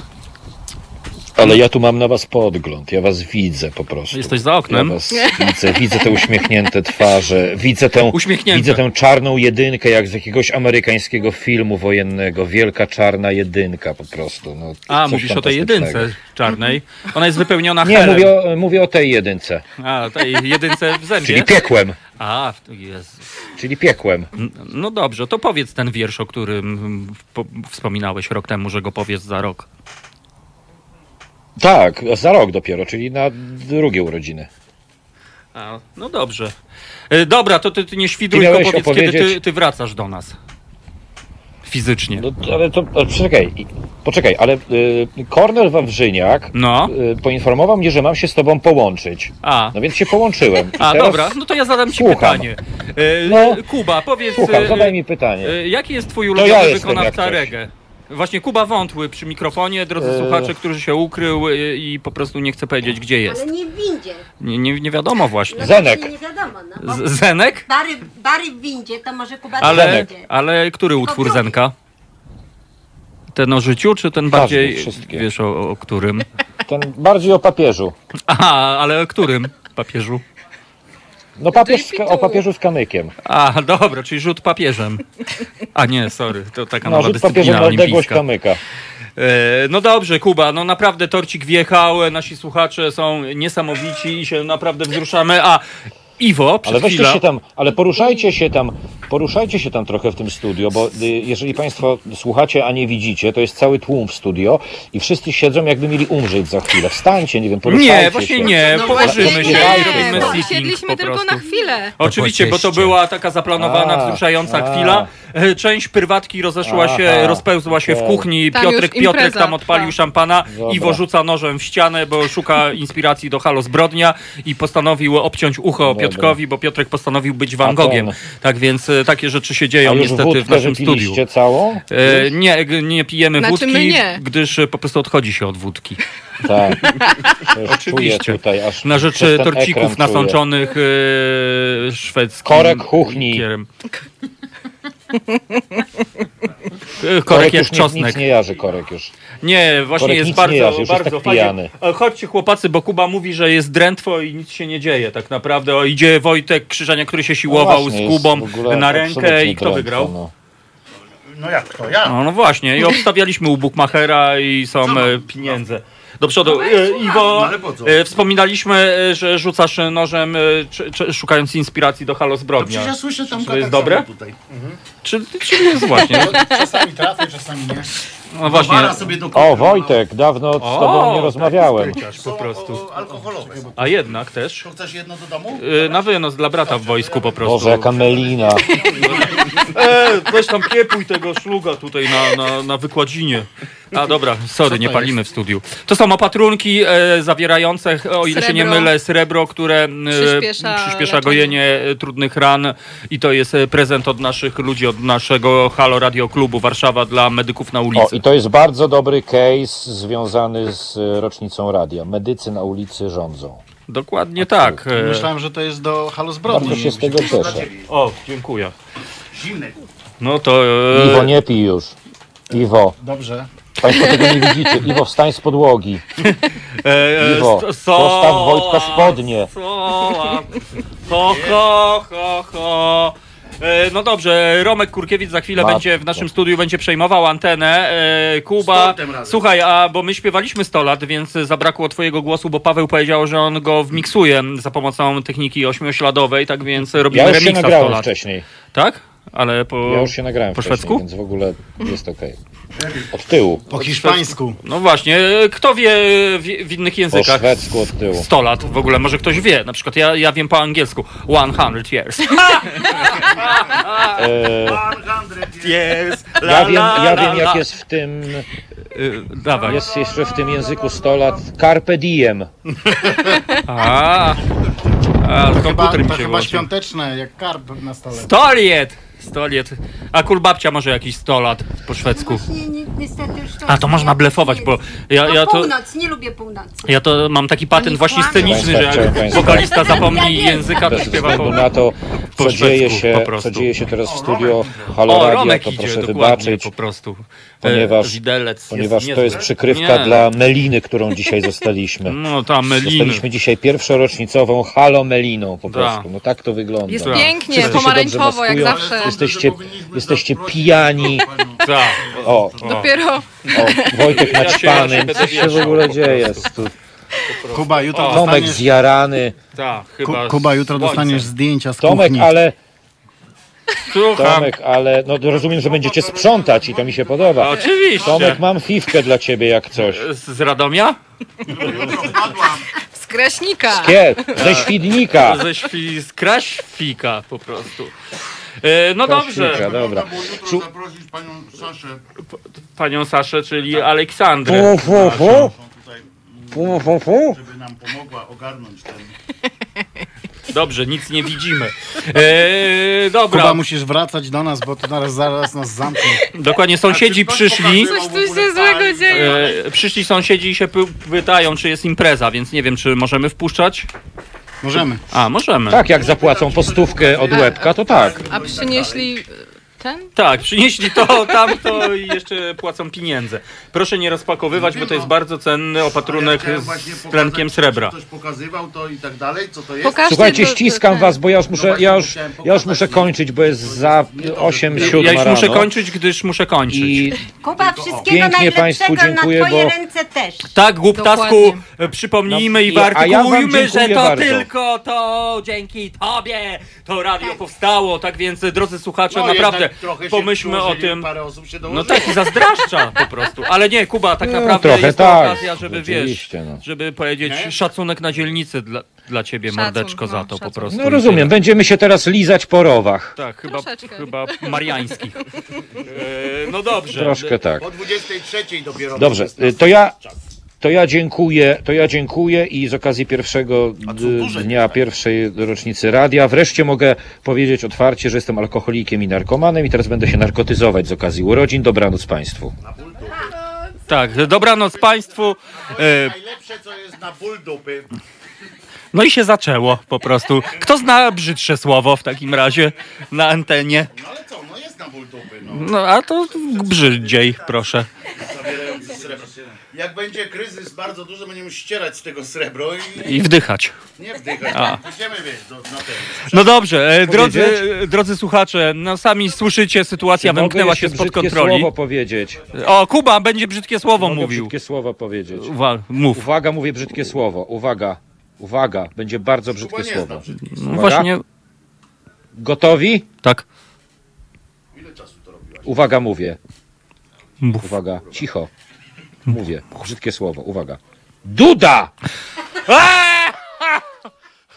Ale ja tu mam na was podgląd. Ja was widzę po prostu. Jesteś za oknem? Ja was widzę, widzę te uśmiechnięte twarze, widzę tę, widzę tę czarną jedynkę, jak z jakiegoś amerykańskiego filmu wojennego. Wielka czarna jedynka po prostu. No, A, mówisz o tej jedynce czarnej. Ona jest wypełniona Nie, helem. mówię o, mówię o tej jedynce. A, tej jedynce w zębie? Czyli piekłem. A, Jezu. Czyli piekłem. No dobrze, to powiedz ten wiersz, o którym mm, po, wspominałeś rok temu, że go powiesz za rok. Tak, za rok dopiero, czyli na drugie urodziny. A, no dobrze. E, Dobra, to ty, ty nie świdruj, Ty tylko miałeś powiedz, kiedy ty, opowiedzieć- ty wracasz do nas. fizycznie. No, ale to, ale poczekaj, i- poczekaj, ale y, Kornel Wawrzyniak No. y, poinformował mnie, że mam się z tobą połączyć. A. No więc się połączyłem. I A teraz dobra, no to ja zadam ci słucham. pytanie. E, Kuba, powiedz. Słucham, e, zadaj mi pytanie. e, Jaki jest twój ulubiony ja jestem wykonawca coś. reggae? Właśnie Kuba Wątły przy mikrofonie, drodzy E. słuchacze, który się ukrył e, i po prostu nie chce powiedzieć, gdzie jest. Ale nie w windzie. Nie, nie, nie wiadomo właśnie. No właśnie Nie wiadomo, no. Z- Zenek? Bary, bary w windzie, to może Kuba Ale, w windzie. ale który utwór Zenka? Ten o życiu, czy ten bardziej, wszystkie. wiesz o, o którym? Ten bardziej o papieżu. Aha, ale o którym papieżu? No papież z, o papieżu z kamykiem. A, dobra, czyli rzut papieżem. A nie, sorry, to taka No, nowa rzut papieżem dyscyplina na odległość olimpijska. kamyka. E, No dobrze, Kuba, no naprawdę torcik wjechał, nasi słuchacze są niesamowici i się naprawdę wzruszamy, a Iwo, przed Ale weźcie chwilą... się tam, ale poruszajcie się tam, poruszajcie się tam trochę w tym studio, bo y, jeżeli Państwo słuchacie, a nie widzicie, to jest cały tłum w studio i wszyscy siedzą jakby mieli umrzeć za chwilę. Wstańcie, nie wiem, poruszajcie Nie, właśnie się. nie, No położymy się nie, i robimy bo po tylko na chwilę. Oczywiście, bo to była taka zaplanowana, A, wzruszająca a. chwila. E, Część prywatki rozeszła się, Aha, rozpełzła się w kuchni. Tam Piotrek, już Piotrek impreza tam odpalił trwa. szampana. Dobra. Iwo rzuca nożem w ścianę, bo szuka inspiracji do Halo Zbrodnia i postanowił obciąć ucho Dobra. Piotrkowi, bo Piotrek postanowił być Van Gogiem. Tak więc e, takie rzeczy się dzieją niestety w naszym studiu. całą? E, nie, nie pijemy Znaczy wódki, nie. gdyż e, po prostu odchodzi się od wódki. Tak. Oczywiście. Tutaj, aż Na ten torcików nasączonych e, szwedzkim Korek chuchni. likierem. Korek już nic, czosnek. nic nie jarzy, korek już. Nie, właśnie Korek jest bardzo, jarzy, już jest bardzo tak pijany. E, Chodźcie chłopacy, bo Kuba mówi, że jest drętwo i nic się nie dzieje tak naprawdę. O, idzie Wojtek Krzyżania, który się siłował No właśnie, z jest Kubą na rękę i kto drętwo, wygrał? no. No jak to? Ja. No, no właśnie, i obstawialiśmy u Bukmachera i są e, pieniądze. Do przodu. E, Iwo, No ale po co? e, wspominaliśmy, e, że rzucasz nożem, e, czy, czy, szukając inspiracji do Halo To Zbrodnia. przecież ja słyszę tam Czy to tak jest dobre? tutaj. Czy, czy jest właśnie? Czasami trafię, czasami nie. No właśnie. Sobie do O, Wojtek, dawno z tobą nie rozmawiałem. spryciarz po prostu. O, alkoholowe. A jednak też. To chcesz jedno do domu? E, Na wynos dla brata w wojsku po prostu. Boże, jaka melina. E, weź tam kiepuj tego szluga tutaj na, na, na wykładzinie. A dobra, sorry, nie palimy w studiu. To są opatrunki e, zawierające, o ile się nie Srebro. mylę, srebro, które e, Przyspiesza przyspiesza leczenie. gojenie e, trudnych ran i to jest e, prezent od naszych ludzi, od naszego Halo Radio Klubu Warszawa dla medyków na O, ulicy. I to jest bardzo dobry case związany z e, rocznicą radia. Medycy na ulicy rządzą. Dokładnie tak. Myślałem, że to jest do Halo Zbrodni. Bardzo się z tego cieszę. O, dziękuję. Zimne. No to... e, Iwo, nie pij już. Iwo, Dobrze. Państwo tego nie widzicie. Iwo, wstań z podłogi. e, Iwo, postaw Wojtka spodnie. so- Ho, ho, ho, ho. No dobrze, Romek Kurkiewicz za chwilę Matko. będzie w naszym studiu, będzie przejmował antenę. E, Kuba, słuchaj, a bo my śpiewaliśmy 100 lat, więc zabrakło twojego głosu, bo Paweł powiedział, że on go wmiksuje za pomocą techniki ośmiośladowej, tak więc robimy Ja już się remiksa 100 nagrałem lat. wcześniej. Tak? Ale po, Ja już się nagrałem po szwedzku? więc w ogóle jest okej. Od tyłu. Po hiszpańsku. No właśnie, kto wie w, w innych Po językach? szwedzku od tyłu. 100 lat w ogóle, może ktoś wie. Na przykład ja, ja wiem po angielsku. 100 years. E, years. Ja wiem, ja la, wiem jak la. jest w tym... Y, Dawaj. Jest jeszcze w tym języku 100 lat Carpe diem. A, a To chyba, komputer mi to się chyba włączył. świąteczne, jak karp na stole. 100 lat! 100 lat. A kulbabcia może jakieś 100 lat po szwedzku. Ni, ni, niestety już to A to można blefować, bo ja, No ja to... północ, nie lubię północy. Ja to mam taki patent właśnie kłamią. sceniczny, że Państwa, jak państwa. wokalista zapomni języka, to Bez śpiewa względu po... na to, po co dzieje, szwedzku, się, po prostu. co dzieje się teraz w studio Halo O, Radia, Romek to idzie, proszę dokładnie, wybaczyć, po prostu. ponieważ, E, widelec ponieważ jest to jest niezły. przykrywka Nie. dla Meliny, którą dzisiaj zostaliśmy. No ta meliny. Zostaliśmy dzisiaj pierwszorocznicową Halo Meliną po prostu. No tak to wygląda. Jest pięknie, się pomarańczowo, jak zawsze. Jesteście, jesteście pijani. Tak. O, Dopiero o Wojtek Ja się- naćpany. ja się będę Co się w wieszał ogóle po dzieje? Tu Kuba, jutro O, Tomek dostaniesz, zjarany. Tak, Ku, chyba. Kuba, jutro dostaniesz zdjęcia z Tomek, kuchni. ale Słucham. Tomek, ale no rozumiem, że będziecie sprzątać i to mi się podoba. Oczywiście. Tomek, mam fifkę dla ciebie jak coś. Z z Radomia? z Kraśnika. Kie, ze Świdnika. Ze świ, z Kraświka po prostu. E, no dobrze. Kościółka, dobra. Jutro zaprosić panią Saszę. Panią Saszę, czyli Aleksandrę. Fu, fu, fu. Tutaj, Fu, fu, fu. żeby nam pomogła ogarnąć ten... Dobrze, nic nie widzimy. E, dobra. Kuba, musisz wracać do nas, bo to zaraz, zaraz nas zamknie. Dokładnie, sąsiedzi przyszli. Coś tu się złego dzieje. E, przyszli sąsiedzi i się py- pytają, czy jest impreza, więc nie wiem, czy możemy wpuszczać. Możemy. A, możemy. Tak, jak zapłacą po stówkę od łebka, to tak. A przynieśli ten? Tak, przynieśli to, tamto i jeszcze płacą pieniądze. Proszę nie rozpakowywać, bo to jest bardzo cenny opatrunek Chciałem z tlenkiem srebra. Ktoś pokazywał to i tak dalej, co to jest? Pokażcie Słuchajcie, to- to- ściskam ten. was, bo ja już muszę, ja już, ja już muszę kończyć, bo jest za 8, 7 Ja już rano. muszę kończyć, gdyż muszę kończyć. I Kuba, wszystkiego Pięknie najlepszego państwu dziękuję, na twoje bo- ręce też. Tak, głuptasku, e, przypomnijmy i No, a ja wam wyartykujmy, że to bardzo. tylko to dzięki tobie to radio powstało. Tak więc, drodzy słuchacze, No, naprawdę trochę się pomyślmy o tym. Parę osób się No dołożyło. tak, i zazdraszcza po prostu. Ale nie, Kuba, tak No, naprawdę trochę jest to tak. okazja, żeby wiesz, Rzeczywiście, no. żeby powiedzieć szacunek na dzielnicy dla, dla ciebie, Szacun, mordeczko, za no, to po szacun. prostu. no I rozumiem, tyle. będziemy się teraz lizać po rowach. Tak, chyba, Troszeczkę. chyba mariańskich. E, no dobrze. Troszkę tak. Po 23 dopiero. Dobrze, y, to ja, to ja dziękuję, to ja dziękuję i z okazji pierwszego dnia pierwszej rocznicy radia wreszcie mogę powiedzieć otwarcie, że jestem alkoholikiem i narkomanem i teraz będę się narkotyzować z okazji urodzin. Dobranoc Państwu. Tak, dobranoc Państwu. E, Najlepsze co jest na ból dupy. No i się zaczęło po prostu. Kto zna brzydsze słowo w takim razie na antenie? No ale co, no jest na ból dupy, no. No a to brzydziej, proszę. Srebro. Jak będzie kryzys bardzo duży, będziemy ścierać z tego srebro i... I wdychać. Nie wdychać. A. Idziemy, wiesz, do, na ten. No dobrze, e, drodzy, Powiedzieć? drodzy słuchacze, no sami słyszycie, sytuacja Czy mogę wymknęła jeszcze się spod brzydkie kontroli. słowo powiedzieć. O, Kuba będzie brzydkie słowo Mogę mówił. brzydkie słowo powiedzieć. Uwa- mów. Uwaga, mówię brzydkie słowo. Uwaga, uwaga, będzie bardzo brzydkie nie zna słowo. No Uwaga. właśnie, Gotowi? tak. Ile czasu to robiłaś? Uwaga, mówię. Mów. Uwaga, cicho. Mówię. Brzydkie słowo. Uwaga. Duda!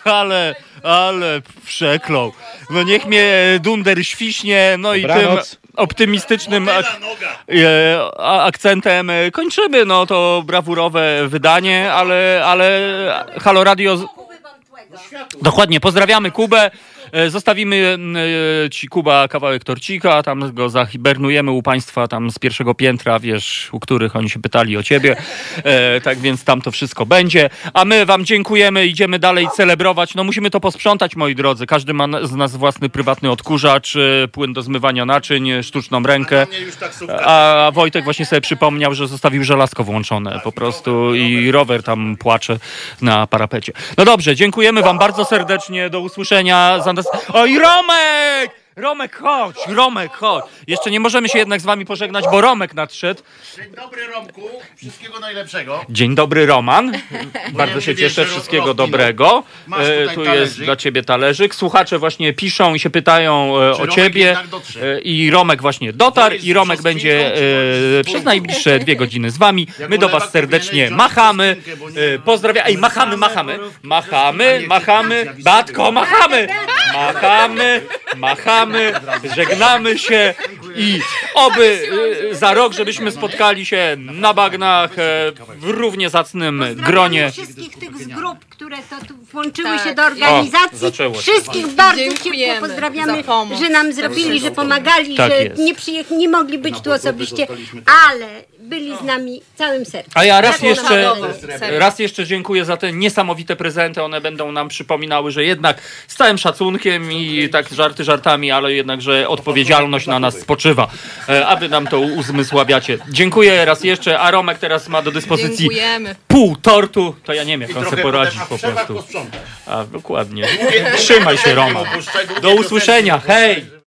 Ale, ale przeklął. No niech mnie Dunder świśnie, no i tym Dobranoc. optymistycznym ak e, a- akcentem e, kończymy. No to brawurowe wydanie, ale, ale Halo Radio... z- Dokładnie, pozdrawiamy Kubę. E, Zostawimy mm, e, ci Kuba kawałek torcika, tam go zahibernujemy u państwa tam z pierwszego piętra, wiesz, u których oni się pytali o ciebie. E, tak więc tam to wszystko będzie. A my wam dziękujemy, idziemy dalej celebrować. No musimy to posprzątać, moi drodzy. Każdy ma z nas własny prywatny odkurzacz, płyn do zmywania naczyń, sztuczną rękę. Taksówka. A Wojtek właśnie sobie przypomniał, że zostawił żelazko włączone po prostu i rower tam płacze na parapecie. No dobrze, dziękujemy wam bardzo serdecznie, do usłyszenia. Za nas... Oj, Romek! Romek, chodź, Romek, chodź. Jeszcze nie możemy się jednak z wami pożegnać, bo Romek nadszedł. Dzień dobry, Romku. Wszystkiego najlepszego. Dzień dobry, Roman. Bardzo się cieszę, wszystkiego dobrego. Masz E, tutaj Tu jest talerzyk. dla ciebie talerzyk. Słuchacze właśnie piszą i się pytają e, o Romek ciebie. jednak dotrze? E, I Romek właśnie dotarł i Romek będzie brzoskwinką, czy e, przez najbliższe dwie godziny z wami. Jak My do was serdecznie powinieneś wziąć machamy. brzoskwinkę, bo nie- Pozdrawiam. Ej, machamy, machamy. Machamy, machamy. Batko, machamy. Machamy, machamy. Żegnamy się i oby e, za rok, żebyśmy spotkali się na bagnach e, w równie zacnym gronie. wszystkich tych z grup, które to tu włączyły Tak. się do O, organizacji. zaczęło się. Wszystkich bardzo Dziękujemy ciepło pozdrawiamy, pomoc. że nam zrobili, że pomagali, Tak że jest. nie, przyjech- nie mogli być tu osobiście, ale byli z nami całym sercem. A ja raz jeszcze, raz jeszcze dziękuję za te niesamowite prezenty. One będą nam przypominały, że jednak z całym szacunkiem i tak żarty żartami, ale jednak, że odpowiedzialność na nas spoczywa, e, aby nam to uzmysławiacie. Dziękuję raz jeszcze, a Romek teraz ma do dyspozycji Dziękujemy. pół tortu. To ja nie wiem, jak on sobie poradzi po prostu. A, dokładnie. Trzymaj się, długie Do usłyszenia. Hej!